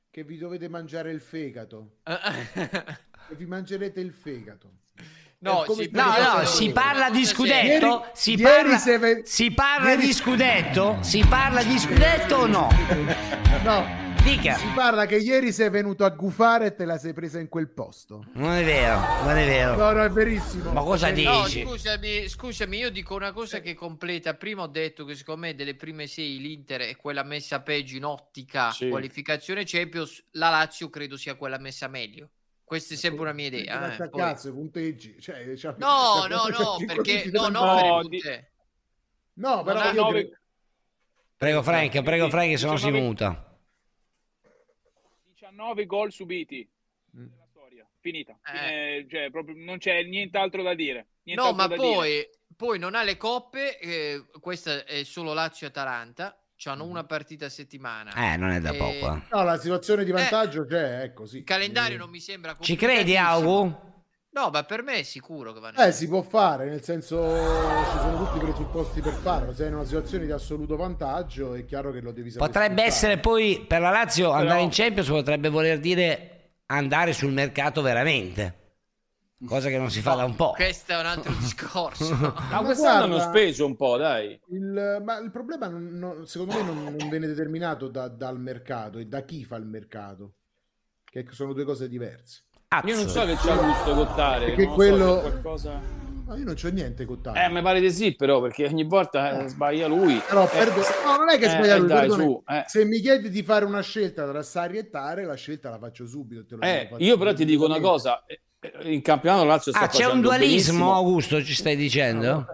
Che vi dovete mangiare il fegato. che vi mangerete il fegato. No, si- No, no, si parla di Ieri- scudetto? Si ieri parla, ve- si parla ieri- di scudetto? Si parla di scudetto o no? No, Dica. Si parla che ieri sei venuto a gufare e te la sei presa in quel posto. Non è vero, non è vero. No, no, è verissimo. Ma cosa No, dici? scusami, scusami, io dico una cosa che completa. Prima ho detto che secondo me delle prime sei l'Inter è quella messa peggio in ottica Sì. qualificazione Champions, la Lazio credo sia quella messa meglio. Questa è sempre una mia idea. Eh, poi- cazzo, punteggi. Cioè, cioè- No, cioè, no, no, perché no, di no, per punte. No, però ha io Prego Frank, prego Frank, se no si 19 muta. 19 gol subiti Mm. storia. Finita. Fine- cioè, proprio non c'è nient'altro da dire. No, Nient'altro ma da poi, dire. poi non ha le coppe, eh, questa è solo Lazio e Atalanta, hanno Mm. una partita a settimana. Eh, non è da Eh, poco. eh. No, la situazione di vantaggio c'è, è così. Il calendario non mi sembra Ci credi. Augu? No, ma per me è sicuro che vanno. Eh, si può fare, nel senso ci sono tutti i presupposti per farlo. Se è in una situazione di assoluto vantaggio, è chiaro che lo devi sapere. Potrebbe essere poi per la Lazio Però- andare in Champions potrebbe voler dire andare sul mercato veramente. Cosa che non si fa da un po'. Questo è un altro discorso. Ma Ma quest'anno hanno guarda- speso un po', dai. Il, ma il problema, non- non- secondo me, non, non viene determinato da- dal mercato e da chi fa il mercato, che sono due cose diverse. Io non so che c'ha gusto Cottare. Perché so quello- se qualcosa... Ma io non c'ho niente con Tare. Eh, mi pare di sì, però, perché ogni volta eh, sbaglia lui. Però, Eh, perdo- no, non è che eh, sbaglia eh, lui, dai, su, eh. Se mi chiedi di fare una scelta tra Sarri e Tare, la scelta la faccio subito. te lo Eh, dico, faccio io però ti dico una cosa, in campionato la Lazio sta Ah, c'è un dualismo, benissimo. Augusto, ci stai dicendo?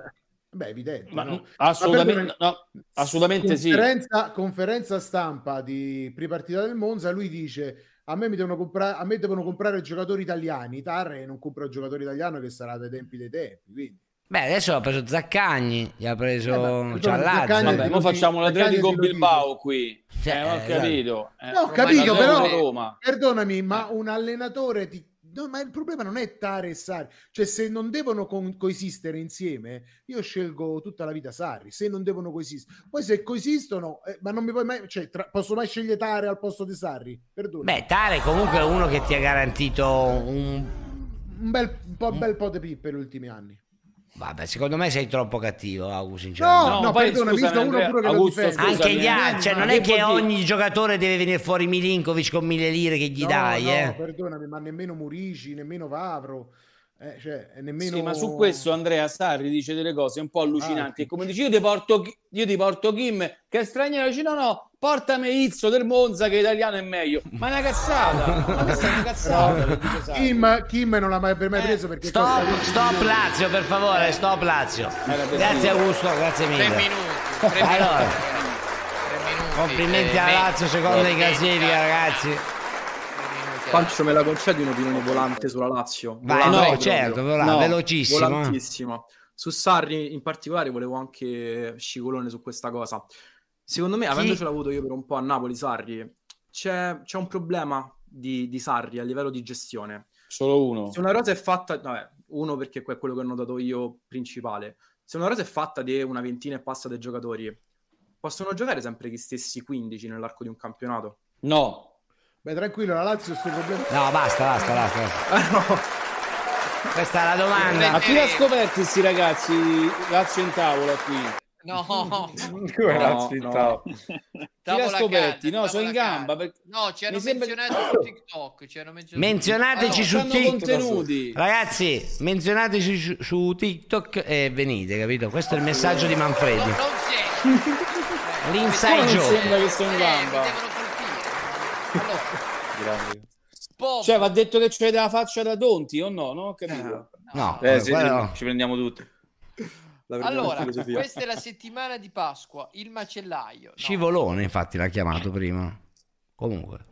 Beh, evidente. Ma, no? assolutamente, Ma no, assolutamente sì. conferenza, conferenza stampa di pre-partita del Monza, lui dice a me, mi devono comprare, a me devono comprare giocatori italiani, Tarre non compra un giocatore italiano che sarà dai tempi dei tempi, quindi Beh, adesso ha preso Zaccagni, gli ha preso perdona, Ciallazzi. Vabbè, ora facciamo l'Atletico Bilbao qui. Cioè, Eh, ho eh, capito. Eh, No, ho capito, però Roma. perdonami, ma un allenatore ti... No, ma il problema non è Tare e Sarri, cioè se non devono con- coesistere insieme, io scelgo tutta la vita Sarri, se non devono coesistere. Poi se coesistono, eh, ma non mi puoi mai, cioè tra- posso mai scegliere Tare al posto di Sarri? Perdona. Beh, Tare comunque è uno che ti ha garantito un... un bel, un po', bel po' di pippe negli ultimi anni. Vabbè, secondo me sei troppo cattivo, Augusto, sinceramente. No, no, poi, perdona, mi scusami, sto uno Andrea, pure che Augusto, Anche gli eh. altri, cioè non è Che dire? ogni giocatore deve venire fuori Milinkovic con mille lire che gli No, dai, no, eh. perdonami, ma nemmeno Murici, nemmeno Vavro, eh, cioè, nemmeno... Sì, ma su questo Andrea Sarri dice delle cose un po' Ah, allucinanti. E come dici, io ti porto, io ti porto Kim, che è straniero. Dice, no, no, portami Izzo del Monza, che italiano è meglio. Ma è una cazzata. ma questa è una cazzata. Sarri. Kim, Kim non l'ha mai per me preso perché costa Stop, 20 stop. Lazio, per favore, stop Lazio. per Grazie. Augusto, grazie mille. Tre minuti, tre Allora, minuti. Tre minuti. complimenti Eh, me- Lazio, seconda in me- classifica, ragazzi. Pancio, me la concedi un'opinione volante sulla Lazio? Vai, Volante no, proprio. certo, vola- velocissimo, eh. Volantissimo. Su Sarri in particolare volevo anche scivolone su questa cosa. Secondo me, avendocelo avuto io per un po' a Napoli, Sarri, c'è, c'è un problema di, di Sarri a livello di gestione. Solo uno. Se una rosa è fatta, vabbè, uno perché è quello che ho notato io principale. Se una rosa è fatta di una ventina e passa dei giocatori, possono giocare sempre gli stessi 15 nell'arco di un campionato? No. Beh, tranquillo, la Lazio sto problema. No, basta, basta, basta. basta. Questa è la domanda. Ma chi l'ha scoperti questi ragazzi? Lazio in tavola qui. No, Come No, Lazio in no. tavola? Chi l'ha Tavola scoperti? No, sono in gamba. perché- No, ci hanno sembra- menzionato su TikTok. Ci hanno menzionato Menzionateci su su hanno TikTok. contenuti. Ragazzi, menzionateci su, su TikTok e venite, capito? Questo è il messaggio di Manfredi. Non sei. L'inside joke. sembra che sto in Eh, gamba. colpire. Allora, Pop. Cioè, va detto che c'è la faccia da Donti o no? Non ho capito. No, Eh, sì, quello- ci prendiamo tutti. Allora, questa è la settimana di Pasqua, il macellaio. No. Scivolone, infatti, l'ha chiamato prima. Comunque.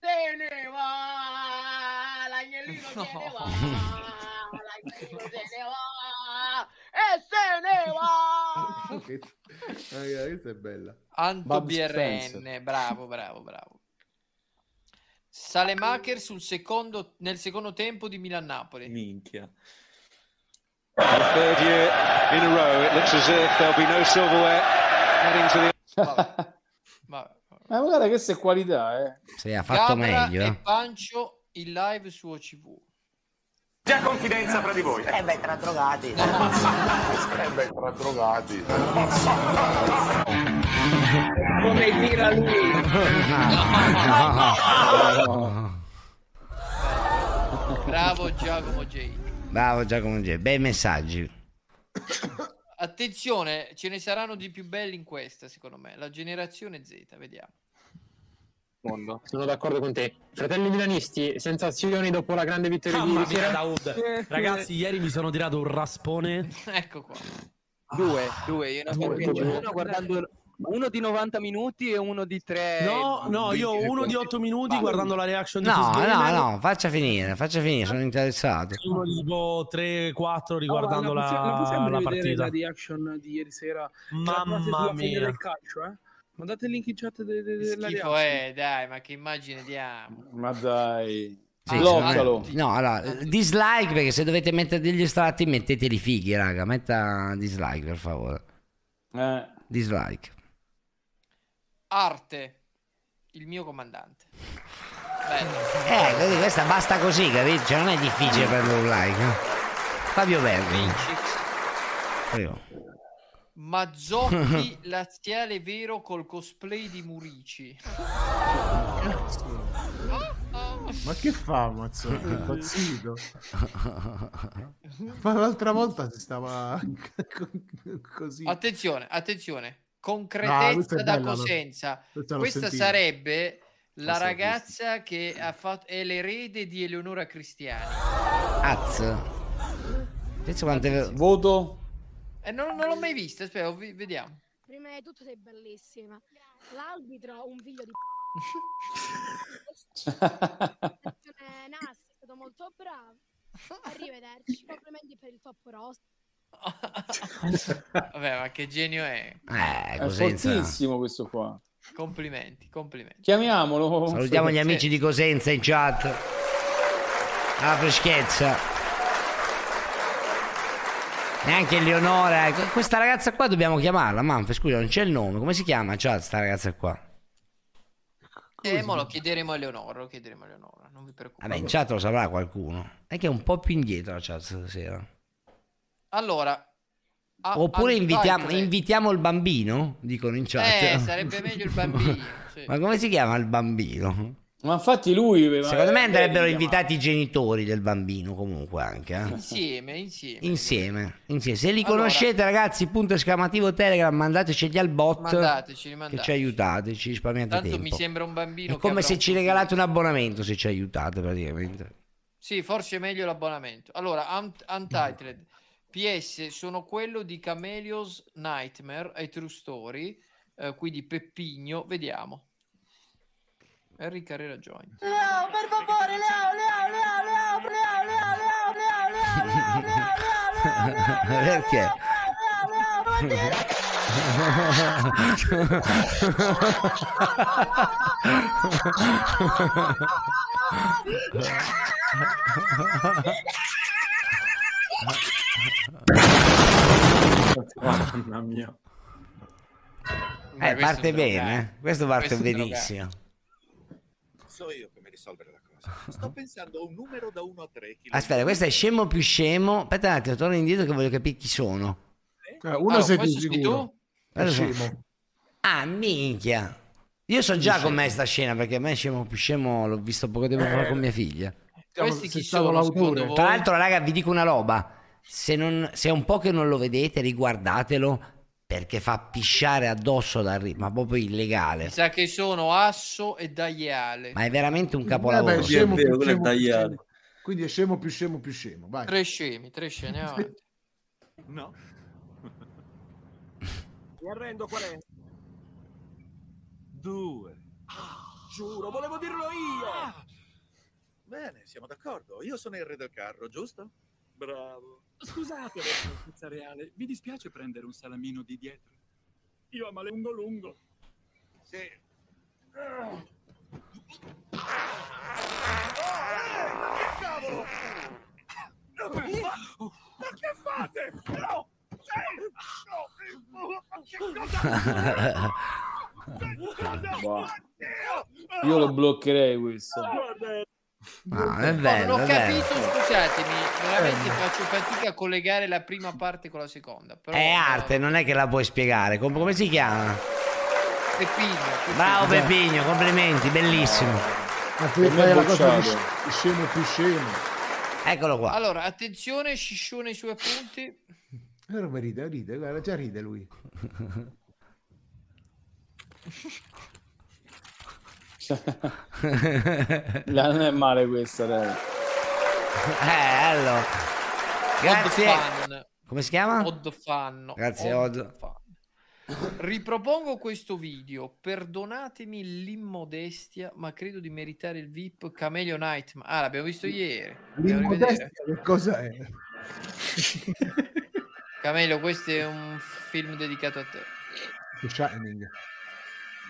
Se ne va, l'agnellino se ne va, l'agnellino se ne va, e se ne va. Questa è bella. Anto Bob BRN, bravo, bravo, bravo. Salemaker sul secondo, nel secondo tempo di Milan-Napoli. Minchia. third year in a row, it looks as if there'll be no silverware heading to the. Vabbè. Ma guarda, questa è qualità, eh. Sì, ha fatto Gabra meglio. e eh. Pancio in live su OCV. C'è confidenza fra di voi. Eh beh, tra drogati. Eh beh, tra drogati. Come tira lui. Bravo Giacomo J. Bravo Giacomo G. Bei messaggi. Attenzione, ce ne saranno di più belli in questa, secondo me. La generazione Z, vediamo. Mondo. Sono d'accordo con te. Fratelli milanisti, sensazioni dopo la grande vittoria di Mamma ieri sera? Daoud. Ragazzi, ieri mi sono tirato un raspone. ecco qua. Due, due, io ne ho Due, capito due. uno guardando uno di 90 minuti e uno di 3 No, no, io ho uno di 8 minuti guardando la reaction di No, no, no, faccia finire, faccia finire, sono interessato. Uno di tipo 3-4 riguardando la, la, possiamo la rivedere partita. la reaction di ieri sera? Mamma la mia. del calcio, eh? Mandate il link in chat de- de- della Schifo reaction. è, dai, ma che immagine diamo. Ma dai. Sì, Bloccalo. No, allora, dislike perché se dovete mettere degli estratti metteteli fighi, raga. Metta dislike per favore. Eh. Dislike. Arte, il mio comandante. Bello. Eh, così, questa basta così, capito? Cioè, non è difficile prendere un like. eh. Fabio Verdi. Prego. Mazzotti laziale vero col cosplay di Murici. Ma che fa Mazzotti? È impazzito. Ma l'altra volta si stava così. Attenzione, attenzione. No, Concretezza è da bella, no? Cosenza. Questa Questa sarebbe la Questa ragazza che ha fatto, è l'erede di Eleonora Cristiani. Az. Penso quante... Voto. Eh, non, non l'ho mai vista, ho vi- vediamo. Prima di tutto sei bellissima. L'arbitro, un figlio di p***a. Nasti, è stato molto bravo. Arrivederci. Complimenti per il top roast. Vabbè, ma che genio è. Eh, È Cosenza. fortissimo questo qua. Complimenti, complimenti. Chiamiamolo. Salutiamo gli amici di Cosenza in chat. La freschezza. Neanche Eleonora. ecco, Questa ragazza qua dobbiamo chiamarla. Manfred, scusa, non c'è il nome. Come si chiama? Chat, sta ragazza qua. Eh, mo lo chiederemo a Eleonora, lo chiederemo a Eleonora, non vi preoccupate. Vabbè, in chat lo saprà qualcuno. È che è un po' più indietro la chat stasera. Allora, a- Oppure invitiamo, invitiamo il bambino? Dicono in chat. Eh, sarebbe meglio il bambino. sì. Ma come si chiama il bambino? Ma infatti lui... Secondo me eh, andrebbero vedi, invitati i genitori del bambino comunque anche. eh. Insieme, insieme. Insieme, insieme. Se li Allora- conoscete, ragazzi, punto esclamativo Telegram, mandateceli al bot. Mandateceli, Che mandateci. ci aiutate, ci risparmiate Tanto tempo. mi sembra un bambino È che come se ci regalate un abbonamento se ci aiutate praticamente. Sì, forse è meglio l'abbonamento. Allora, Un- Untitled. PS, sono quello di Camelios Nightmare, a True Story, eh, quindi Peppigno, vediamo. Harry Carrera Joint. Leo, per favore, Leo, Leo, Leo, Leo, Leo, Leo, Leo, Leo, Leo, Leo, Leo, Leo, Leo, Leo, Perché? Mamma mia. Eh, parte bene, eh. questo parte Questo è benissimo. So io come risolvere la cosa. Sto pensando a un numero da 1 a 3. Aspetta, questo è scemo più scemo. Aspetta un attimo, torno indietro che voglio capire chi sono. Eh, uno Allora, sei tu sei sicuro. tu? So. scemo. Ah, minchia. Io so già com'è sta scena perché a me scemo più scemo l'ho visto poco tempo fa con mia figlia. Questi sei chi sono, l'autore. Tra l'altro, raga, vi dico una roba. Se, non, se è un po' che non lo vedete, riguardatelo perché fa pisciare addosso da ri- ma proprio illegale. Mi sa che sono Asso e Dagliale. Ma è veramente un Eh capolavoro. beh, scemo più scemo più tagliato. scemo. Quindi è scemo più scemo più scemo. Vai. Tre scemi, tre scemi. avanti. No. Mi arrendo qual è? Due. Giuro, volevo dirlo io! Bene, siamo d'accordo. Io sono il re del carro, giusto? Bravo. Scusate, vostra altezza reale, vi dispiace prendere un salamino di dietro? Io ho male lungo lungo. Sì. Che cavolo! Ma che fate? No! No! Ma che cosa? Boh. Io lo bloccherei questo. No, è bello, non ho è bello. capito, scusatemi, veramente faccio fatica a collegare la prima parte con la seconda. Però, È arte, non è che la puoi spiegare. Com- come si chiama? Peppino, Peppino. Bravo Peppigno, complimenti, bellissimo. Ma tu fai la cosa sc- scemo più scemo. Eccolo qua. Allora, attenzione, Sciscione i suoi appunti. Però mi ride, ride, guarda, già ride lui. La- non è male questa, dai. Eh, allora. Grazie. Come si chiama? Odd fan. Grazie, Odd Odd. fan. Ripropongo questo video. Perdonatemi l'immodestia, ma credo di meritare il VIP Camelio Nightmare. Ah, l'abbiamo visto ieri. L'immodestia che cosa è? Camelio, questo è un film dedicato a te. The Shining.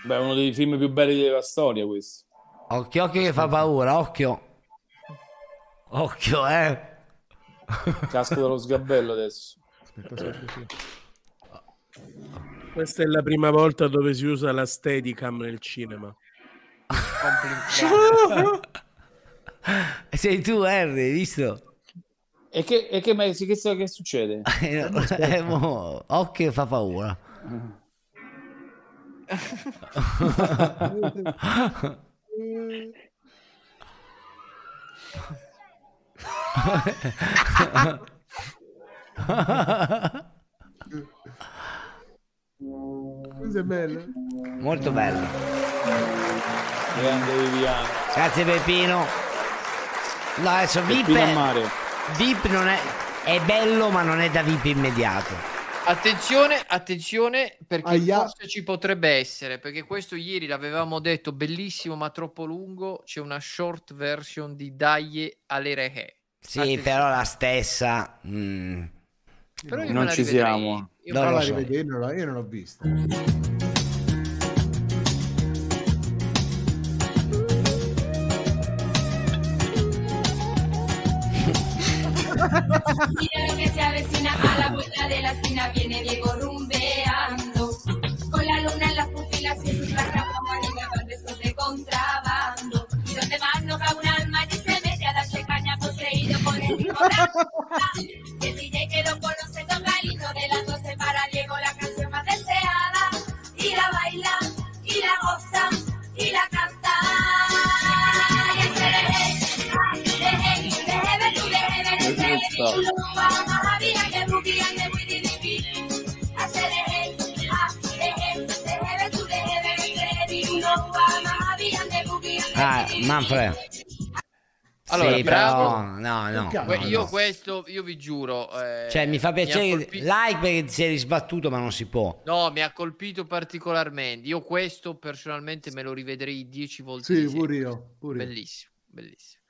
Beh, è uno dei film più belli della storia questo. Occhio, occhio che fa paura, occhio. Occhio, eh. Casco dallo sgabello adesso. Aspetta, aspetta, sì. Questa è la prima volta dove si usa la Steadicam nel cinema. Sei tu, Harry, hai visto? E che, e che, ma- che, che, che succede? Eh, mo, occhio che fa paura. Questo è bello. Molto bello. Grande Viviano. Grazie Peppino. No, adesso VIP, Peppino è. VIP non è, è bello ma non è da VIP immediato. Attenzione, attenzione, perché Aia. forse ci potrebbe essere, perché questo ieri l'avevamo detto, bellissimo ma troppo lungo, c'è una short version di Dai alle Rehe. Sì, Attenzione. però la stessa... mm, Però Non ci siamo. Io lo la so. Rivede, Io non l'ho, io Mira lo que se avecina a la vuelta de la esquina viene Diego rumbeando. Con la luna en las pupilas y sus como anidaban besos de contrabando. Y donde más no cabe un alma y se mete a darse caña poseído por el ritmo Y el DJ que lo conoce toca el himno de las 12 para Diego la canción más deseada. Y la baila y la goza y la canta anche Ah, Manfred. Allora, sì, bravo. però... No, no, Que- no, io no. questo, io vi giuro... eh, Cioè, mi fa piacere... colpi- Like perché ti sei risbattuto, ma non si può. No, mi ha colpito particolarmente. Io questo personalmente me lo rivedrei dieci volte. Sì, pure io. Pure io. Bellissimo, bellissimo.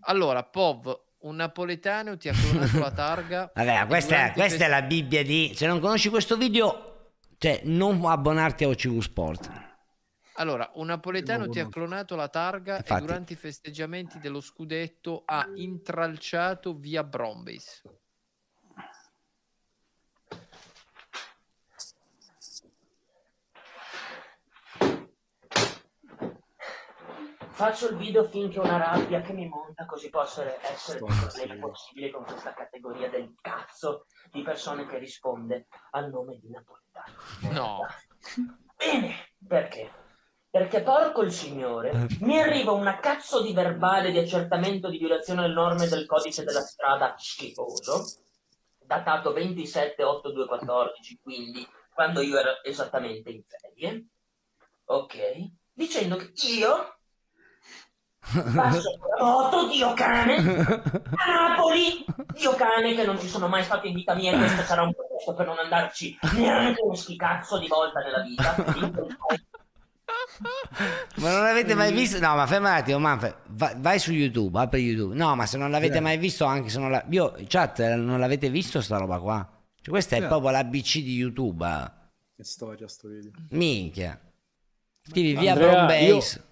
Allora, Pov, un napoletano ti ha clonato la targa. Vabbè, questa, questa è la Bibbia di... Se non conosci questo video, cioè, non abbonarti a OCV Sport. Allora, un napoletano ti ha clonato la targa Infatti. e durante i festeggiamenti dello scudetto ha intralciato via Brombeis. Faccio il video finché ho una rabbia che mi monta, così posso essere più problema possibile con questa categoria del cazzo di persone che risponde al nome di napoletano. No. Bene, perché? Perché porco il signore, mi arriva una cazzo di verbale di accertamento di violazione delle norme del codice della strada schifoso, datato 27-8-2-14, quindi quando io ero esattamente in ferie, ok, dicendo che io passo la moto, Dio cane, a Napoli, Dio cane che non ci sono mai stato in vita mia e questo sarà un pretesto per non andarci neanche uno schicazzo di volta nella vita. Ma non l'avete mai visto? No, ma ferma un attimo, Manfred. Va- vai su YouTube, apri YouTube. No, ma se non l'avete Sì. mai visto, anche se non la... Io, chat, non l'avete visto sta roba qua? Cioè, questa è proprio l'ABC di YouTube. eh. Che storia sto video. Minchia. Scrivi via Andrea, Brombase.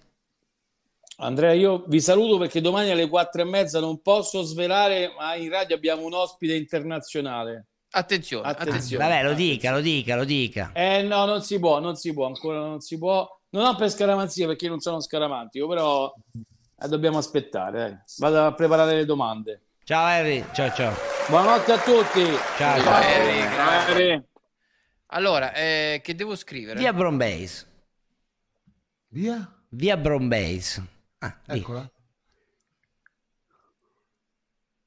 Andrea, io vi saluto perché domani alle quattro e mezza non posso svelare, ma in radio abbiamo un ospite internazionale. Attenzione, Attenzione. Vabbè, lo dica, lo dica, lo dica. Eh no, non si può, non si può, ancora non si può. Non ho per scaramanzia perché non sono scaramantico, però Eh, dobbiamo aspettare. dai. Vado a preparare le domande. Ciao Harry, ciao ciao. Buonanotte a tutti. Ciao, Ciao, ciao. Harry, grazie. Allora, eh, che devo scrivere? Via Brombase. Via? Via Brombase. Ah, lì. Eccola.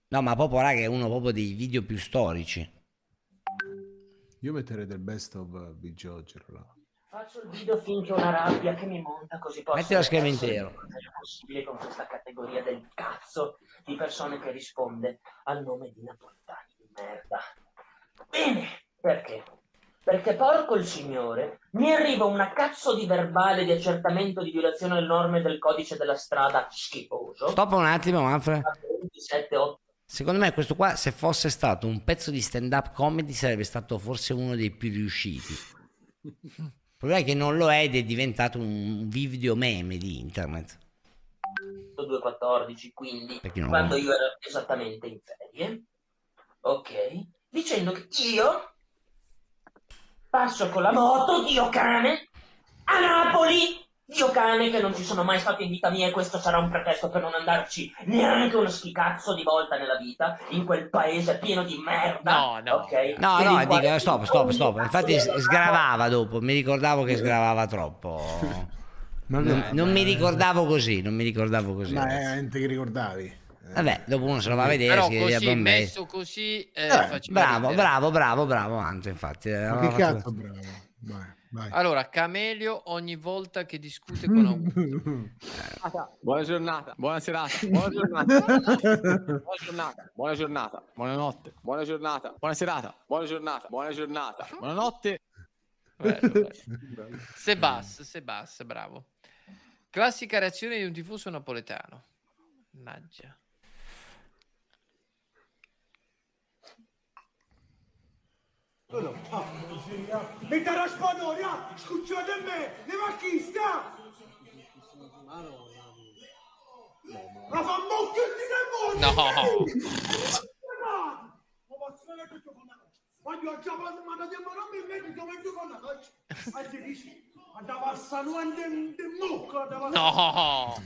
No, ma proprio raga è uno proprio dei video più storici. Io metterei del best of Big George là. Faccio il video finché ho una rabbia che mi monta così posso Metti lo schermo intero. il serio possibile con questa categoria del cazzo di persone che risponde al nome di napoletani di merda. Bene, perché? Perché porco il signore, mi arriva una cazzo di verbale di accertamento di violazione delle norme del codice della strada schifoso. Stop un attimo, Manfred. 27, 8. Secondo me questo qua, se fosse stato un pezzo di stand-up comedy, sarebbe stato forse uno dei più riusciti. Il problema è che non lo è ed è diventato un video meme di internet. 214, quindi quando io ero esattamente in ferie, ok, dicendo che io passo con la moto, Dio cane, a Napoli, Dio cane che non ci sono mai stato in vita mia e questo sarà un pretesto per non andarci neanche uno schicazzo di volta nella vita in quel paese pieno di merda, No, no. ok? No, no, dico, stop, stop, stop. Infatti sgravava dopo, mi ricordavo che sgravava troppo. Ma Non, non mi ricordavo così, non mi ricordavo così. Ma è veramente che ricordavi. Vabbè, dopo uno se lo va a vedere, Però così, messo così, eh, Eh, Bravo, bravo, bravo, bravo, Anto, infatti. Ma aveva che fatto- cazzo bravo. Vai, vai. Allora, Camelio ogni volta che discute con Augusto. Buona giornata, buona serata, buona giornata, buona giornata, buona giornata, buonanotte, buona giornata, buona serata, buona giornata, buona giornata, buonanotte. Bello, bello. Sebas, Sebas, bravo. Classica reazione di un tifoso napoletano. Mannaggia. Mica raspadori, scucciate me, le macchista! La fa mocchetti del mondo! No. Voglio già parlare, ma da tempo non mi metti come tu con la faccia. Anzi, dici, ma da passare un de, de mucca, da No.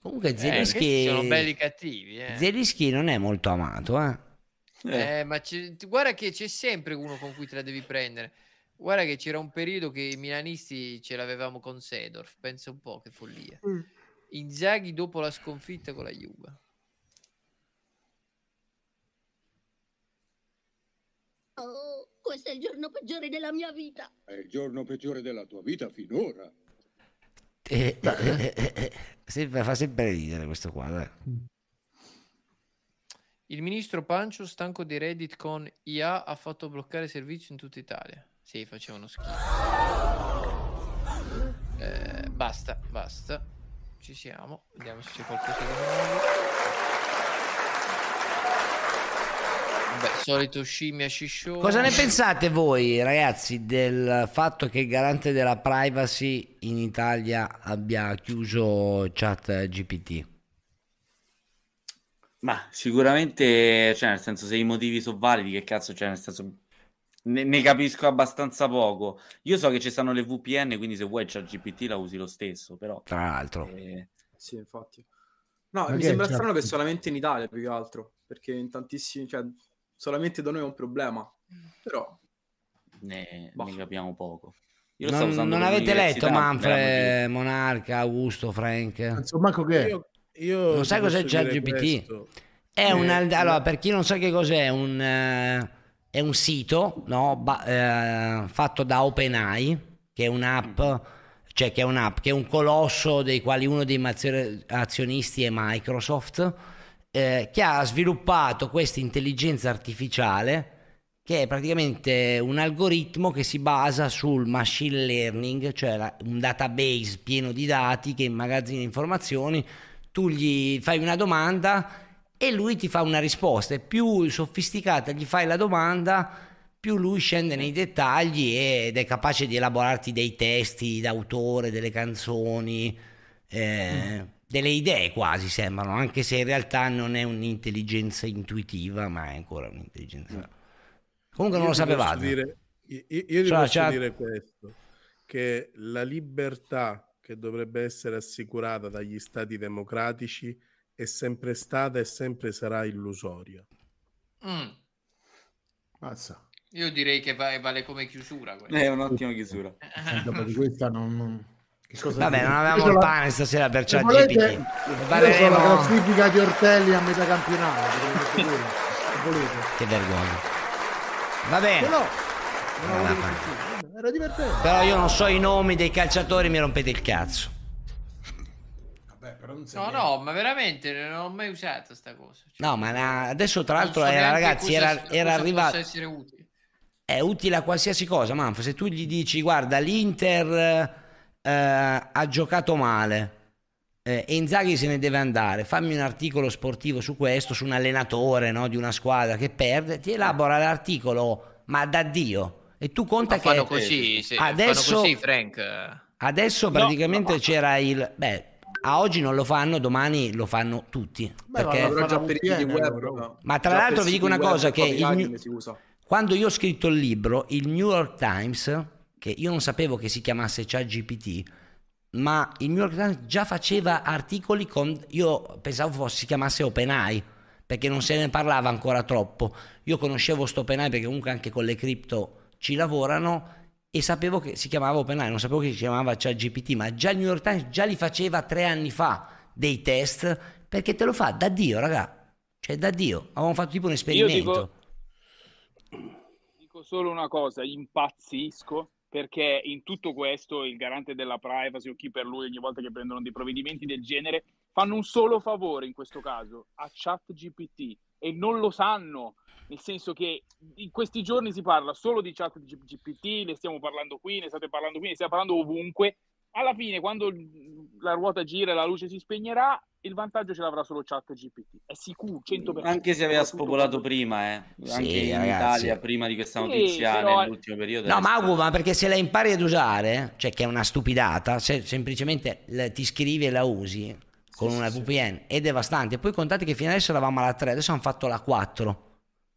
Comunque Eh, Zelischi... questi sono belli cattivi, eh. Zelischi non è molto amato, eh. Eh, ma c'è- guarda che c'è sempre uno con cui te la devi prendere. Guarda che c'era un periodo che i milanisti ce l'avevamo con Sedorf, pensa un po' che follia. Inzaghi dopo la sconfitta con la Juve. Oh, questo è il giorno peggiore della mia vita. È il giorno peggiore della tua vita finora. Eh, eh, eh, eh, eh, sempre- fa sempre ridere questo qua, dai. Il ministro Pancio, stanco di Reddit con IA, ha fatto bloccare servizio in tutta Italia. Sì, facevano schifo. Eh, basta, basta. Ci siamo. Vediamo se c'è qualcosa di nuovo. Beh, solito scimmia sciscione. Cosa ne pensate voi, ragazzi, del fatto che il garante della privacy in Italia abbia chiuso chat GPT? Ma sicuramente, cioè, nel senso, se i motivi sono validi, che cazzo, cioè, nel senso, ne, ne capisco abbastanza poco. Io so che ci stanno le VPN, quindi se vuoi ChatGPT la usi lo stesso, però... Tra l'altro. eh, Sì, infatti. No, Ma mi sembra è, strano certo. che solamente in Italia, più che altro, perché in tantissimi, cioè, solamente da noi è un problema. Però, ne, Boh. ne capiamo poco. Io lo Non, stavo usando non avete letto Manfred, Monarca, Augusto, Frank? Insomma, che Io, io Non sai cos'è ChatGPT? È Eh, un, allora, per chi non sa che cos'è, è un, eh, è un sito no, ba- eh, fatto da OpenAI, che è un'app, cioè che è un'app, che è un colosso dei quali uno dei mazio- azionisti è Microsoft, eh, che ha sviluppato questa intelligenza artificiale che è praticamente un algoritmo che si basa sul machine learning, cioè la- un database pieno di dati che immagazzina informazioni, tu gli fai una domanda e lui ti fa una risposta, e più sofisticata gli fai la domanda, più lui scende nei dettagli ed è capace di elaborarti dei testi d'autore, delle canzoni, eh, delle idee quasi sembrano, anche se in realtà non è un'intelligenza intuitiva, ma è ancora un'intelligenza. Comunque non Io lo ti posso sapevate. dire- io, io Ciao, posso ciao. dire questo, che la libertà che dovrebbe essere assicurata dagli stati democratici è sempre stata e sempre sarà illusoria. Mm. Mazza. Io direi che va- vale come chiusura. quella. È un'ottima chiusura. Eh, Dopo di questa non... non- Che cosa Vabbè, dire? non avevamo il la- pane stasera per chat volete, GPT. So la classifica di Ortelli a metà campionato. Che vergogna. Va bene. Però, non Era divertente. Però io non so i nomi dei calciatori, mi rompete il cazzo. Vabbè, però non No, no, ma veramente non ho mai usato sta cosa. No, ma na- adesso tra l'altro so era, ragazzi, cosa- era, era cosa arrivato... possa essere utile. È utile a qualsiasi cosa, Manf. Se tu gli dici, guarda, l'Inter eh, ha giocato male eh, e Inzaghi se ne deve andare, fammi un articolo sportivo su questo, su un allenatore no, di una squadra che perde, ti elabora l'articolo, ma da Dio. E tu conta Ma che fanno così, sì, adesso, fanno così, Frank. adesso No, praticamente no. c'era il... Beh, a oggi non lo fanno, domani lo fanno tutti. perché... però già per siti web Ma tra già l'altro vi dico una web cosa, che il quando io ho scritto il libro, il New York Times, che io non sapevo che si chiamasse ChatGPT, ma il New York Times già faceva articoli con... Io pensavo fosse, si chiamasse OpenAI, perché non se ne parlava ancora troppo. Io conoscevo sto OpenAI perché comunque anche con le cripto ci lavorano e sapevo che si chiamava OpenAI, non sapevo che si chiamava ChatGPT, ma già il New York Times già li faceva tre anni fa dei test, perché te lo fa da Dio, raga. Cioè da Dio. Avevamo fatto tipo un esperimento. dico, dico solo una cosa, impazzisco perché in tutto questo il garante della privacy o chi per lui ogni volta che prendono dei provvedimenti del genere fanno un solo favore in questo caso a ChatGPT e non lo sanno, nel senso che in questi giorni si parla solo di ChatGPT, ne stiamo parlando qui, ne state parlando qui, ne stiamo parlando ovunque. Alla fine, quando la ruota gira e la luce si spegnerà, il vantaggio ce l'avrà solo ChatGPT. È sicuro, 100%. Anche se aveva spopolato prima, eh. Sì, Anche in ragazzi. Italia, prima di questa Sì, notizia, però- nell'ultimo periodo. No, ma Ugo, ma perché se la impari ad usare, cioè che è una stupidata, se semplicemente la- ti scrivi e la usi con una VPN, è devastante. Poi contate che fino adesso eravamo alla 3, adesso hanno fatto la 4,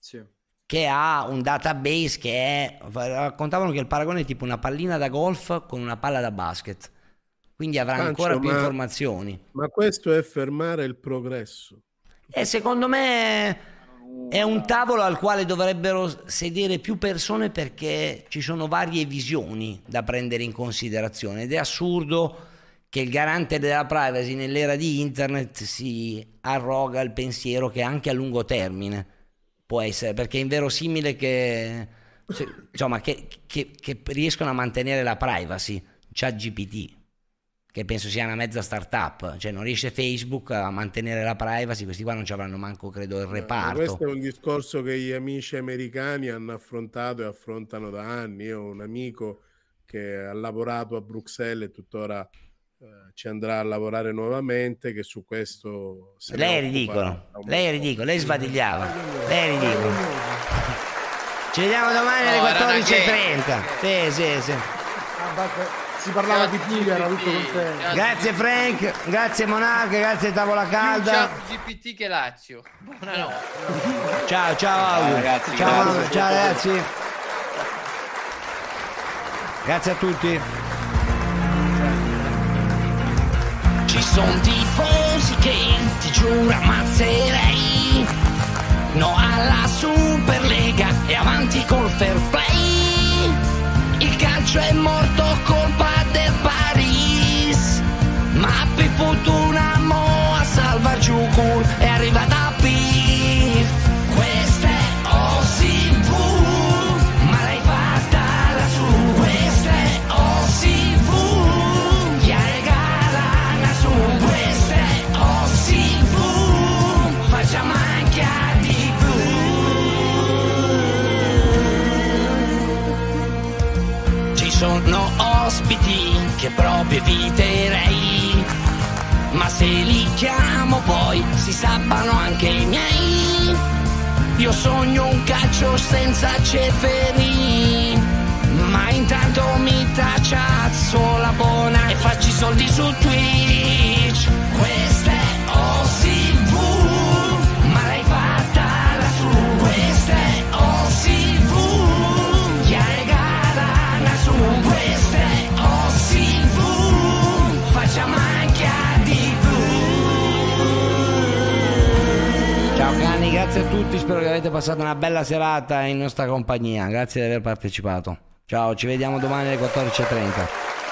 Sì. che ha un database che è... Raccontavano che il paragone è tipo una pallina da golf con una palla da basket. Quindi avrà Pancio, ancora più ma- informazioni. Ma questo è fermare il progresso. E secondo me è un tavolo al quale dovrebbero sedere più persone perché ci sono varie visioni da prendere in considerazione ed è assurdo che il garante della privacy nell'era di internet si arroga il pensiero che anche a lungo termine può essere, perché è inverosimile che, cioè, insomma, che, che- che riescono a mantenere la privacy, ChatGPT che penso sia una mezza startup, cioè non riesce Facebook a mantenere la privacy, questi qua non ci avranno manco credo il Ma reparto. Questo è un discorso che gli amici americani hanno affrontato e affrontano da anni. Io ho un amico che ha lavorato a Bruxelles e tuttora eh, ci andrà a lavorare nuovamente, che su questo... Lei è ridicolo, lei è ridicolo, lei sbadigliava, lei è ridicolo. Ci vediamo domani alle No, era una 14.30. Sì, sì, sì. Ah, Si parlava di Puglia, era tutto contento. Grazie Frank, grazie Monarca, grazie Tavola Calda. Più GPT che Lazio. Buonanotte. Ciao, ciao ragazzi, ciao, grazie. ciao ragazzi. Grazie a tutti. Ci sono tifosi che ti giuro ammazzerei. No alla Superlega e avanti col fair play. Il calcio è morto colpa del Paris. Ma per fortuna che proprio eviterei. Ma se li chiamo poi si sappano anche i miei. Io sogno un calcio senza ceferi Ma intanto mi tacciazzo la buona E faccio i soldi su Twitch. Questa grazie a tutti, spero che avete passato una bella serata in nostra compagnia, grazie di aver partecipato. Ciao, ci vediamo domani alle 14.30.